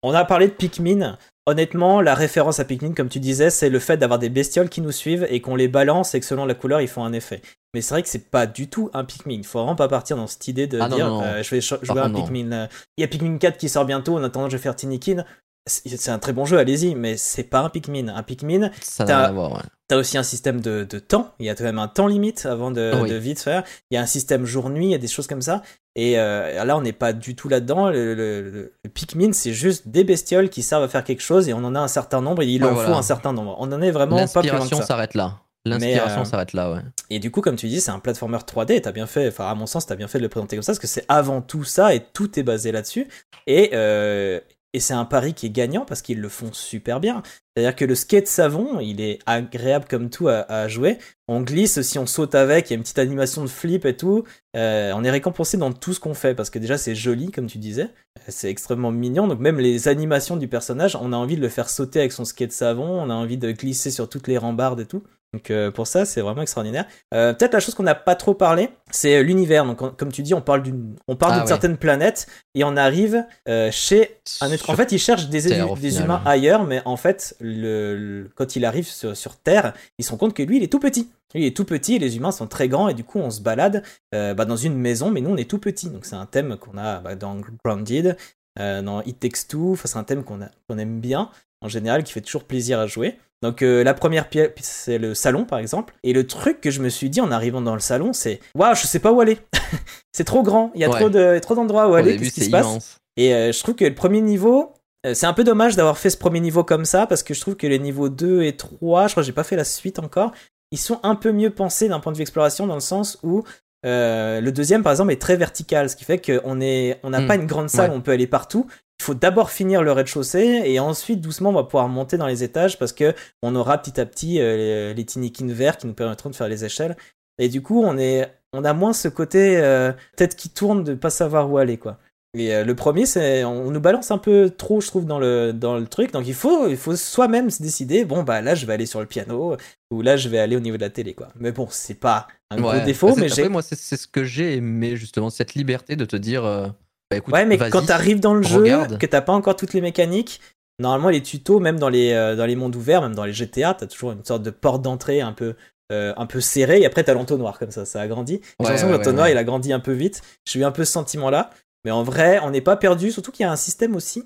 On a parlé de Pikmin. Honnêtement, la référence à Pikmin, comme tu disais, c'est le fait d'avoir des bestioles qui nous suivent et qu'on les balance et que selon la couleur, ils font un effet. Mais c'est vrai que c'est pas du tout un Pikmin. Il faut vraiment pas partir dans cette idée de Ah dire non, non. euh, je vais Par jouer à un contre. Pikmin. euh, Il y a Pikmin 4 qui sort bientôt. En attendant, je vais faire Tinykin. C'est un très bon jeu, allez-y, mais c'est pas un Pikmin. Un Pikmin, T'as- ouais. Aussi un système de, de temps, il y a quand même un temps limite avant de, Oui. de vite faire. Il y a un système jour-nuit, il y a des choses comme ça. Et euh, là, on n'est pas du tout là-dedans. Le, le- le- le Pikmin, c'est juste des bestioles qui servent à faire quelque chose et on en a un certain nombre et il en voilà. faut un certain nombre. On en est vraiment pas plus loin que ça. s'arrête là. L'inspiration euh, s'arrête là, ouais. Et du coup, comme tu dis, c'est un platformer 3D. T'as bien fait, enfin, à mon sens, t'as bien fait de le présenter comme ça parce que c'est avant tout ça et tout est basé là-dessus. Et, euh, et c'est un pari qui est gagnant parce qu'ils le font super bien. C'est-à-dire que le skate savon, il est agréable comme tout à, à jouer. On glisse, si on saute avec, il y a une petite animation de flip et tout. Euh, on est récompensé dans tout ce qu'on fait parce que déjà c'est joli, comme tu disais. C'est extrêmement mignon. Donc même les animations du personnage, on a envie de le faire sauter avec son skate savon. On a envie de glisser sur toutes les rambardes et tout. Donc euh, pour ça, c'est vraiment extraordinaire. Euh, Peut-être la chose qu'on n'a pas trop parlé, c'est euh, l'univers. Donc on- comme tu dis, on parle d'une, on parle Ah d'une ouais. certaine planète et on arrive euh, chez un être. En fait, il cherche des, Terre, humains ailleurs, mais en fait, le, le- quand il arrive sur, sur Terre, il se rend compte que lui, il est tout petit. Lui, il est tout petit, et les humains sont très grands, et du coup, on se balade bah, dans une maison, mais nous, on est tout petit. Donc c'est un thème qu'on a bah, dans Grounded, dans It Takes Two. Enfin, c'est un thème qu'on aime bien en général, qui fait toujours plaisir à jouer. Donc euh, la première pièce, c'est le salon par exemple. Et le truc que je me suis dit en arrivant dans le salon, c'est waouh, je sais pas où aller. c'est trop grand, il y a Ouais. trop de trop d'endroits où Au aller. Qu'est-ce qui se passe. Et euh, je trouve que le premier niveau, euh, c'est un peu dommage d'avoir fait ce premier niveau comme ça, parce que je trouve que les niveaux 2 et 3, je crois que j'ai pas fait la suite encore, ils sont un peu mieux pensés d'un point de vue exploration, dans le sens où euh, le deuxième, par exemple, est très vertical, ce qui fait qu'on est, on n'a Hmm, pas une grande salle ouais. où on peut aller partout. Il faut d'abord finir le rez-de-chaussée et ensuite doucement on va pouvoir monter dans les étages parce que on aura petit à petit euh, les, les tinikins verts qui nous permettront de faire les échelles. Et du coup, on est, on a moins ce côté euh, tête qui tourne de pas savoir où aller quoi. Et euh, le premier, c'est on nous balance un peu trop, je trouve, dans le dans le truc. Donc il faut il faut soi-même se décider. Bon bah là, je vais aller sur le piano ou là, je vais aller au niveau de la télé quoi. Mais bon, c'est pas un gros défaut, Bah, mais j'ai moi, c'est c'est ce que j'ai aimé, justement, cette liberté de te dire. Bah, écoute, Ouais, mais quand t'arrives dans le jeu, que t'as pas encore toutes les mécaniques, normalement les tutos, même dans les, euh, dans les mondes ouverts, même dans les GTA, t'as toujours une sorte de porte d'entrée un peu, euh, un peu serrée, et après t'as l'entonnoir comme ça, ça agrandit. Et J'ai l'impression que l'entonnoir il a grandi un peu vite. J'ai eu un peu ce sentiment-là, mais en vrai, on n'est pas perdu, surtout qu'il y a un système aussi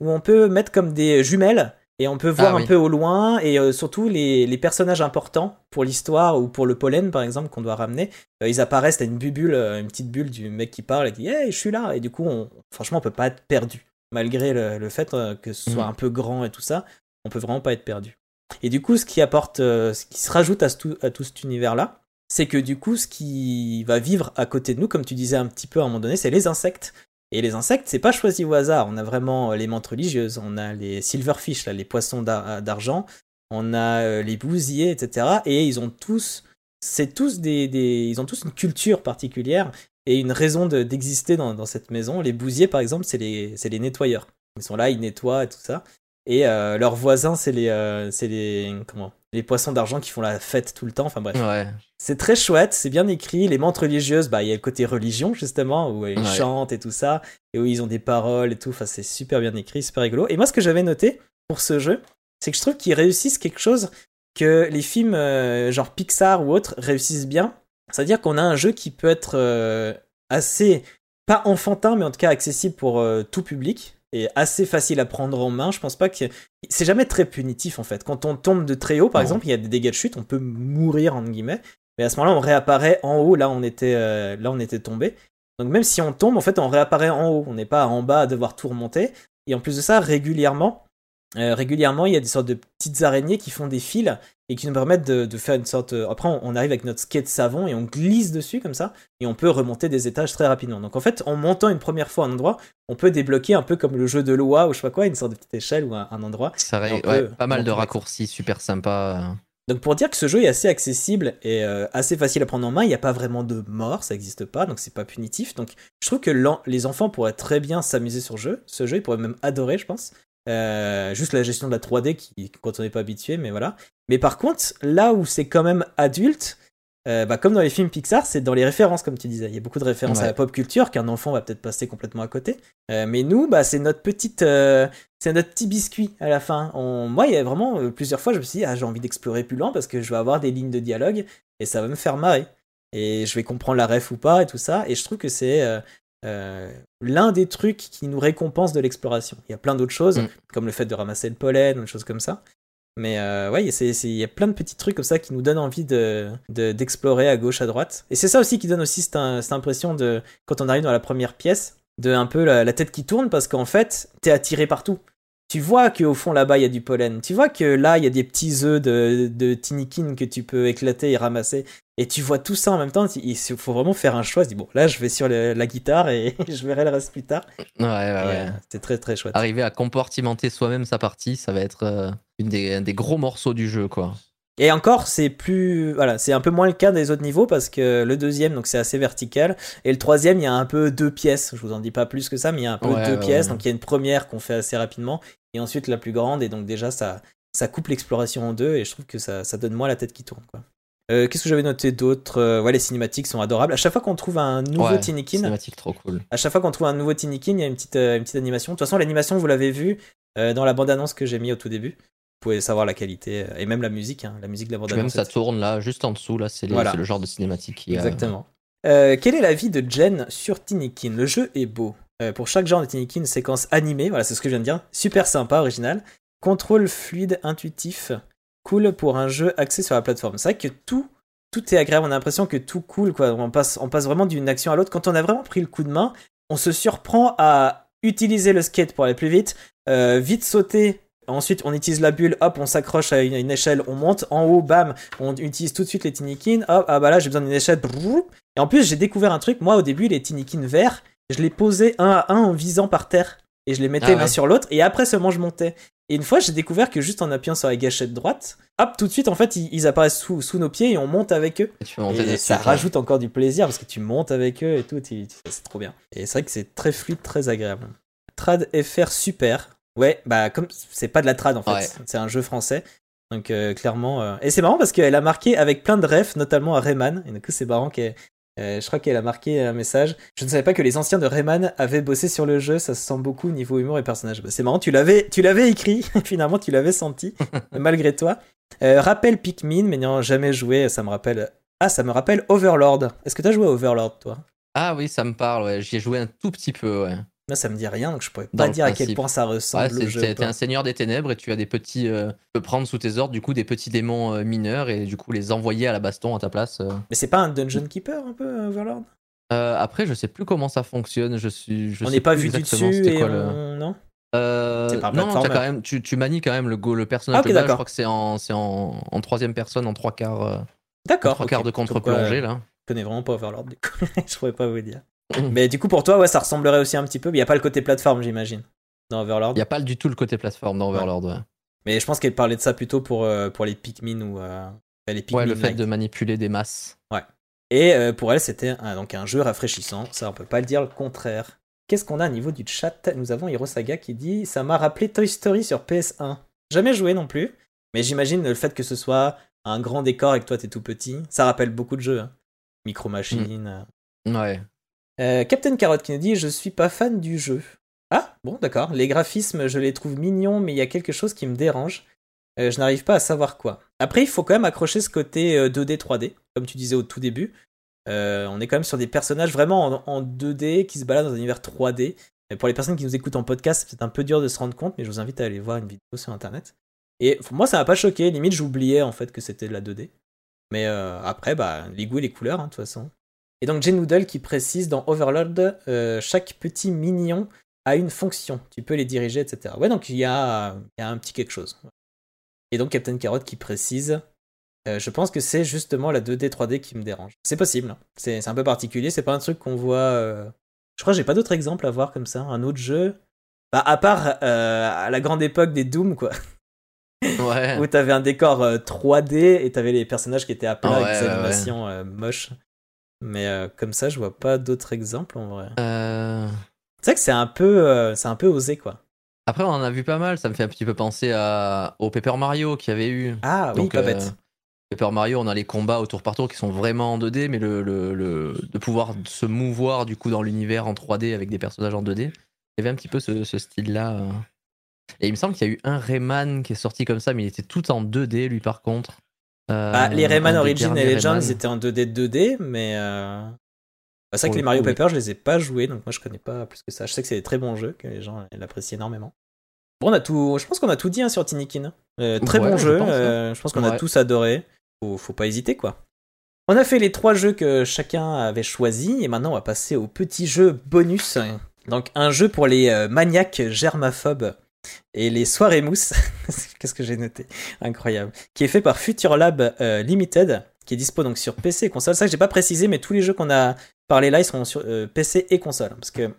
où on peut mettre comme des jumelles. Et on peut voir Ah, un oui. peu au loin, et euh, surtout les, les personnages importants pour l'histoire ou pour le pollen par exemple qu'on doit ramener, euh, ils apparaissent, t'as une bulle, euh, une petite bulle du mec qui parle et qui dit Hey, je suis là. Et du coup, on, franchement, on peut pas être perdu. Malgré le, le fait que ce soit Mhm. un peu grand et tout ça, on peut vraiment pas être perdu. Et du coup, ce qui apporte, ce qui se rajoute à, tout, à tout cet univers-là, c'est que du coup, ce qui va vivre à côté de nous, comme tu disais un petit peu à un moment donné, c'est les insectes. Et les insectes, c'est pas choisi au hasard. On a vraiment euh, les menthes religieuses, on a les silverfish, là, les poissons d'ar- d'argent, on a euh, les bousiers, etc. Et ils ont tous, c'est tous des, ils ont tous une culture particulière et une raison de- d'exister dans, cette maison. Les bousiers, par exemple, c'est les, les nettoyeurs. Ils sont là, ils nettoient et tout ça. Et euh, leurs voisins, c'est les, euh, c'est les, comment, les poissons d'argent qui font la fête tout le temps. Enfin bref. Ouais. C'est très chouette, c'est bien écrit. Les menthes religieuses, bah il y a le côté religion justement où ils Ouais. chantent et tout ça, et où ils ont des paroles et tout. Enfin c'est super bien écrit, super rigolo. Et moi ce que j'avais noté pour ce jeu, c'est que je trouve qu'ils réussissent quelque chose que les films euh, genre Pixar ou autres réussissent bien. C'est-à-dire qu'on a un jeu qui peut être euh, assez pas enfantin, mais en tout cas accessible pour euh, tout public et assez facile à prendre en main. Je pense pas que c'est jamais très punitif en fait. Quand on tombe de très haut, par Non. exemple, il y a des dégâts de chute, on peut mourir entre guillemets. Mais à ce moment-là, on réapparaît en haut, là on était, euh, là on était tombé. Donc même si on tombe, en fait, on réapparaît en haut. On n'est pas en bas à devoir tout remonter. Et en plus de ça, régulièrement, euh, régulièrement, il y a des sortes de petites araignées qui font des fils et qui nous permettent de, de faire une sorte. Après, on, on arrive avec notre skate savon et on glisse dessus comme ça et on peut remonter des étages très rapidement. Donc en fait, en montant une première fois un endroit, on peut débloquer un peu comme le jeu de loi ou je sais pas quoi, une sorte de petite échelle ou un, un endroit. Ça ouais, pas mal de raccourcis super sympas. Donc pour dire que ce jeu est assez accessible et euh, assez facile à prendre en main, il n'y a pas vraiment de mort, ça n'existe pas, donc c'est pas punitif. Donc je trouve que les enfants pourraient très bien s'amuser sur ce jeu. Ce jeu, ils pourraient même adorer, je pense. Euh, juste la gestion de la 3D qui, quand on n'est pas habitué, mais voilà. Mais par contre, là où c'est quand même adulte, euh, bah, comme dans les films Pixar, c'est dans les références, comme tu disais. Il y a beaucoup de références à la pop culture qu'un enfant va peut-être passer complètement à côté. Euh, mais nous, bah, c'est notre petite, c'est notre petit biscuit à la fin. On... Moi, il y a vraiment plusieurs fois, je me suis dit, ah, j'ai envie d'explorer plus loin parce que je vais avoir des lignes de dialogue et ça va me faire marrer. Et je vais comprendre la ref ou pas et tout ça. Et je trouve que c'est euh, l'un des trucs qui nous récompense de l'exploration. Il y a plein d'autres choses, Mm. comme le fait de ramasser le pollen ou des choses comme ça. Mais euh, ouais, c'est- c'est- il y a plein de petits trucs comme ça qui nous donnent envie de de- d'explorer à gauche, à droite. Et c'est ça aussi qui donne aussi cette, cette impression de, quand on arrive dans la première pièce, de un peu la, la tête qui tourne parce qu'en fait, t'es attiré partout. Tu vois qu'au fond là-bas il y a du pollen. Tu vois que là il y a des petits œufs de, de tinikin que tu peux éclater et ramasser. Et tu vois tout ça en même temps. Il faut vraiment faire un choix. Tu dis bon là je vais sur le- la guitare et je verrai le reste plus tard. Ouais, ouais, ouais. euh, c'est très très chouette. Arriver à compartimenter soi-même sa partie, ça va être euh, une des, un des gros morceaux du jeu, quoi. Et encore, c'est plus, voilà, c'est un peu moins le cas des autres niveaux parce que le deuxième, donc c'est assez vertical, et le troisième, il y a un peu deux pièces. Je vous en dis pas plus que ça, mais il y a un peu Ouais, deux ouais, pièces. ouais. Donc il y a une première qu'on fait assez rapidement, et ensuite la plus grande, et donc déjà ça, ça coupe l'exploration en deux, et je trouve que ça, ça donne moins la tête qui tourne, quoi. Euh, Qu'est-ce que j'avais noté d'autre? Euh, Ouais, les cinématiques sont adorables. À chaque fois qu'on trouve un nouveau ouais, Tinikin, cinématique trop cool. à chaque fois qu'on trouve un nouveau Tinikin, il y a une petite, euh, une petite animation. De toute façon, l'animation, vous l'avez vu euh, dans la bande-annonce que j'ai mis au tout début. Vous pouvez savoir la qualité, et même la musique, hein, la musique de la bande-annonce. même ça tourne là, juste en dessous, là, c'est Voilà. le genre de cinématique qui. Exactement. Euh, quel est l'avis de Jen sur Tinikin Le jeu est beau. Euh, pour chaque genre de Tinikin, une séquence animée, voilà, c'est ce que je viens de dire. Super sympa, original. Contrôle fluide, intuitif. Cool pour un jeu axé sur la plateforme. C'est vrai que tout, tout est agréable. On a l'impression que tout coule, quoi. On passe, on passe vraiment d'une action à l'autre. Quand on a vraiment pris le coup de main, on se surprend à utiliser le skate pour aller plus vite, euh, vite sauter. Ensuite, on utilise la bulle, hop, on s'accroche à une, échelle, on monte. En haut, bam, on utilise tout de suite les Tinikin. Hop, ah bah là, j'ai besoin d'une échelle. Et en plus, j'ai découvert un truc. Moi, au début, les Tinikin verts, je les posais un à un en visant par terre. Et je les mettais Ah l'un sur l'autre. Et après seulement, je montais. Et une fois, j'ai découvert que juste en appuyant sur la gâchette droite, hop, tout de suite, en fait, ils, ils apparaissent sous, sous nos pieds et on monte avec eux. Et tu ça rajoute encore du plaisir parce que tu montes avec eux et tout, c'est trop bien. Et c'est vrai que c'est très fluide, très agréable. Trad FR super. Ouais, bah comme c'est pas de la trad en fait, Ouais. c'est un jeu français. Donc euh, clairement, euh, et c'est marrant parce qu'elle a marqué avec plein de refs, notamment à Rayman. Et du coup c'est marrant qu'elle, euh, je crois qu'elle a marqué un message. Je ne savais pas que les anciens de Rayman avaient bossé sur le jeu. Ça se sent beaucoup niveau humour et personnage. Bah, c'est marrant, tu l'avais, tu l'avais écrit. finalement, tu l'avais senti malgré toi. Euh, rappelle Pikmin, mais n'ayant jamais joué, ça me rappelle. Ah, ça me rappelle Overlord. Est-ce que t'as joué à Overlord, toi? Ah oui, ça me parle, ouais. J'y ai joué un tout petit peu, ouais. Moi, ça me dit rien, donc je pourrais pas le dire à quel point ça Ouais, ressemble au jeu. t'es un seigneur des ténèbres et tu as des petits. euh, tu peux prendre sous tes ordres, du coup, des petits démons euh, mineurs et du coup les envoyer à la baston à ta place. euh. Mais c'est pas un dungeon keeper un peu, euh, Overlord? Après, je sais plus comment ça fonctionne. Je suis. Je On n'est pas vu du dessus et quoi le- on... Non? Euh, C'est pas non, non, platformer. quand même, tu, tu manies quand même le, go, le personnage Ah, ok, de base. Je crois que c'est en, c'est en, en troisième personne, en trois quarts, D'accord. trois quarts de contre-plongée, là. Je connais vraiment pas Overlord, du coup. je pourrais pas vous dire. Mais du coup, pour toi, ouais, ça ressemblerait aussi un petit peu. Mais il y a pas le côté plateforme, j'imagine, dans Overlord. Il n'y a pas du tout le côté plateforme dans Overlord. Ouais, Mais je pense qu'elle parlait de ça plutôt pour, euh, pour les Pikmin ou euh, les Pikmin Ouais, le fait Night. de manipuler des masses. Et euh, pour elle, c'était un, donc un jeu rafraîchissant. Ça, on peut pas le dire le contraire. Qu'est-ce qu'on a au niveau du chat? Nous avons Hirosaga qui dit Ça m'a rappelé Toy Story sur PS1. Jamais joué non plus. Mais j'imagine le fait que ce soit un grand décor et que toi t'es tout petit, ça rappelle beaucoup de jeux. hein. Micro Machine. Ouais. Euh, Captain Carrot qui nous dit Je suis pas fan du jeu. Ah, bon, d'accord. Les graphismes, je les trouve mignons, mais il y a quelque chose qui me dérange. Euh, je n'arrive pas à savoir quoi. Après, il faut quand même accrocher ce côté euh, 2D, 3D, comme tu disais au tout début. Euh, on est quand même sur des personnages vraiment en, en 2D qui se baladent dans un univers 3D. Et pour les personnes qui nous écoutent en podcast, c'est peut-être un peu dur de se rendre compte, mais je vous invite à aller voir une vidéo sur internet. Et moi, ça m'a pas choqué. Limite, j'oubliais en fait que c'était de la 2D. Mais euh, après, bah, les goûts et les couleurs, hein, de toute façon. Et donc, Jay Noodle qui précise dans Overlord, euh, chaque petit mignon a une fonction. Tu peux les diriger, etc. Ouais, donc il y a, il y a un petit quelque chose. Et donc, Captain Carrot qui précise euh, je pense que c'est justement la 2D 3D qui me dérange. C'est possible. hein. C'est un peu particulier. C'est pas un truc qu'on voit. euh, Je crois que j'ai pas d'autres exemples à voir comme ça. Un autre jeu. Bah, à part à la grande époque des Doom, quoi. Ouais. Où t'avais un décor euh, 3D et t'avais les personnages qui étaient à plat Ah ouais, avec des animations moches. Mais euh, comme ça, je vois pas d'autres exemples en vrai. Euh, C'est vrai que c'est un peu, euh, c'est un peu osé quoi. Après, on en a vu pas mal. Ça me fait un petit peu penser à... au Paper Mario qu'il y avait eu. Ah oui, pas bête. Paper Mario, on a les combats au tour par tour qui sont vraiment en 2D, mais le, le- le- de pouvoir se mouvoir du coup dans l'univers en 3D avec des personnages en 2D, il y avait un petit peu ce, ce style-là. Et il me semble qu'il y a eu un Rayman qui est sorti comme ça, mais il était tout en 2D lui par contre. Euh, Bah, les Rayman Origins et Legends Rayman. étaient en 2D 2D, mais euh, bah, c'est vrai que les le Mario. Paper, je les ai pas joués, donc moi je connais pas plus que ça. Je sais que c'est des très bons jeux, que les gens l'apprécient énormément. Bon, on a tout, je pense qu'on a tout dit hein, sur Tinikin. Euh, très Ouais, bon je jeu, pense, hein. euh, je pense qu'on a tous adoré. Faut, faut pas hésiter quoi. On a fait les trois jeux que chacun avait choisis et maintenant on va passer au petit jeu bonus. Donc un jeu pour les maniaques germaphobes et les soirées mousse. Qu'est-ce que j'ai noté? Incroyable. Qui est fait par Future Lab euh, Limited, qui est dispo donc sur PC et console. Ça, j'ai pas précisé, mais tous les jeux qu'on a parlé là, ils sont sur euh, PC et console. Parce que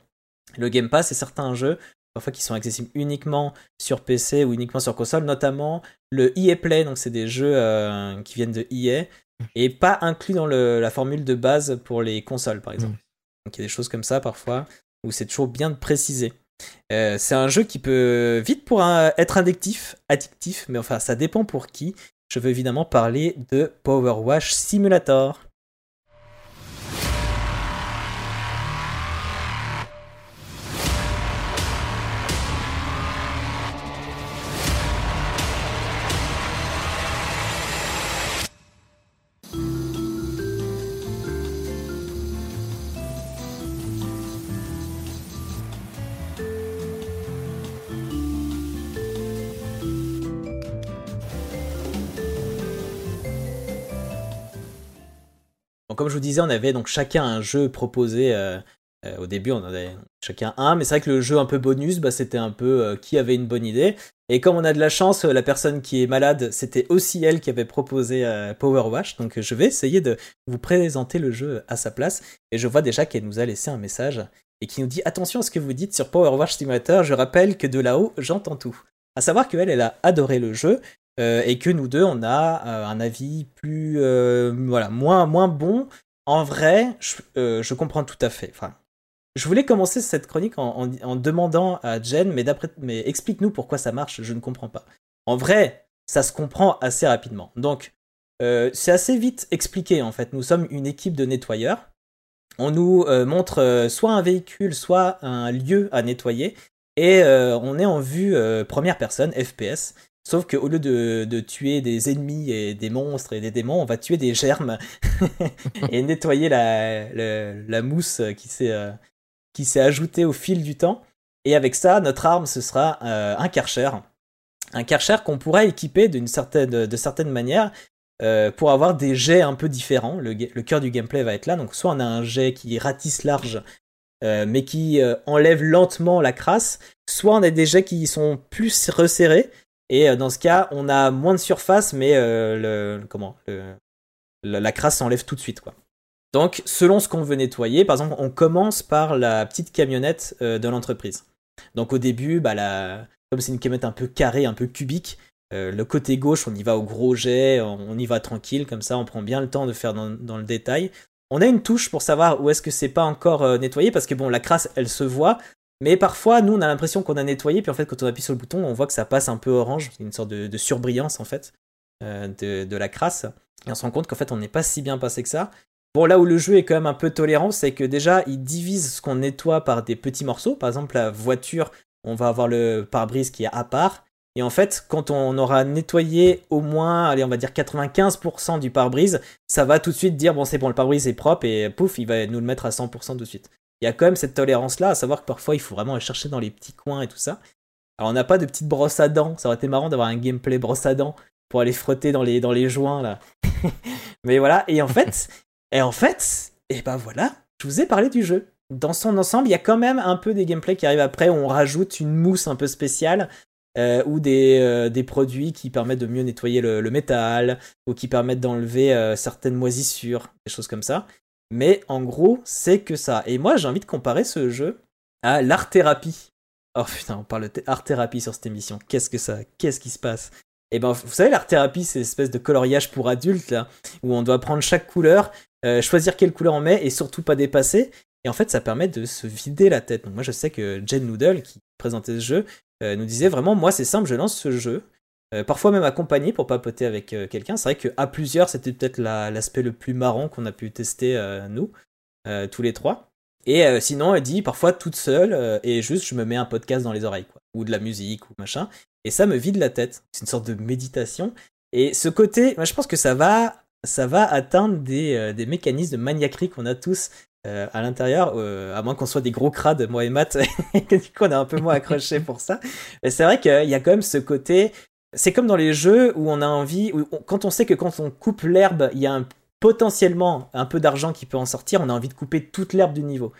le Game Pass, c'est certains jeux, parfois qui sont accessibles uniquement sur PC ou uniquement sur console, notamment le EA Play, donc c'est des jeux euh, qui viennent de EA, et pas inclus dans le- la formule de base pour les consoles, par exemple. Donc il y a des choses comme ça parfois, où c'est toujours bien de préciser. Euh, c'est un jeu qui peut vite pour être addictif, addictif, mais enfin ça dépend pour qui. Je veux évidemment parler de Power Wash Simulator. Comme je vous disais, on avait donc chacun un jeu proposé euh, Euh, au début, on en avait chacun un, mais c'est vrai que le jeu un peu bonus, bah, c'était un peu euh, qui avait une bonne idée. Et comme on a de la chance, la personne qui est malade, c'était aussi elle qui avait proposé Power Wash. Donc je vais essayer de vous présenter le jeu à sa place. Et je vois déjà qu'elle nous a laissé un message et qui nous dit attention à ce que vous dites sur Power Wash Simulator. Je rappelle que de là-haut, j'entends tout. À savoir qu'elle, elle a adoré le jeu. Et que nous deux, on a un avis plus, voilà, moins, moins bon. En vrai, je, comprends tout à fait. Enfin, je voulais commencer cette chronique en, demandant à Jen, mais, mais explique-nous pourquoi ça marche, je ne comprends pas. En vrai, ça se comprend assez rapidement. Donc, euh, c'est assez vite expliqué en fait. Nous sommes une équipe de nettoyeurs. On nous euh, montre euh, soit un véhicule, soit un lieu à nettoyer, et on est en vue première personne, FPS. Sauf qu'au lieu de, tuer des ennemis et des monstres et des démons, on va tuer des germes et nettoyer la, mousse qui s'est qui s'est ajouté au fil du temps. Et avec ça, notre arme, ce sera euh, un Karcher. Un Karcher qu'on pourrait équiper d'une certaine, de certaines manières euh, pour avoir des jets un peu différents. Le, cœur du gameplay va être là. Donc soit on a un jet qui ratisse large, euh, mais qui enlève lentement la crasse, soit on a des jets qui sont plus resserrés. Et dans ce cas, on a moins de surface, mais le, comment, la crasse s'enlève tout de suite. Donc, selon ce qu'on veut nettoyer, par exemple, on commence par la petite camionnette euh, de l'entreprise. Donc, au début, bah, comme c'est une camionnette un peu carrée, un peu cubique, euh, le côté gauche, on y va au gros jet, on, y va tranquille, comme ça, on prend bien le temps de faire dans, le détail. On a une touche pour savoir où est-ce que c'est pas encore euh, nettoyé, parce que bon, la crasse, elle se voit, mais parfois, nous, on a l'impression qu'on a nettoyé, puis en fait, quand on appuie sur le bouton, on voit que ça passe un peu orange, une sorte de, surbrillance, en fait, de, de, la crasse. Et on se rend compte qu'en fait, on n'est pas si bien passé que ça. Bon, là où le jeu est quand même un peu tolérant, c'est que déjà, il divise ce qu'on nettoie par des petits morceaux. Par exemple, la voiture, on va avoir le pare-brise qui est à part. Et en fait, quand on aura nettoyé au moins, allez, on va dire 95% du pare-brise, ça va tout de suite dire, bon, c'est bon, le pare-brise est propre, et pouf, il va nous le mettre à 100% tout de suite. Il y a quand même cette tolérance-là, à savoir que parfois, il faut vraiment aller chercher dans les petits coins et tout ça. Alors, on n'a pas de petite brosse à dents, ça aurait été marrant d'avoir un gameplay brosse à dents pour aller frotter dans les, dans joints, là. Mais voilà, et en fait, Et en fait, et ben voilà, je vous ai parlé du jeu. Dans son ensemble, il y a quand même un peu des gameplays qui arrivent après où on rajoute une mousse un peu spéciale euh, ou des, euh, des, produits qui permettent de mieux nettoyer le, métal ou qui permettent d'enlever euh, certaines moisissures, des choses comme ça. Mais en gros, c'est que ça. Et moi, j'ai envie de comparer ce jeu à l'art thérapie. Oh putain, on parle d'art thérapie sur cette émission. Qu'est-ce que ça Qu'est-ce qui se passe? Et eh ben, vous savez, l'art thérapie, c'est espèce de coloriage pour adultes, là, où on doit prendre chaque couleur, euh, choisir quelle couleur on met et surtout pas dépasser. Et en fait, ça permet de se vider la tête. Donc moi, je sais que Jen Noodle, qui présentait ce jeu, euh, nous disait vraiment, moi, c'est simple, je lance ce jeu. Euh, parfois même accompagné pour papoter avec quelqu'un. C'est vrai qu'à plusieurs, c'était peut-être l'aspect le plus marrant qu'on a pu tester, nous, tous les trois. Et sinon, elle dit parfois toute seule, et juste, je me mets un podcast dans les oreilles. Ou de la musique, ou machin. Et ça me vide la tête. C'est une sorte de méditation. Et ce côté, moi, je pense que ça va ça va atteindre des, euh, mécanismes de maniaquerie qu'on a tous euh, à l'intérieur, euh, à moins qu'on soit des gros crades, moi et Matt, du coup on a un peu moins accroché pour ça. Mais c'est vrai qu'il y a quand même ce côté, c'est comme dans les jeux où on a envie, où quand on sait que quand on coupe l'herbe, il y a potentiellement un peu d'argent qui peut en sortir, on a envie de couper toute l'herbe du niveau.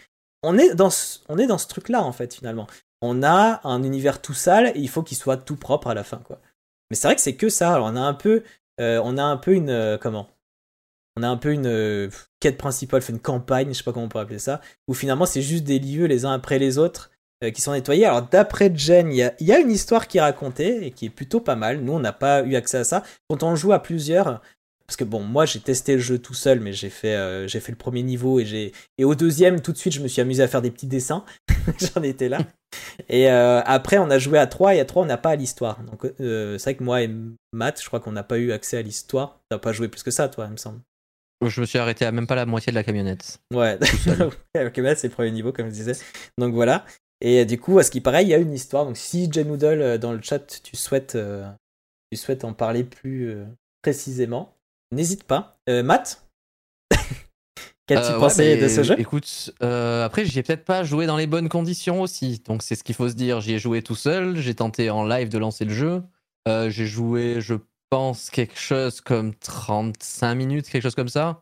On est dans ce, truc-là en fait finalement. On a un univers tout sale et il faut qu'il soit tout propre à la fin quoi. Mais c'est vrai que c'est que ça. Alors on a un peu, on a un peu une comment? On a un peu une euh, quête principale, une campagne, je sais pas comment on pourrait appeler ça, où finalement c'est juste des lieux les uns après les autres euh, qui sont nettoyés. Alors d'après Jen, il y a, une histoire qui est racontée et qui est plutôt pas mal. Nous, on n'a pas eu accès à ça. Quand on joue à plusieurs, parce que bon, moi j'ai testé le jeu tout seul, mais j'ai fait, euh, j'ai fait le premier niveau et j'ai et au deuxième tout de suite je me suis amusé à faire des petits dessins. J'en étais là. Et après on a joué à trois et à trois on n'a pas à l'histoire. Donc c'est vrai que moi et Matt, je crois qu'on n'a pas eu accès à l'histoire. T'as pas joué plus que ça, toi, il me semble. Je me suis arrêté à même pas la moitié de la camionnette. Ouais, la camionnette c'est le premier niveau comme je disais. Donc voilà. Et euh, du coup, à ce qui paraît, il y a une histoire. Donc si Jen Noodle euh, dans le chat, tu souhaites, euh, tu souhaites en parler plus précisément, n'hésite pas. Matt Qu'as-tu pensé de ce jeu? Écoute, après, j'y ai peut-être pas joué dans les bonnes conditions aussi. Donc, c'est ce qu'il faut se dire. J'y ai joué tout seul. J'ai tenté en live de lancer le jeu. j'ai joué, je pense, quelque chose comme 35 minutes, quelque chose comme ça.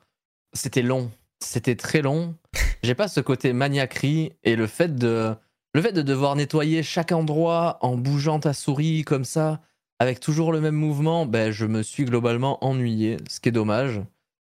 C'était long. C'était très long. j'ai pas ce côté maniaquerie et le fait de le fait de devoir nettoyer chaque endroit en bougeant ta souris comme ça, avec toujours le même mouvement, ben je me suis globalement ennuyé, ce qui est dommage.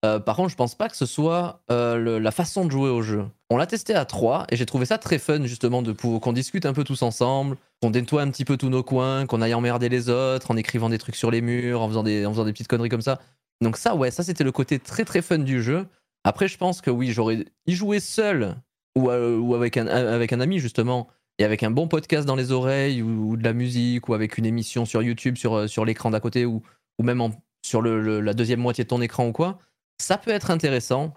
Euh, par contre, je pense pas que ce soit euh, la façon de jouer au jeu. On l'a testé à 3 et j'ai trouvé ça très fun justement de qu'on discute un peu tous ensemble, qu'on nettoie un petit peu tous nos coins, qu'on aille emmerder les autres en écrivant des trucs sur les murs, en faisant des, en faisant des petites conneries comme ça. Donc ça, ouais, ça c'était le côté très très fun du jeu. Après, je pense que oui, j'aurais y joué seul ou, euh, ou avec, un, avec un ami justement et avec un bon podcast dans les oreilles ou, ou de la musique ou avec une émission sur YouTube sur, euh, sur l'écran d'à côté ou, ou même en- sur le- le- la deuxième moitié de ton écran ou quoi, ça peut être intéressant.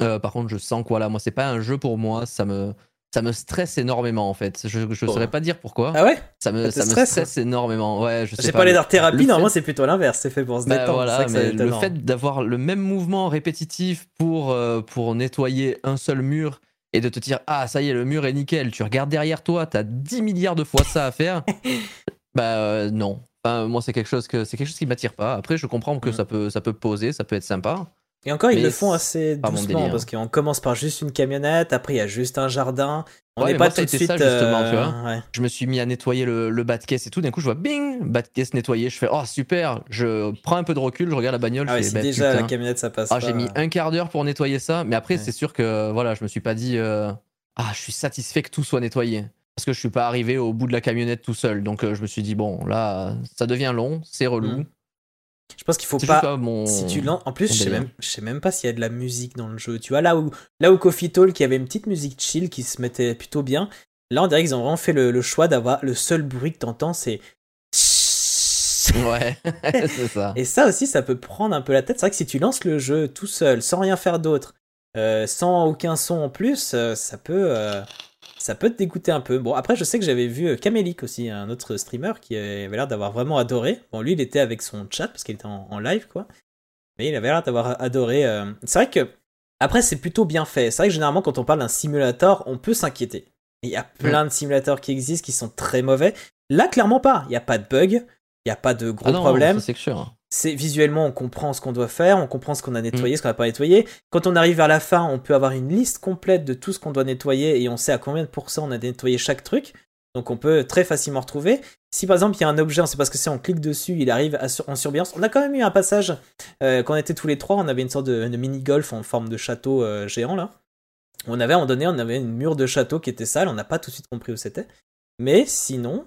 Euh, par contre, je sens quoi là, moi c'est pas un jeu pour moi, ça me ça me stresse énormément en fait. Je je Oh. saurais pas dire pourquoi. Ah ouais? Ça me ça ça me stresse stresse énormément. Ouais, je sais pas. parlé le- d'art thérapie, le normalement c'est plutôt l'inverse, c'est fait pour se bah détendre. voilà, vrai que mais le fait d'avoir le même mouvement répétitif pour, euh, pour nettoyer un seul mur et de te dire ah ça y est le mur est nickel, tu regardes derrière toi, t'as 10 milliards de fois ça à faire, bah euh, non. Enfin, moi c'est quelque chose que c'est quelque chose qui m'attire pas. Après je comprends que ça peut ça peut poser, ça peut être sympa. Et encore, ils Mais le font assez doucement parce qu'on commence par juste une camionnette, après il y a juste un jardin. On n'est pas moi, tout de suite. ça, justement, euh, tu vois. ouais. Je me suis mis à nettoyer le, le bas de caisse et tout. D'un coup je vois bing bas de caisse nettoyé. Je fais oh super. Je prends un peu de recul, je regarde la bagnole. Ah ouais, je fais, si bah, déjà putain. la camionnette ça passe. Ah, j'ai mis un quart d'heure pour nettoyer ça, mais après, c'est sûr que voilà, je me suis pas dit euh, ah, je suis satisfait que tout soit nettoyé parce que je suis pas arrivé au bout de la camionnette tout seul. Donc euh, je me suis dit bon, là, ça devient long, c'est relou. Mhm. Je pense qu'il faut pas. euh, mon Si tu lances, en plus, je sais même, je sais même pas s'il y a de la musique dans le jeu. Tu vois, là où, là où Coffee Talk, y avait une petite musique chill qui se mettait plutôt bien. Là, on dirait qu'ils ont vraiment fait le, le choix d'avoir le seul bruit que t'entends, c'est. Ouais, c'est ça. Et ça aussi, ça peut prendre un peu la tête. C'est vrai que si tu lances le jeu tout seul, sans rien faire d'autre, euh, sans aucun son en plus, euh, ça peut, euh, ça peut te dégoûter un peu. Bon, après, je sais que j'avais vu euh, Kamelik aussi, un autre streamer qui avait l'air d'avoir vraiment adoré. Bon, lui, il était avec son chat parce qu'il était en, en live, quoi. Mais il avait l'air d'avoir adoré. euh, C'est vrai que après, c'est plutôt bien fait. C'est vrai que généralement, quand on parle d'un simulator, on peut s'inquiéter. Il y a plein de simulateurs qui existent qui sont très mauvais. Là, clairement pas. Il n'y a pas de bug. Il n'y a pas de gros Ah non, problèmes c'est sûr. C'est visuellement on comprend ce qu'on doit faire, on comprend ce qu'on a nettoyé, ce qu'on n'a pas nettoyé. Quand on arrive vers la fin, on peut avoir une liste complète de tout ce qu'on doit nettoyer et on sait à combien de pourcents on a nettoyé chaque truc. Donc on peut très facilement retrouver. Si par exemple il y a un objet, on sait pas ce que c'est, on clique dessus, il arrive sur- en surveillance. On a quand même eu un passage euh, quand on était tous les trois, on avait une sorte de, de mini golf en forme de château euh, géant là. On avait à un moment donné, on avait une mur de château qui était sale, on n'a pas tout de suite compris où c'était. Mais sinon,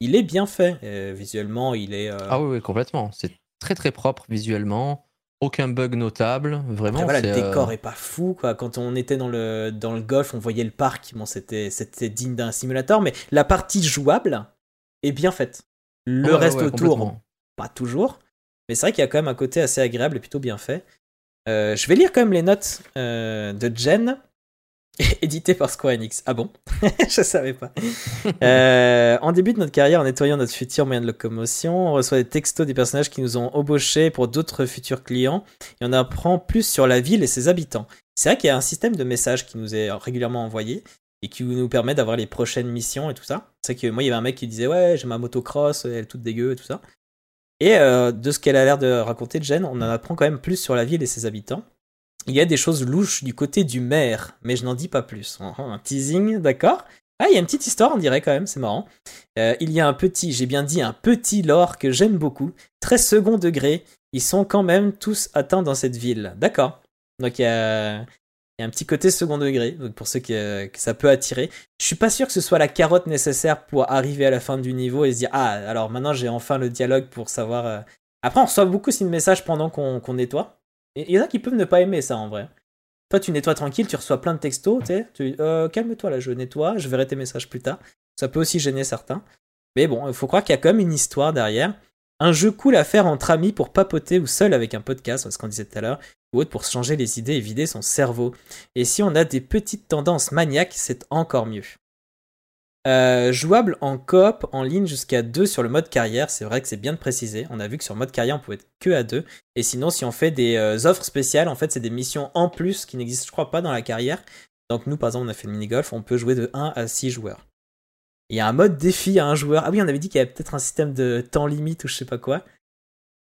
il est bien fait. Euh, visuellement, il est. Ah oui, oui, complètement. C'est très très propre visuellement. Aucun bug notable, vraiment. Après, voilà, le euh, décor est pas fou, quoi. Quand on était dans le, dans le golf, on voyait le parc. Bon, c'était, c'était digne d'un simulator, mais la partie jouable est bien faite. Le ouais, reste ouais, autour, pas toujours. Mais c'est vrai qu'il y a quand même un côté assez agréable et plutôt bien fait. Euh, je vais lire quand même les notes euh, de Jen, édité par Square Enix. Ah bon? Je savais pas. Euh, en début de notre carrière, en nettoyant notre futur moyen de locomotion, on reçoit des textos des personnages qui nous ont embauchés pour d'autres futurs clients et on apprend plus sur la ville et ses habitants. C'est vrai qu'il y a un système de messages qui nous est régulièrement envoyé et qui nous permet d'avoir les prochaines missions et tout ça. C'est que moi, il y avait un mec qui disait Ouais, j'ai ma motocross, elle est toute dégueu et tout ça. Et euh, de ce qu'elle a l'air de raconter, Jen, on en apprend quand même plus sur la ville et ses habitants. Il y a des choses louches du côté du maire, mais je n'en dis pas plus. Un teasing, d'accord Ah, il y a une petite histoire, on dirait quand même, c'est marrant. Euh, il y a un petit, j'ai bien dit un petit lore que j'aime beaucoup, très second degré. Ils sont quand même tous atteints dans cette ville, d'accord Donc il y a, un petit côté second degré, donc pour ceux que, que ça peut attirer. Je suis pas sûr que ce soit la carotte nécessaire pour arriver à la fin du niveau et se dire ah alors maintenant j'ai enfin le dialogue pour savoir. euh. Après on reçoit beaucoup de messages pendant qu'on nettoie. Il y en a qui peuvent ne pas aimer ça en vrai. Toi tu nettoies tranquille, tu reçois plein de textos, tu euh, calme-toi là, je nettoie, je verrai tes messages plus tard. Ça peut aussi gêner certains. Mais bon, il faut croire qu'il y a quand même une histoire derrière. Un jeu cool à faire entre amis pour papoter ou seul avec un podcast, ce qu'on disait tout à l'heure, ou autre pour changer les idées et vider son cerveau. Et si on a des petites tendances maniaques, c'est encore mieux. Euh, jouable en coop, en ligne jusqu'à 2 sur le mode carrière, c'est vrai que c'est bien de préciser. On a vu que sur le mode carrière, on pouvait être que à 2. Et sinon, si on fait des euh, offres spéciales, en fait, c'est des missions en plus qui n'existent, je crois, pas dans la carrière. Donc nous, par exemple, on a fait le mini-golf, on peut jouer de 1 à 6 joueurs. Il y a un mode défi à un joueur. Ah oui, on avait dit qu'il y avait peut-être un système de temps limite ou je sais pas quoi.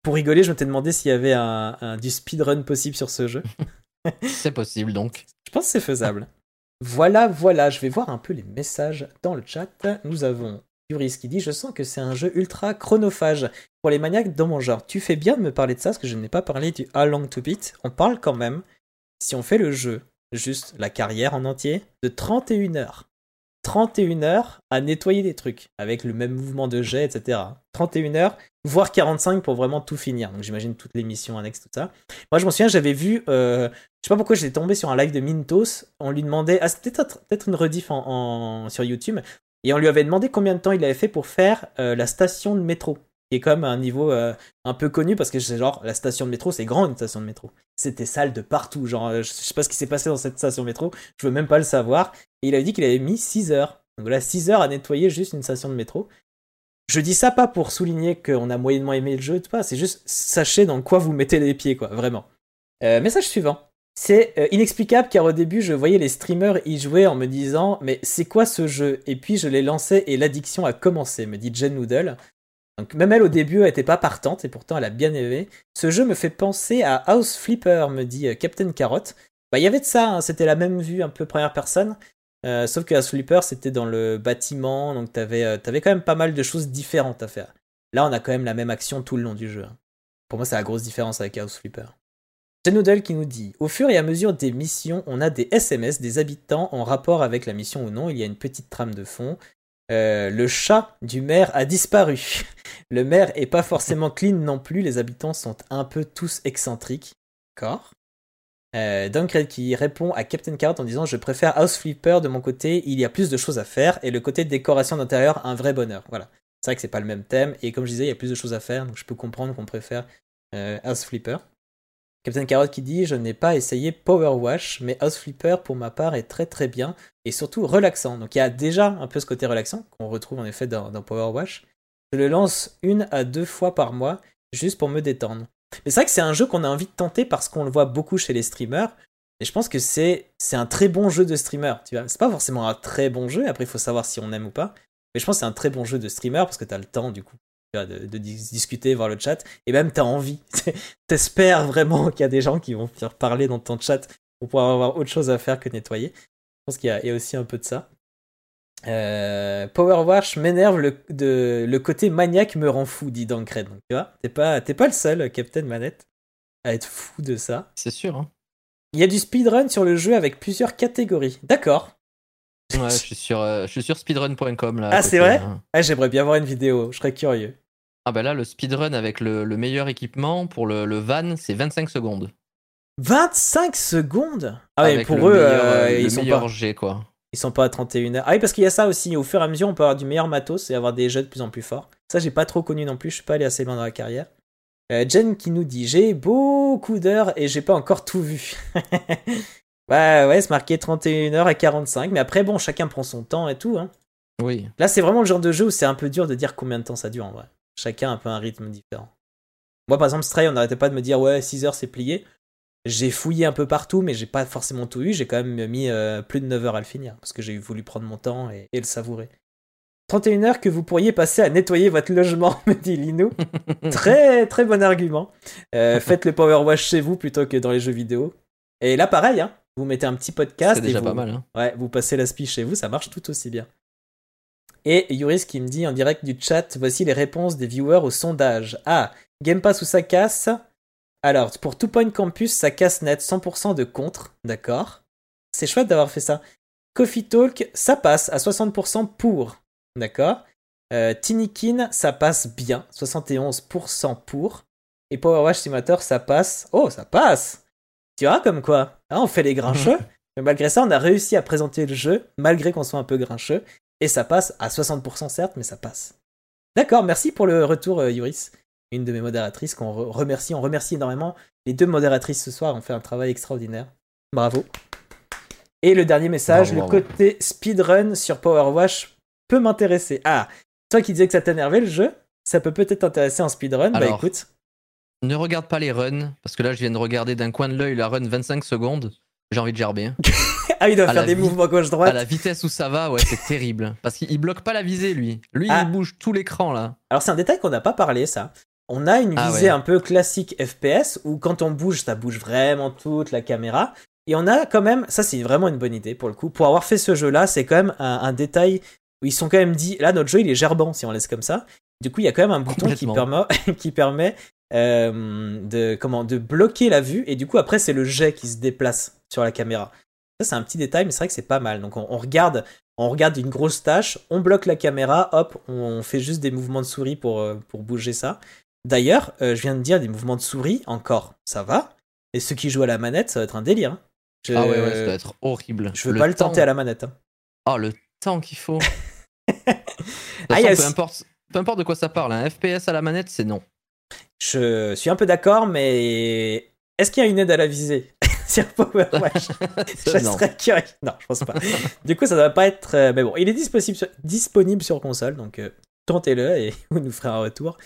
Pour rigoler, je m'étais demandé s'il y avait un, un- du speedrun possible sur ce jeu. C'est possible donc. Je pense que c'est faisable. Voilà, voilà, je vais voir un peu les messages dans le chat. Nous avons Yuris qui dit Je sens que c'est un jeu ultra chronophage pour les maniaques dans mon genre. Tu fais bien de me parler de ça parce que je n'ai pas parlé du How Long to Beat. On parle quand même, si on fait le jeu, juste la carrière en entier, de 31 heures. 31 heures à nettoyer des trucs avec le même mouvement de jet, etc. 31 heures, voire 45 pour vraiment tout finir. Donc j'imagine toutes les missions annexes, tout ça. Moi je m'en souviens, j'avais vu, euh, je sais pas pourquoi j'étais tombé sur un live de Mintos. On lui demandait, ah c'était peut-être une rediff sur YouTube, et on lui avait demandé combien de temps il avait fait pour faire euh, la station de métro qui est comme un niveau euh, un peu connu parce que c'est genre la station de métro, c'est grand une station de métro. C'était sale de partout, genre je sais pas ce qui s'est passé dans cette station de métro, je veux même pas le savoir. Et il avait dit qu'il avait mis 6 heures. Donc voilà, 6 heures à nettoyer juste une station de métro. Je dis ça pas pour souligner qu'on a moyennement aimé le jeu, c'est juste sachez dans quoi vous mettez les pieds, quoi, vraiment. Euh, message suivant. C'est euh, inexplicable car au début je voyais les streamers y jouer en me disant mais c'est quoi ce jeu? Et puis je l'ai lancé et l'addiction a commencé, me dit Jen Noodle. Donc même elle au début elle était pas partante et pourtant elle a bien aimé. Ce jeu me fait penser à House Flipper, me dit euh, Captain Carrot. Bah il y avait de ça, hein, c'était la même vue un peu première personne. Euh, sauf que House Flipper c'était dans le bâtiment, donc t'avais euh, avais quand même pas mal de choses différentes à faire. Là on a quand même la même action tout le long du jeu. Hein. Pour moi c'est la grosse différence avec House Flipper. Noodle qui nous dit Au fur et à mesure des missions, on a des SMS des habitants en rapport avec la mission ou non. Il y a une petite trame de fond. Euh, le chat du maire a disparu. Le maire est pas forcément clean non plus, les habitants sont un peu tous excentriques. D'accord euh, Dunkred qui répond à Captain Carrot en disant Je préfère House Flipper de mon côté, il y a plus de choses à faire, et le côté décoration d'intérieur, un vrai bonheur. Voilà. C'est vrai que c'est pas le même thème, et comme je disais, il y a plus de choses à faire, donc je peux comprendre qu'on préfère euh, House Flipper. Captain Carrot qui dit Je n'ai pas essayé Power Wash, mais House Flipper pour ma part est très très bien et surtout relaxant. Donc il y a déjà un peu ce côté relaxant qu'on retrouve en effet dans, Power Wash. Je le lance une à deux fois par mois juste pour me détendre. Mais c'est vrai que c'est un jeu qu'on a envie de tenter parce qu'on le voit beaucoup chez les streamers. Et je pense que c'est un très bon jeu de streamer. Tu vois, c'est pas forcément un très bon jeu. Après, il faut savoir si on aime ou pas. Mais je pense que c'est un très bon jeu de streamer parce que tu as le temps du coup de, discuter, voir le chat, et même t'as envie. T'espères vraiment qu'il y a des gens qui vont faire parler dans ton chat pour pouvoir avoir autre chose à faire que nettoyer. Je pense qu'il y, a aussi un peu de ça. Euh, Power Wash m'énerve, le, le côté maniaque me rend fou, dit Dankred. Donc, tu vois, t'es pas, pas le seul, Captain Manette, à être fou de ça. C'est sûr. Hein. Il y a du speedrun sur le jeu avec plusieurs catégories. D'accord. Ouais, je suis sur, euh, sur speedrun.com là. Ah, c'est vrai hein. ah, J'aimerais bien voir une vidéo, je serais curieux. Ah bah là, le speedrun avec le, meilleur équipement pour le, van, c'est 25 secondes. 25 secondes? Ah ouais, pour eux, euh, ils sont pas... G, quoi. Ils sont pas à 31 heures. Ah oui, parce qu'il y a ça aussi. Au fur et à mesure, on peut avoir du meilleur matos et avoir des jeux de plus en plus forts. Ça, j'ai pas trop connu non plus. Je suis pas allé assez loin dans la carrière. Euh, Jen qui nous dit J'ai beaucoup d'heures et j'ai pas encore tout vu. bah ouais, c'est marqué 31 heures et 45. Mais après, bon, chacun prend son temps et tout. Hein. Oui. Là, c'est vraiment le genre de jeu où c'est un peu dur de dire combien de temps ça dure en vrai. Chacun un peu un rythme différent. Moi, par exemple, Stray, on n'arrêtait pas de me dire, ouais, 6 heures, c'est plié. J'ai fouillé un peu partout, mais j'ai pas forcément tout eu. J'ai quand même mis euh, plus de 9 heures à le finir, parce que j'ai voulu prendre mon temps et, le savourer. 31 heures que vous pourriez passer à nettoyer votre logement, me dit Linou. très, très bon argument. Euh, faites le power wash chez vous plutôt que dans les jeux vidéo. Et là, pareil, hein, vous mettez un petit podcast. C'est déjà vous, pas mal. Hein. Ouais, vous passez l'aspi chez vous, ça marche tout aussi bien. Et Yuris qui me dit en direct du chat, voici les réponses des viewers au sondage. Ah, Game Pass ou ça casse Alors, pour Two Point Campus, ça casse net 100% de contre, d'accord C'est chouette d'avoir fait ça. Coffee Talk, ça passe à 60% pour, d'accord euh, Tinikin, ça passe bien, 71% pour. Et Power Wash Simulator, ça passe. Oh, ça passe Tu vois, comme quoi hein, On fait les grincheux. Mais malgré ça, on a réussi à présenter le jeu, malgré qu'on soit un peu grincheux. Et ça passe à 60% certes, mais ça passe. D'accord, merci pour le retour, euh, Yuris. Une de mes modératrices qu'on remercie. On remercie énormément. Les deux modératrices ce soir ont fait un travail extraordinaire. Bravo. Et le dernier message, le côté speedrun sur Power Wash peut m'intéresser. Ah, toi qui disais que ça t'énervait le jeu, ça peut peut-être t'intéresser en speedrun. bah écoute. Ne regarde pas les runs, parce que là je viens de regarder d'un coin de l'œil la run 25 secondes. J'ai envie de gerber. Ah, il doit faire des mouvements gauche-droite. À la vitesse où ça va, ouais, c'est terrible. Parce qu'il bloque pas la visée, lui. Lui, il ah. bouge tout l'écran, là. Alors, c'est un détail qu'on n'a pas parlé, ça. On a une ah visée un peu classique FPS où quand on bouge, ça bouge vraiment toute la caméra. Et on a quand même, ça c'est vraiment une bonne idée pour le coup, pour avoir fait ce jeu-là, c'est quand même un, un détail où ils sont quand même dit, là notre jeu il est gerbant si on laisse comme ça. Du coup il y a quand même un bouton qui Complètement. permet, qui permet euh, de, comment, de bloquer la vue et du coup après c'est le jet qui se déplace sur la caméra. Ça c'est un petit détail mais c'est vrai que c'est pas mal. Donc on, on regarde, on regarde une grosse tâche, on bloque la caméra, hop, on fait juste des mouvements de souris pour, euh, pour bouger ça. D'ailleurs, euh, je viens de dire des mouvements de souris, encore, ça va. Et ceux qui jouent à la manette, ça va être un délire. hein. Je, Ah ouais, ouais, ça doit être horrible. je veux pas le tenter à la manette. hein. Oh, le temps qu'il faut. Ah, importe, peu importe de quoi ça parle, un FPS à la manette, c'est non. Je suis un peu d'accord, mais est-ce qu'il y a une aide à la visée? Sur Powerwash Je non. serais curieux. Non, je pense pas. du coup, ça doit pas être. euh, Mais bon, il est disponible sur, disponible sur console, donc euh, tentez-le et vous nous ferez un retour.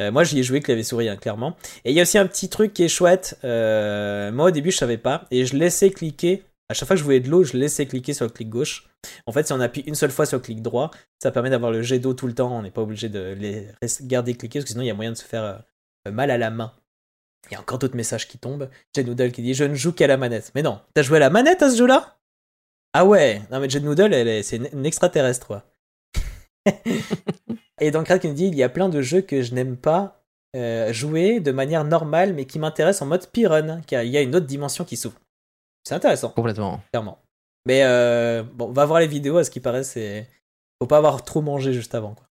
Euh, moi, j'y ai joué clavier souris, hein, clairement. Et il y a aussi un petit truc qui est chouette. moi, au début, je savais pas, et je laissais cliquer. À chaque fois que je voulais de l'eau, je laissais cliquer sur le clic gauche. En fait, si on appuie une seule fois sur le clic droit, ça permet d'avoir le jet d'eau tout le temps. On n'est pas obligé de les garder cliqués, parce que sinon, il y a moyen de se faire mal à la main. Il y a encore d'autres messages qui tombent. Jet Noodle qui dit Je ne joue qu'à la manette. Mais non, t'as joué à la manette à ce jeu-là? Ah ouais Non, mais Jet Noodle, elle est- c'est une, extraterrestre, quoi. Et donc, qui nous dit Il y a plein de jeux que je n'aime pas euh, jouer de manière normale, mais qui m'intéressent en mode speedrun, car il y a une autre dimension qui s'ouvre. C'est intéressant, Complètement. clairement. Mais euh, bon, on va voir les vidéos, à ce qui paraît, c'est. Faut pas avoir trop mangé juste avant, quoi.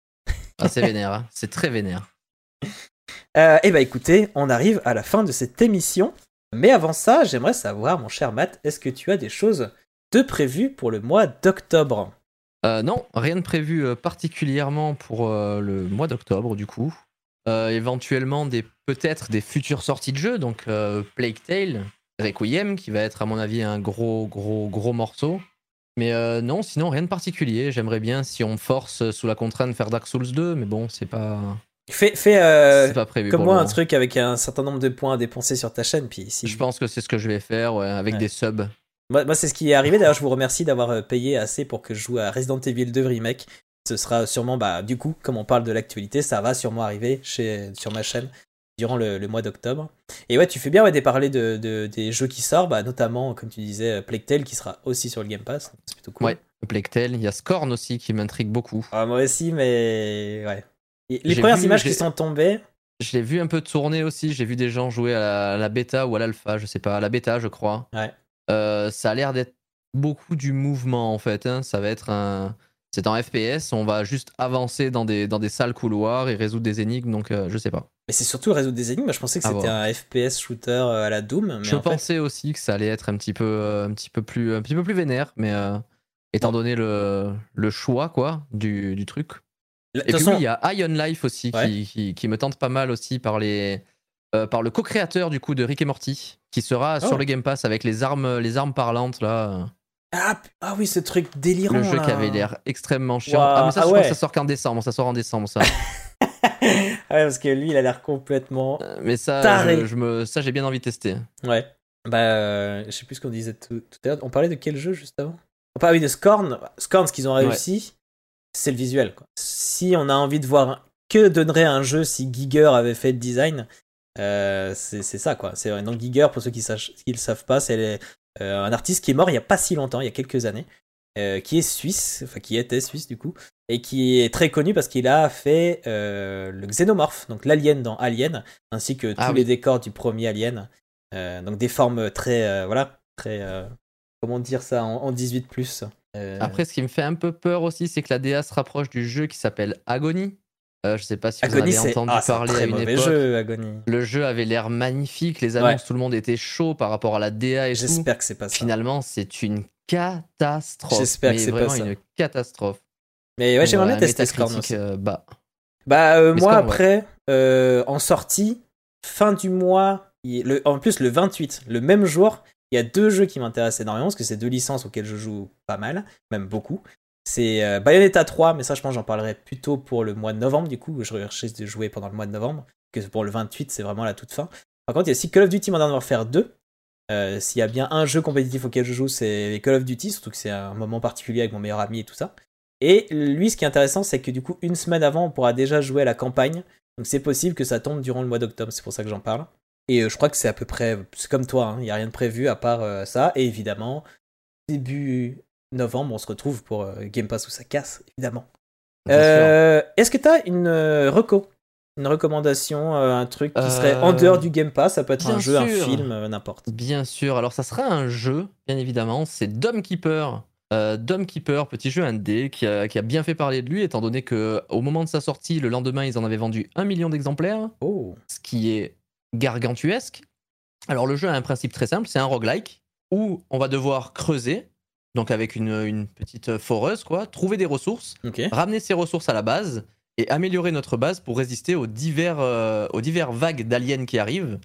Ah, c'est vénère, hein. c'est très vénère. Euh, eh ben écoutez, on arrive à la fin de cette émission. Mais avant ça, j'aimerais savoir, mon cher Matt, est-ce que tu as des choses de prévues pour le mois d'octobre? Euh, non, rien de prévu euh, particulièrement pour euh, le mois d'octobre, du coup. Éventuellement, des peut-être des futures sorties de jeux, donc Plague Tale, Requiem, qui va être à mon avis un gros, gros, gros morceau. Mais non, sinon rien de particulier. J'aimerais bien si on force sous la contrainte de faire Dark Souls 2, mais bon, c'est pas, Fais, fais euh, c'est pas prévu. comme moi un truc avec un certain nombre de points à dépenser sur ta chaîne. Puis si... Je pense que c'est ce que je vais faire, ouais, avec Ouais. des subs. Moi, moi, c'est ce qui est arrivé. D'ailleurs, je vous remercie d'avoir euh, payé assez pour que je joue à Resident Evil 2 Remake. Ce sera sûrement, bah, du coup, comme on parle de l'actualité, ça va sûrement arriver chez, sur ma chaîne durant le, le mois d'octobre. Et ouais, tu fais bien ouais, de parler de, de- des jeux qui sortent, bah, notamment, comme tu disais, euh, Plague Tale qui sera aussi sur le Game Pass. C'est plutôt cool. Ouais, Plague Tale. Il y a Scorn aussi qui m'intrigue beaucoup. Ah, moi aussi, mais ouais. Et les premières vu- images qui sont tombées, Je l'ai vu un peu tourner aussi. J'ai vu des gens jouer à la, à la bêta ou à l'alpha, je sais pas, à la bêta, je crois. Ouais. Euh, ça a l'air d'être beaucoup du mouvement en fait. hein. Ça va être un. C'est en FPS, on va juste avancer dans des, dans des salles couloirs et résoudre des énigmes, donc euh, je sais pas. mais c'est surtout résoudre des énigmes. Je pensais que c'était un FPS shooter euh, à la Doom. Mais je en fait- pensais aussi que ça allait être un petit peu, euh, un petit peu, plus, un petit peu plus vénère, mais euh, étant donné le, le choix quoi, du, du truc. De Et toute puis façon, oui, il y a Ion Life aussi Ouais. qui, qui, qui me tente pas mal aussi par les euh, par le co-créateur du coup de Rick et Morty qui sera Oh. sur le Game Pass avec les armes les armes parlantes là. ah, ah oui, ce truc délirant. Le jeu là. qui avait l'air extrêmement chiant. Ah mais ça ah je crois ouais. que ça sort qu'en décembre, ça sort en décembre ça. ouais, parce que lui, il a l'air complètement. Euh, mais ça Taré. je, je me ça j'ai bien envie de tester. Ouais. Bah, euh, je sais plus ce qu'on disait tout, tout à l'heure. On parlait de quel jeu juste avant? On parlait oui, de Scorn. Scorn, ce qu'ils ont réussi, c'est le visuel. Quoi. Si on a envie de voir que donnerait un jeu si Giger avait fait le design, euh, c'est ça quoi. C'est donc Giger, pour ceux qui ne le savent pas, c'est les- euh, un artiste qui est mort il y a pas si longtemps, il y a quelques années, euh, qui est suisse, enfin qui était suisse du coup, et qui est très connu parce qu'il a fait le xénomorphe, donc l'alien dans Alien, ainsi que tous Ah les oui. décors du premier Alien. Donc des formes très, voilà, très, comment dire ça en, en 18 plus. Euh, Après ce qui me fait un peu peur aussi c'est que la DA se rapproche du jeu qui s'appelle Agony. Euh, je sais pas si vous en avez entendu ah, parler à une époque. jeu, Agony. Le jeu avait l'air magnifique, les annonces, tout le monde était chaud par rapport à la DA et. J'espère que c'est pas ça. Finalement, c'est une catastrophe. J'espère que c'est pas vraiment ça. une catastrophe. Mais ouais, j'aimerais bien tester Scorn euh, bas. Bah euh, moi Scorn, après, en sortie, fin du mois, le, en plus le 28, le même jour, il y a deux jeux qui m'intéressent énormément parce que c'est deux licences auxquelles je joue pas mal, même beaucoup. C'est euh, Bayonetta 3, mais ça je pense j'en parlerai plutôt pour le mois de novembre du coup, je recherche de jouer pendant le mois de novembre, que pour le 28 c'est vraiment la toute fin. Par contre il y a aussi Call of Duty Modern Warfare 2. Euh, S'il y a bien un jeu compétitif auquel je joue, c'est Call of Duty, surtout que c'est un moment particulier avec mon meilleur ami et tout ça. Et lui, ce qui est intéressant, c'est que du coup, une semaine avant, on pourra déjà jouer à la campagne. Donc c'est possible que ça tombe durant le mois d'octobre, c'est pour ça que j'en parle. Et euh, je crois que c'est à peu près, c'est comme toi, il n'y a rien de prévu à part euh, ça. Et évidemment, début novembre, on se retrouve pour euh, Game Pass où ça casse, évidemment. Euh, Est-ce que tu as une reco? Une recommandation, un truc qui serait en dehors du Game Pass? Ça peut être un jeu, un film, n'importe. Bien sûr, alors ça sera un jeu, bien évidemment, c'est Dome Keeper. Euh, Dome Keeper, petit jeu indé qui a, qui a bien fait parler de lui, étant donné que au moment de sa sortie, le lendemain, ils en avaient vendu un million d'exemplaires, Oh, ce qui est gargantuesque. Alors le jeu a un principe très simple, c'est un roguelike, où on va devoir creuser, donc avec une, une petite foreuse, quoi, trouver des ressources, ramener ces ressources à la base et améliorer notre base pour résister aux divers, euh, aux divers vagues d'aliens qui arrivent.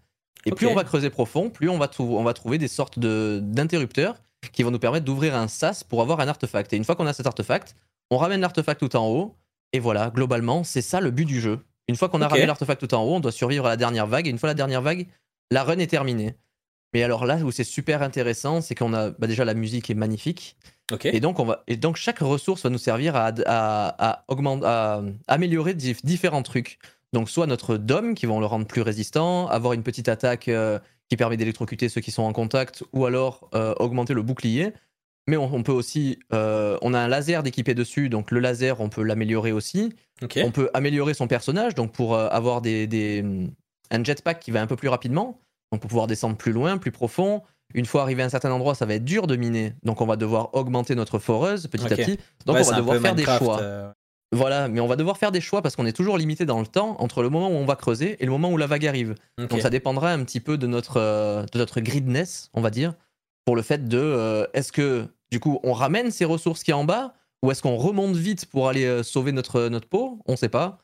Et plus on va creuser profond, plus on va, on va trouver des sortes de- d'interrupteurs qui vont nous permettre d'ouvrir un sas pour avoir un artefact. Et une fois qu'on a cet artefact, on ramène l'artefact tout en haut. Et voilà, globalement, c'est ça le but du jeu. Une fois qu'on a ramené l'artefact tout en haut, on doit survivre à la dernière vague. Et une fois la dernière vague, la run est terminée. Mais alors là où c'est super intéressant, c'est qu'on a bah déjà la musique est magnifique. Et donc, on va, et donc, chaque ressource va nous servir à, à, à, augmenter, à améliorer dif- différents trucs. Donc, soit notre dôme qui vont le rendre plus résistant, avoir une petite attaque euh, qui permet d'électrocuter ceux qui sont en contact, ou alors euh, augmenter le bouclier. Mais on, on peut aussi. euh, on a un laser d'équipé dessus, donc le laser, on peut l'améliorer aussi. On peut améliorer son personnage, donc pour euh, avoir des, des, un jetpack qui va un peu plus rapidement, donc pour pouvoir descendre plus loin, plus profond. Une fois arrivé à un certain endroit, ça va être dur de miner, donc on va devoir augmenter notre foreuse petit à petit. Donc Ouais, on va devoir faire des choix. euh, Voilà, mais on va devoir faire des choix parce qu'on est toujours limité dans le temps entre le moment où on va creuser et le moment où la vague arrive. Donc ça dépendra un petit peu de notre, de notre gridness, on va dire, pour le fait de euh, est-ce que du coup on ramène ces ressources qui est en bas ou est-ce qu'on remonte vite pour aller euh, sauver notre, notre peau? On sait pas.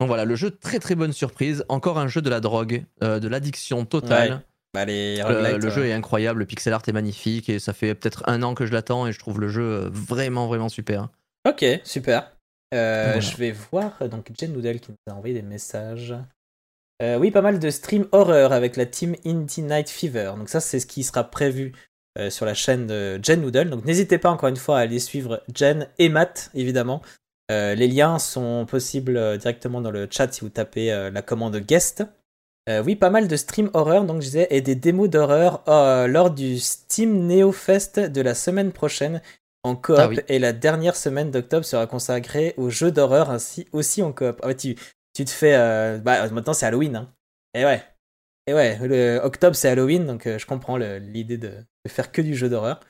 Donc voilà, le jeu, très très bonne surprise. Encore un jeu de la drogue, euh, de l'addiction totale. Ouais. Bah, les Le, roguelites, le euh, jeu est incroyable, le pixel art est magnifique et ça fait peut-être un an que je l'attends et je trouve le jeu euh, vraiment vraiment super. Ok, super. Euh, Voilà. Je vais voir euh, donc Jen Noodle qui nous a envoyé des messages. Euh, oui, pas mal de stream horreur avec la team Indie Night Fever. Donc ça, c'est ce qui sera prévu euh, sur la chaîne de Jen Noodle. Donc n'hésitez pas encore une fois à aller suivre Jen et Matt, évidemment. Euh, les liens sont possibles euh, directement dans le chat si vous tapez la commande guest. Oui, pas mal de stream horreur, donc je disais, et des démos d'horreur lors du Steam Neo Fest de la semaine prochaine en coop Ah oui. et la dernière semaine d'octobre sera consacrée aux jeux d'horreur ainsi aussi en coop. Ah tu, tu te fais euh, bah maintenant c'est Halloween hein. Et ouais. Et ouais, le octobre c'est Halloween donc euh, je comprends l'idée de, de faire que du jeu d'horreur.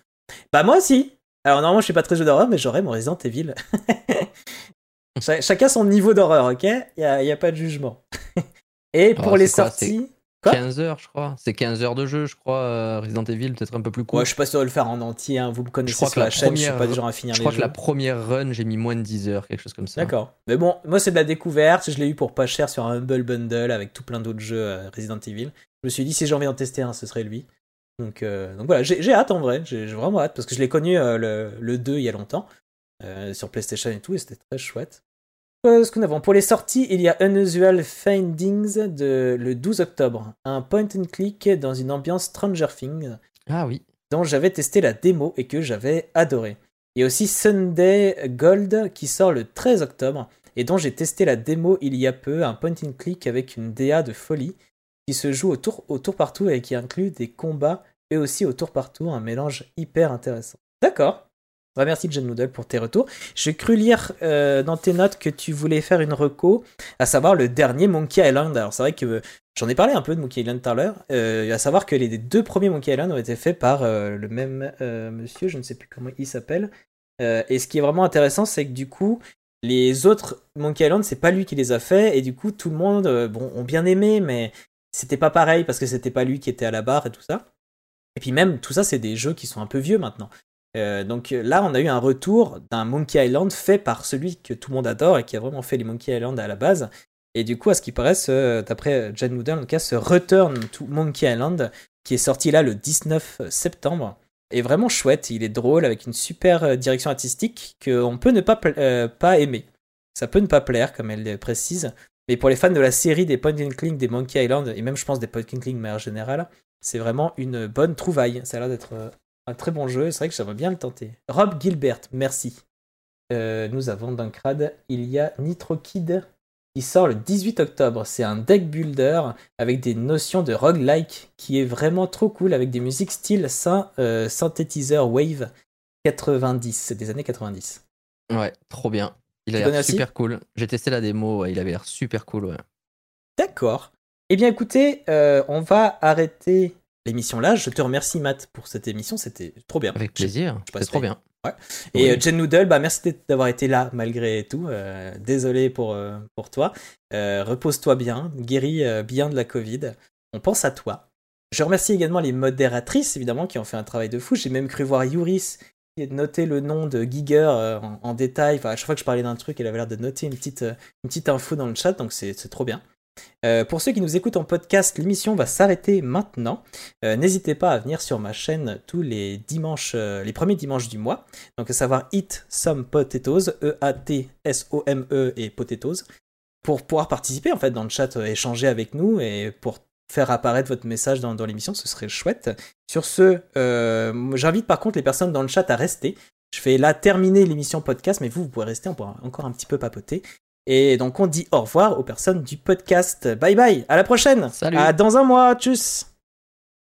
Bah moi aussi. Alors normalement je suis pas très jeu d'horreur mais j'aurais mon Resident Evil. Cha- chacun son niveau d'horreur, OK? Il y a, pas de jugement. et pour les quoi, sorties 15 heures, je crois. C'est 15 heures de jeu, je crois. euh, Resident Evil, peut-être un peu plus court. Ouais, je suis pas sûr de le faire en entier, hein. vous me connaissez Je crois sur que la, la chaîne, je suis première- pas du genre à finir je les crois jeux. que la première run, j'ai mis moins de 10 heures, quelque chose comme ça. D'accord. Mais bon, moi c'est de la découverte. Je l'ai eu pour pas cher sur un Humble Bundle avec tout plein d'autres jeux euh, Resident Evil. Je me suis dit si j'ai envie d'en tester un, ce serait lui. Donc, euh, donc voilà, j'ai hâte en vrai. J'ai j'ai vraiment hâte parce que je l'ai connu euh, le, le 2 il y a longtemps euh, sur PlayStation et tout et c'était très chouette. Ce avons? Pour les sorties, il y a Unusual Findings de le 12 octobre, un point and click dans une ambiance Stranger Things Ah oui. dont j'avais testé la démo et que j'avais adoré. Il y a aussi Sunday Gold qui sort le 13 octobre et dont j'ai testé la démo il y a peu, un point and click avec une DA de folie qui se joue au tour, au tour par tour et qui inclut des combats et aussi au tour par tour, un mélange hyper intéressant. D'accord. Bah, merci Jen Noodle pour tes retours. J'ai cru lire euh, dans tes notes que tu voulais faire une reco, à savoir le dernier Monkey Island. Alors c'est vrai que euh, j'en ai parlé un peu de Monkey Island tout à l'heure, euh, à savoir que les deux premiers Monkey Island ont été faits par euh, le même monsieur, je ne sais plus comment il s'appelle. Et ce qui est vraiment intéressant, c'est que du coup, les autres Monkey Island, c'est pas lui qui les a fait, et du coup, tout le monde, bon, ont bien aimé, mais c'était pas pareil parce que c'était pas lui qui était à la barre et tout ça. Et puis même, tout ça, c'est des jeux qui sont un peu vieux maintenant. Euh, donc euh, là, on a eu un retour d'un Monkey Island fait par celui que tout le monde adore et qui a vraiment fait les Monkey Island à la base. Et du coup, à ce qui paraît, d'après Jen Noodle, en tout cas, ce Return to Monkey Island, qui est sorti là le 19 septembre, est vraiment chouette. Il est drôle, avec une super euh, direction artistique qu'on peut ne pas, pas aimer. Ça peut ne pas plaire, comme elle le précise. Mais pour les fans de la série des point and des Monkey Island, et même je pense des point and click de manière générale, c'est vraiment une bonne trouvaille. Ça a l'air d'être un très bon jeu, c'est vrai que j'aimerais bien le tenter. Rob Gilbert, merci. Euh, nous avons dans Crad, il y a Nitro Kid Il sort le 18 octobre. C'est un deck builder avec des notions de roguelike qui est vraiment trop cool avec des musiques style syn euh, synthétiseur wave 90, des années 90. Ouais, trop bien. Il a l'air super cool. J'ai testé la démo, ouais, il avait l'air super cool. Ouais. D'accord. Eh bien écoutez, euh, on va arrêter l'émission là. Je te remercie Matt pour cette émission, c'était trop bien. Avec plaisir, c'est trop bien. Et Oui. euh, Jen Noodle, bah merci d'avoir été là malgré tout. Euh, désolé pour, euh, pour toi. Euh, Repose-toi bien, guéris bien de la Covid. On pense à toi. Je remercie également les modératrices, évidemment, qui ont fait un travail de fou. J'ai même cru voir Yuris qui a noté le nom de Giger en, en détail. Enfin, à chaque fois que je parlais d'un truc, elle avait l'air de noter une petite, une petite info dans le chat, donc c'est c'est trop bien. Euh, pour ceux qui nous écoutent en podcast, l'émission va s'arrêter maintenant. Euh, N'hésitez pas à venir sur ma chaîne tous les dimanches, euh, les premiers dimanches du mois. Donc à savoir Eat Some Potatoes, E-A-T-S-O-M-E E et Potatoes, pour pouvoir participer en fait dans le chat, échanger avec nous et pour faire apparaître votre message dans, l'émission, ce serait chouette. Sur ce, j'invite par contre les personnes dans le chat à rester. Je vais là terminer l'émission podcast, mais vous, vous pouvez rester, on pourra encore un petit peu papoter. Et donc on dit au revoir aux personnes du podcast. Bye bye, à la prochaine. Salut. À dans un mois, tchuss.